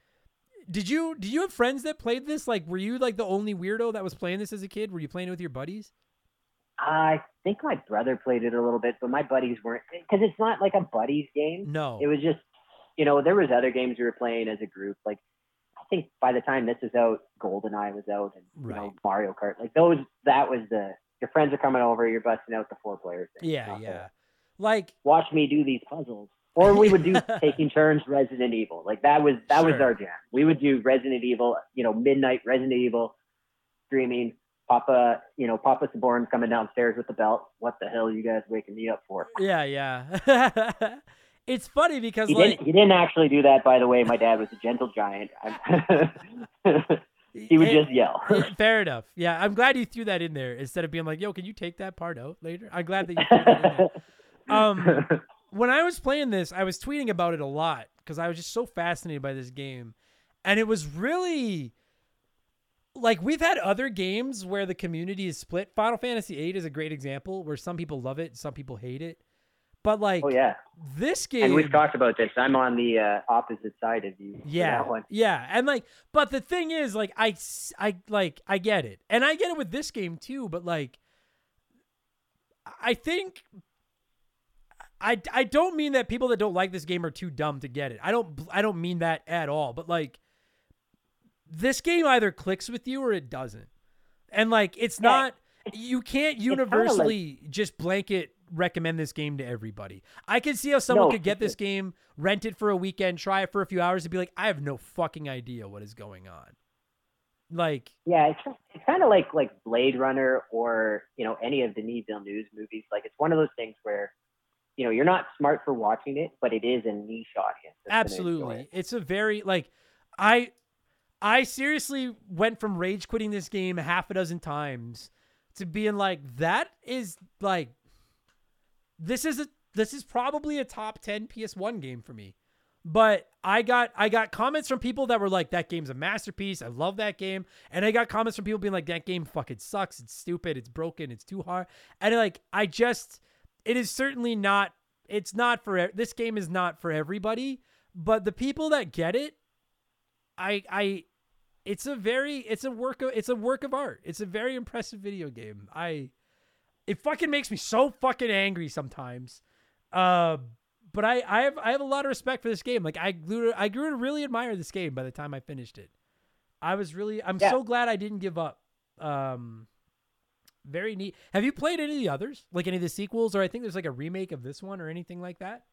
Did you did you have friends that played this? Like, were you like the only weirdo that was playing this as a kid? Were you playing it with your buddies? I think my brother played it a little bit, but my buddies weren't because it's not like a buddies game. No. It was just, you know, there was other games we were playing as a group. Like, I think by the time this was out, GoldenEye was out, and you know, Mario Kart. Like those, that was the your friends are coming over, you're busting out the four players. thing. Yeah, yeah. Like Watch me do these puzzles, or we would do (laughs) taking turns Resident Evil. Like that was that was our jam. We would do Resident Evil, you know, midnight Resident Evil, streaming. Papa, you know, Papa Saborn's coming downstairs with the belt. What the hell are you guys waking me up for? yeah, yeah. (laughs) it's funny because He like didn't. He didn't actually do that, by the way. My dad was a gentle giant. (laughs) he would it- just yell. yeah, (laughs) fair enough. Yeah, I'm glad you threw that in there instead of being like, "Yo, can you take that part out later?" I'm glad that you threw that in there. (laughs) Um, when I was playing this, I was tweeting about it a lot because I was just so fascinated by this game. And it was really like we've had other games where the community is split. Final Fantasy VIII is a great example where some people love it, some people hate it. But like oh yeah, this game and we've talked about this. I'm on the uh, opposite side of you. yeah, yeah, and like, but the thing is, like, I, I, like, I get it, and I get it with this game too. But like, I think, I, I don't mean that people that don't like this game are too dumb to get it. I don't, I don't mean that at all. But like, this game either clicks with you or it doesn't, and like, it's not. You can't universally just blanket recommend this game to everybody. I can see how someone No, could get this game, rent it for a weekend, try it for a few hours, and be like, I have no fucking idea what is going on. Like, Yeah, it's it's kind of like like Blade Runner or you know any of the Denis Villeneuve movies. Like it's one of those things where you know you're not smart for watching it, but it is a niche audience. that's gonna enjoy absolutely, it. it's a very like, I, I seriously went from rage quitting this game half a dozen times to being like, that is like, this is a this is probably a top ten PS1 game for me. But I got I got comments from people that were like, "That game's a masterpiece. I love that game." And I got comments from people being like, "That game fucking sucks. It's stupid. It's broken. It's too hard." And like, I just, it is certainly not. It's not for this game is not for everybody. But the people that get it, I I, it's a very it's a work of it's a work of art. It's a very impressive video game. I, it fucking makes me so fucking angry sometimes. Uh, but I, I have I have a lot of respect for this game. Like I grew to, I grew to really admire this game by the time I finished it. I was really. I'm Yeah. so glad I didn't give up. Um, very neat. Have you played any of the others? Like any of the sequels, or I think there's like a remake of this one or anything like that.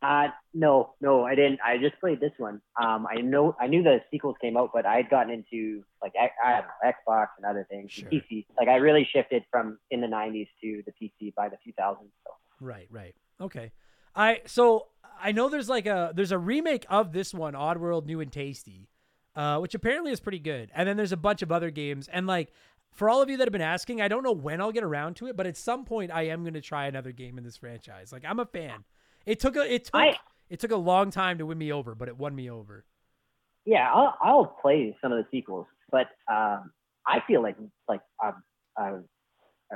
Uh, no, no, I didn't. I just played this one. Um, I know, I knew the sequels came out, but I had gotten into like I, I don't know Xbox and other things, Sure. PC. Like I really shifted from in the '90s to the PC by the 2000s. So Right, right. Okay. I so I know there's like a there's a remake of this one, Oddworld New and Tasty, uh, which apparently is pretty good. And then there's a bunch of other games. And like for all of you that have been asking, I don't know when I'll get around to it, but at some point I am gonna try another game in this franchise. Like I'm a fan. It took a it took I- it took a long time to win me over, but it won me over. yeah, I'll, I'll play some of the sequels, but um, I feel like like um, a,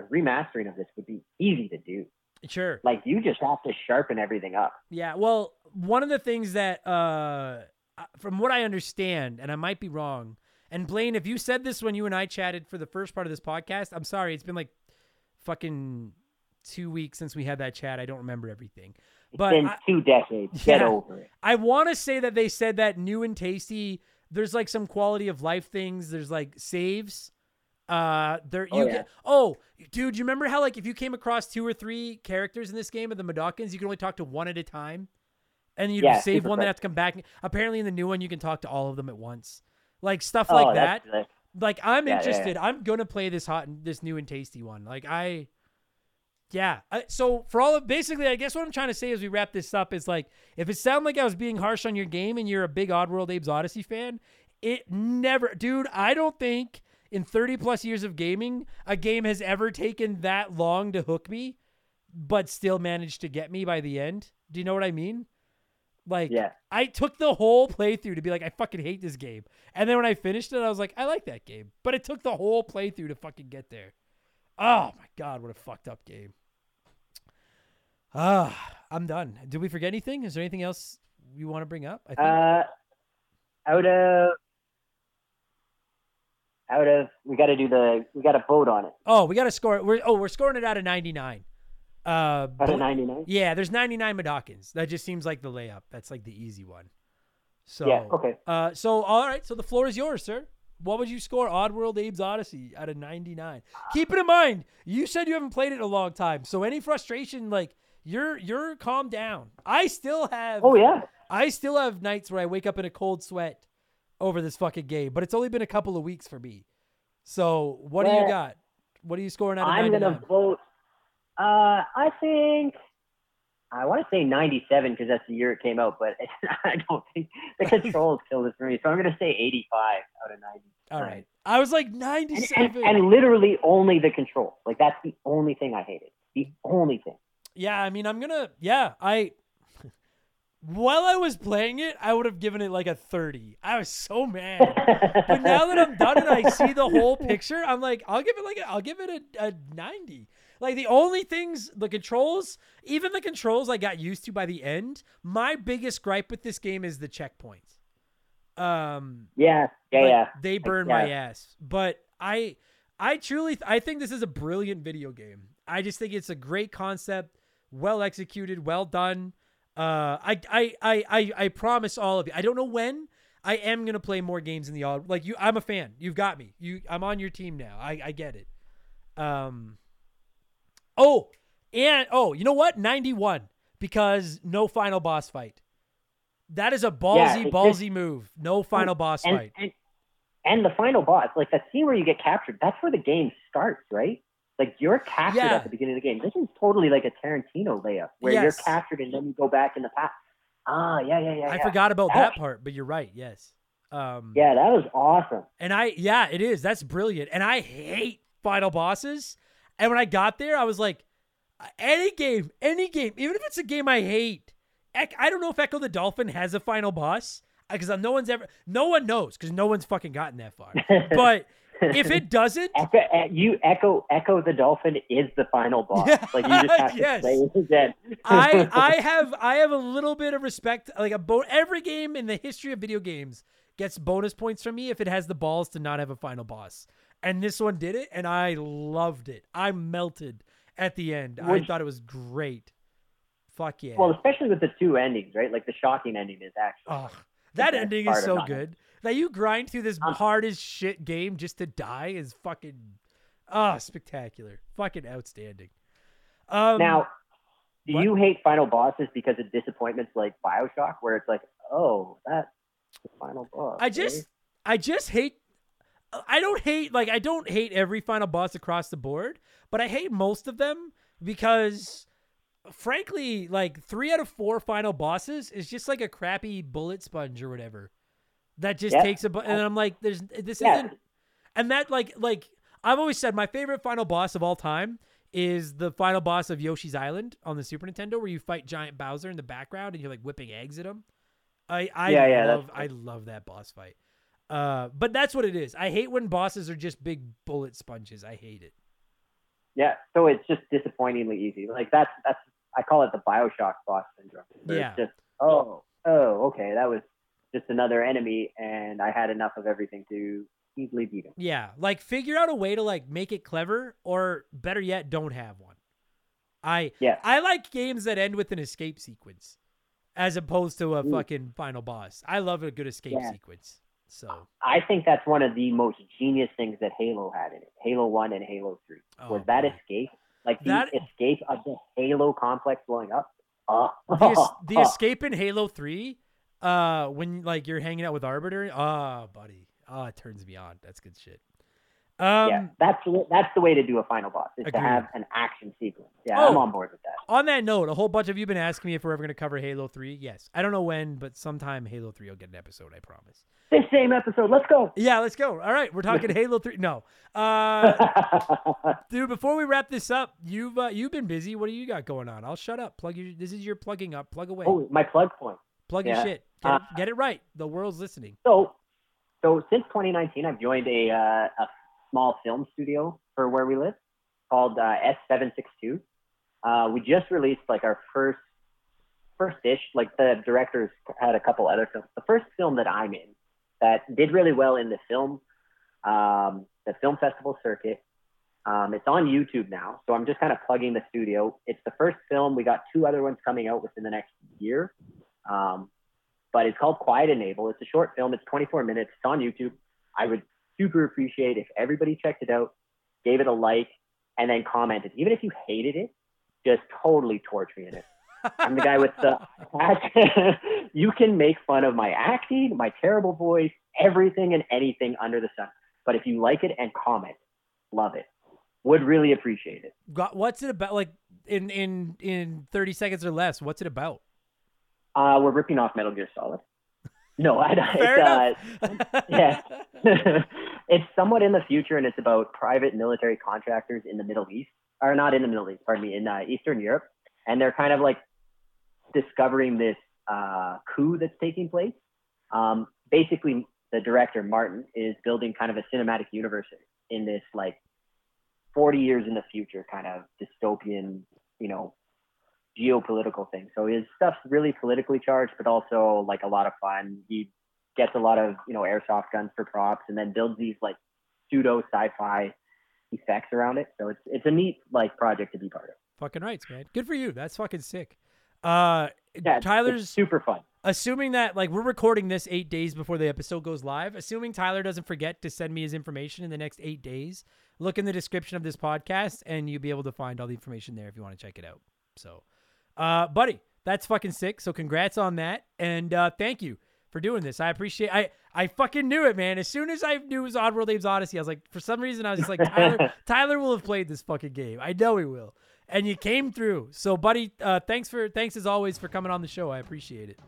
a remastering of this would be easy to do. Sure. Like you just have to sharpen everything up. Yeah, well, one of the things that, uh, uh, from what I understand, and I might be wrong, and Blaine, if you said this when you and I chatted for the first part of this podcast, I'm sorry. It's been like fucking two weeks since we had that chat. I don't remember everything. It's But been I- two decades. Get over it. I want to say that they said that new and tasty. There's like some quality of life things. There's like saves. Uh, there Oh, you yeah. get. Oh, dude, you remember how like if you came across two or three characters in this game of the Mudokons, you could only talk to one at a time, and you Yeah, save one, then have to come back. Apparently, in the new one, you can talk to all of them at once. Like stuff oh, like that. Like I'm Yeah, yeah, interested. I'm gonna play this hot and this new and tasty one. Like I, yeah. So for all of basically, I guess what I'm trying to say as we wrap this up is like, if it sounded like I was being harsh on your game and you're a big Oddworld Abe's Oddysee fan, it never, dude. I don't think in 30 plus years of gaming, a game has ever taken that long to hook me, but still managed to get me by the end. Do you know what I mean? Like, Yeah. I took the whole playthrough to be like, I fucking hate this game. And then when I finished it, I was like, I like that game. But it took the whole playthrough to fucking get there. Oh my god, what a fucked up game. Ah, I'm done. Did we forget anything? Is there anything else you want to bring up? I think Uh, out of out of we got to do the we got to vote on it. Oh, we got to score. We're oh, we're scoring it out of 99. Uh Out of ninety nine. Yeah, there's 99 Mudokons. That just seems like the layup. That's like the easy one. So Yeah, okay. Uh, so all right. So the floor is yours, sir. What would you score Oddworld Abe's Oddysee out of 99? Keep it in mind, you said you haven't played it in a long time. So any frustration, like you're you're calm down. I still have. Oh yeah. I still have nights where I wake up in a cold sweat over this fucking game, but it's only been a couple of weeks for me. So what do you got? What are you scoring out of I'm 99? gonna vote. Uh, I think I want to say 97 because that's the year it came out, but (laughs) I don't think the (laughs) controls killed it for me. So I'm gonna say 85 out of 90. All right. I was like And, 97. and, and literally only the controls. Like that's the only thing I hated. The only thing. Yeah, I mean, I'm gonna. Yeah, I. (laughs) While I was playing it, I would have given it like a 30. I was so mad. but (laughs) now that I'm done and I see the whole picture, I'm like, I'll give it like a, I'll give it a, a 90. Like the only things, the controls, even the controls I got used to by the end. My biggest gripe with this game is the checkpoints. Um, yeah, yeah, like, yeah. They burn my ass. But I I truly I think this is a brilliant video game. I just think it's a great concept, well executed, well done. Uh I I I I, I promise all of you. I don't know when. I am gonna play more games in the odd like you I'm a fan. You've got me. You I'm on your team now. I, I get it. Um Oh, and oh, you know what? 91 because no final boss fight. That is a ballsy, just- ballsy move. No final boss and, fight. and and the final boss, like that scene where you get captured, that's where the game starts, right? Like you're captured Yeah. at the beginning of the game. This is totally like a Tarantino layup where Yes. you're captured and then you go back in the past. Ah, yeah, yeah, yeah. I yeah. forgot about That- that part, but you're right. Yes. Um, Yeah, that was awesome. And I, yeah, it is. That's brilliant. And I hate final bosses. And when I got there, I was like, any game, any game, even if it's a game I hate, I don't know if Ecco the Dolphin has a final boss because no one's ever, no one knows because no one's fucking gotten that far. (laughs) But if it doesn't, (laughs) Ecco, eh, you Ecco Ecco the dolphin is the final boss. Yeah, Like you just (laughs) have to yes. say it again. I I (laughs) have I have a little bit of respect. Like a bo- every game in the history of video games gets bonus points from me if it has the balls to not have a final boss. And this one did it, and I loved it. I melted at the end. I thought it was great. Fuck yeah. well, especially with the two endings, right? Like the shocking ending is actually that ending is so good. That you grind through this Um, hard as shit game just to die is fucking ah spectacular, fucking outstanding. Um, now, do what? you hate final bosses because of disappointments like Bioshock, where it's like, oh, that's the final boss? I eh? just I just hate I don't hate like I don't hate every final boss across the board, but I hate most of them because frankly, like 3 out of 4 final bosses is just like a crappy bullet sponge or whatever. That just takes a and I'm like there's this Yeah. isn't and that like like I've always said my favorite final boss of all time is the final boss of Yoshi's Island on the Super Nintendo where you fight giant Bowser in the background and you're like whipping eggs at him. I I Yeah, yeah, love I love that boss fight. Uh, but that's what it is. I hate when bosses are just big bullet sponges. I hate it. Yeah, so it's just disappointingly easy. Like that's that's I call it the Bioshock boss syndrome. Yeah. It's just oh oh okay that was just another enemy and I had enough of everything to easily beat him. Yeah, like figure out a way to like make it clever, or better yet, don't have one. I Yeah. I like games that end with an escape sequence, as opposed to a Ooh. fucking final boss. I love a good escape Yeah. sequence. So I think that's one of the most genius things that Halo had in it. Halo One and Halo Three oh, was Oh, that boy. escape, like the That- escape of the Halo complex blowing up. Oh, the, es- (laughs) the escape in Halo Three, uh, when like you're hanging out with Arbiter, ah, buddy, ah, it turns me on. That's good shit. Um, yeah, that's the- that's the way to do a final boss is Agreed. to have an action sequence. Yeah, Oh. I'm on board with that. On that note, a whole bunch of you have been asking me if we're ever going to cover Halo 3. Yes. I don't know when, but sometime Halo 3 will get an episode, I promise. This same episode, let's go. Yeah, let's go. All right, we're talking (laughs) Halo 3. No. Uh (laughs) dude, before we wrap this up, you've uh, you've been busy. What do you got going on? I'll shut up. Plug your This is your plugging up. Plug away. oh, my plug point. Plug your shit. Get, it, Uh, get it right. The world's listening. So, so since 2019, I've joined a uh, a small film studio for where we live called uh, S762. Uh, we just released like our first first ish. Like the directors had a couple other films. The first film that I'm in that did really well in the film um, the film festival circuit. Um, it's on YouTube now, so I'm just kind of plugging the studio. It's the first film. We got two other ones coming out within the next year. Um, but it's called Quiet Enable. It's a short film. It's 24 minutes. It's on YouTube. I would super appreciate if everybody checked it out, gave it a like, and then commented. Even if you hated it, just totally torch me in it. (laughs) I'm the guy with the. (laughs) you can make fun of my acting, my terrible voice, everything and anything under the sun. But if you like it and comment, love it. Would really appreciate it. What's it about? Like in in in 30 seconds or less, what's it about? Uh, we're ripping off Metal Gear Solid. No, (laughs) I. It's, uh, (laughs) yeah. (laughs) it's somewhat in the future, and it's about private military contractors in the Middle East, or not in the Middle East, pardon me, in uh, Eastern Europe, and they're kind of like discovering this uh, coup that's taking place. Um, basically, the director Martin is building kind of a cinematic universe in this like 40 years in the future kind of dystopian, you know, geopolitical thing. So his stuff's really politically charged, but also like a lot of fun. He gets a lot of you know airsoft guns for props, and then builds these like pseudo sci-fi effects around it. So it's it's a neat like project to be part of. fucking rights, man. Good for you. That's fucking sick. Uh, Yeah, Tyler's super fun. assuming that like we're recording this eight days before the episode goes live assuming tyler doesn't forget to send me his information in the next eight days look in the description of this podcast and you'll be able to find all the information there if you want to check it out so uh buddy that's fucking sick. So congrats on that. And uh thank you for doing this. I appreciate i i fucking knew it man. As soon as i knew it was oddworld Abe's Oddysee i was like for some reason i was just like tyler (laughs) tyler will have played this fucking game. I know he will. And you came through. So buddy uh thanks for thanks as always for coming on the show. I appreciate it.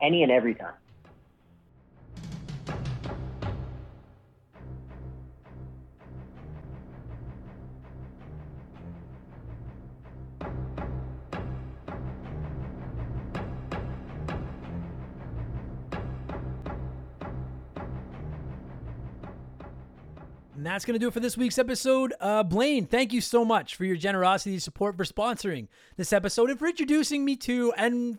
Any and every time. And that's going to do it for this week's episode. Uh, Blaine, thank you so much for your generosity support for sponsoring this episode and for introducing me to and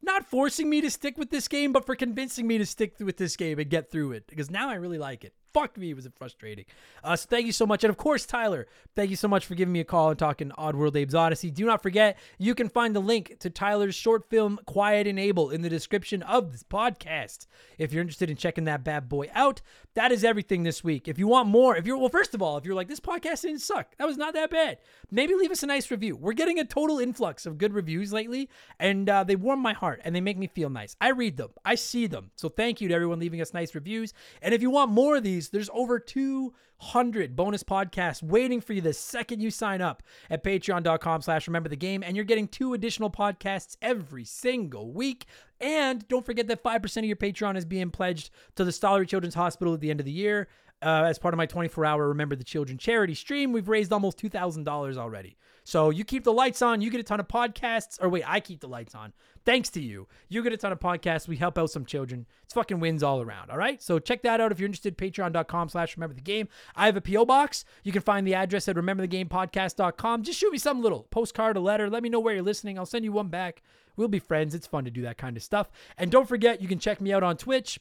not forcing me to stick with this game, but for convincing me to stick with this game and get through it because now I really like it. Fuck me, was it frustrating. Uh, so thank you so much. And of course, Tyler, thank you so much for giving me a call and talking Oddworld Abe's Oddysee. Do not forget, you can find the link to Tyler's short film, Quiet and Able, in the description of this podcast. If you're interested in checking that bad boy out, that is everything this week. If you want more, if you're, well, first of all, if you're like, this podcast didn't suck, that was not that bad, maybe leave us a nice review. We're getting a total influx of good reviews lately, and uh, they warm my heart and they make me feel nice. I read them, I see them. So thank you to everyone leaving us nice reviews. And if you want more of these, there's over 200 bonus podcasts waiting for you the second you sign up at patreon.com slash remember the game. And you're getting two additional podcasts every single week. And don't forget that 5% of your Patreon is being pledged to the Stollery Children's Hospital at the end of the year. Uh, as part of my 24 hour Remember the Children charity stream, we've raised almost $2,000 already. So you keep the lights on, you get a ton of podcasts, or wait, I keep the lights on. Thanks to you. You get a ton of podcasts. We help out some children. It's fucking wins all around. All right. So check that out if you're interested. Patreon.com slash remember the game. I have a P.O. box. You can find the address at rememberthegamepodcast.com. Just shoot me some little postcard, a letter. Let me know where you're listening. I'll send you one back. We'll be friends. It's fun to do that kind of stuff. And don't forget, you can check me out on Twitch.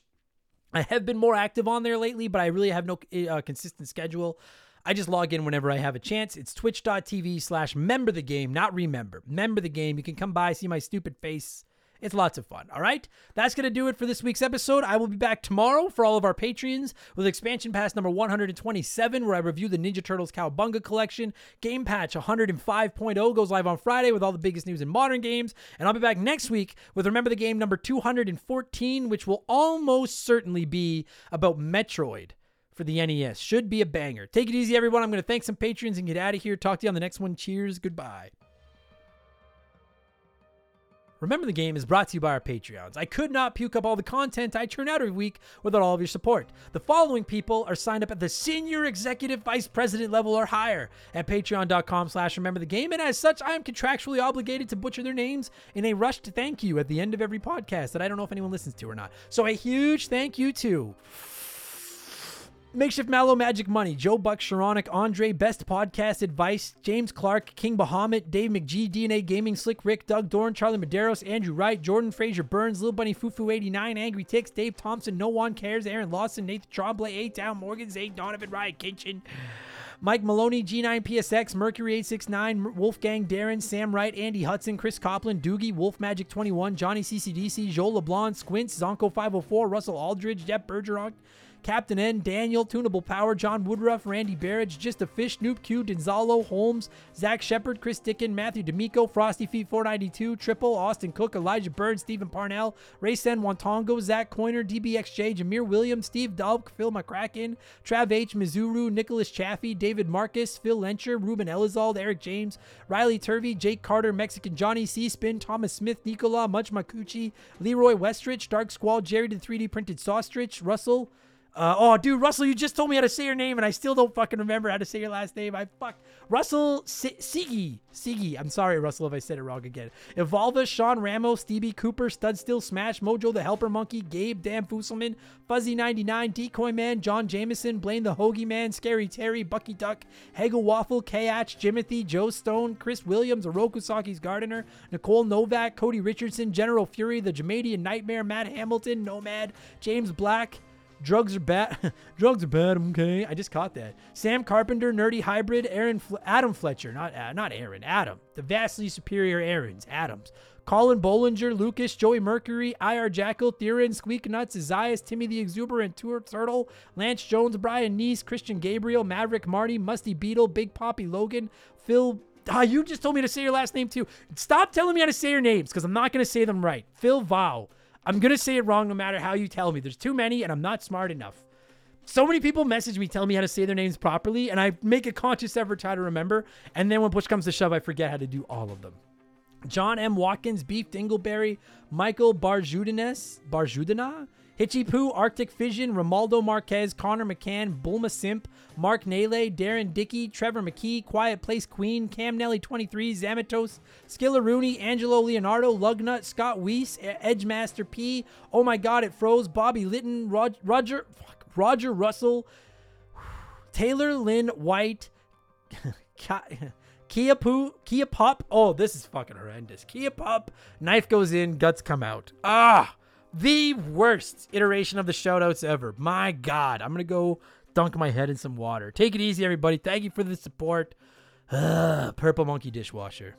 I have been more active on there lately, but I really have no uh, consistent schedule. I just log in whenever I have a chance. It's twitch.tv slash member the game, not remember. Member the game. You can come by, see my stupid face. It's lots of fun. All right. That's going to do it for this week's episode. I will be back tomorrow for all of our Patreons with expansion pass number 127, where I review the Ninja Turtles Cowabunga collection. Game patch 105.0 goes live on Friday with all the biggest news in modern games. And I'll be back next week with Remember the Game number 214, which will almost certainly be about Metroid for the NES. Should be a banger. Take it easy, everyone. I'm going to thank some patrons and get out of here. Talk to you on the next one. Cheers. Goodbye. Remember the Game is brought to you by our Patreons. I could not puke up all the content I churn out every week without all of your support. The following people are signed up at the senior executive vice president level or higher at patreon.com slash remember the game, and as such, I am contractually obligated to butcher their names in a rushed thank you at the end of every podcast that I don't know if anyone listens to or not. So a huge thank you to Makeshift Mallow Magic Money, Joe Buck, Sharonic, Andre, Best Podcast Advice, James Clark, King Bahamut, Dave McGee, DNA Gaming, Slick Rick, Doug Dorn, Charlie Medeiros, Andrew Wright, Jordan Fraser Burns, Little Bunny Fufu 89, Angry Ticks, Dave Thompson, No One Cares, Aaron Lawson, Nathan Trombley, A Town, Morgan Zay, Donovan Riot Kitchen. Mike Maloney, G9PSX, Mercury869, Wolfgang Darren, Sam Wright, Andy Hudson, Chris Copland, Doogie, Wolf Magic 21, Johnny CCDC, Joel LeBlanc, Squints, Zonko 504, Russell Aldridge, Jeff Bergeron, Captain N, Daniel, Tunable Power, John Woodruff, Randy Barrage, Just a Fish, Noop Q, Denzalo, Holmes, Zach Shepard, Chris Dickin, Matthew D'Amico, Frosty Feet 492, Triple, Austin Cook, Elijah Burns, Stephen Parnell, Ray Sen Wantongo, Zach Coiner, DBXJ, Jameer Williams, Steve Dalk, Phil McCracken, Trav H, Mizuru, Nicholas Chaffee, David Marcus, Phil Lencher, Ruben Elizald, Eric James, Riley Turvey, Jake Carter, Mexican Johnny C. Spin, Thomas Smith, Nicola, Much Makuchi, Leroy Westrich, Dark Squall, Jerry the 3D printed Saustrich, Russell, uh, oh, dude, Russell, you just told me how to say your name, and I still don't fucking remember how to say your last name. I fuck Russell Sigi. Sigi. I'm sorry, Russell, if I said it wrong again. Evolva, Sean Ramos, Stevie Cooper, Stud Still Smash, Mojo the Helper Monkey, Gabe, Dan Fusselman, Fuzzy99, Decoy Man, John Jameson, Blaine the Hoagie Man, Scary Terry, Bucky Duck, Hegel Waffle, Kach, Jimothy, Joe Stone, Chris Williams, Oroku Saki's Gardener, Nicole Novak, Cody Richardson, General Fury, the Jamadian Nightmare, Matt Hamilton, Nomad, James Black. Drugs are bad. (laughs) Drugs are bad. Okay, I just caught that. Sam Carpenter, Nerdy Hybrid, Aaron, Fle- Adam Fletcher, not uh, not Aaron, Adam, the vastly superior Aaron's, Adams. Colin Bollinger, Lucas, Joey Mercury, IR Jackal, Theron, Squeak Nuts, Isaias, Timmy the Exuberant, Tour Turtle, Lance Jones, Brian Neese, Christian Gabriel, Maverick Marty, Musty Beetle, Big Poppy Logan, Phil. Ah, you just told me to say your last name too. Stop telling me how to say your names because I'm not going to say them right. Phil Vow. I'm going to say it wrong no matter how you tell me. There's too many and I'm not smart enough. So many people message me telling me how to say their names properly, and I make a conscious effort try to remember. And then when push comes to shove, I forget how to do all of them. John M. Watkins, Beef Dingleberry, Michael Barjudines, Barjudina, Hitchy Poo, Arctic Fission, Romaldo Marquez, Connor McCann, Bulma Simp, Mark Nele, Darren Dickey, Trevor McKee, Quiet Place Queen, Cam Nelly 23, Zamatos, Skilla Rooney, Angelo Leonardo, Lugnut, Scott Weiss, Edgemaster P, Oh My God, It Froze, Bobby Litton, Roger, Roger, fuck, Roger Russell, (sighs) Taylor Lynn White, (laughs) (laughs) Kia Poo, Kia Pup. Oh, this is fucking horrendous. Kia Pup, knife goes in, guts come out. Ah! the worst iteration of the shoutouts ever. My God, I'm gonna go dunk my head in some water. Take it easy, everybody. Thank you for the support. Ugh, Purple Monkey Dishwasher.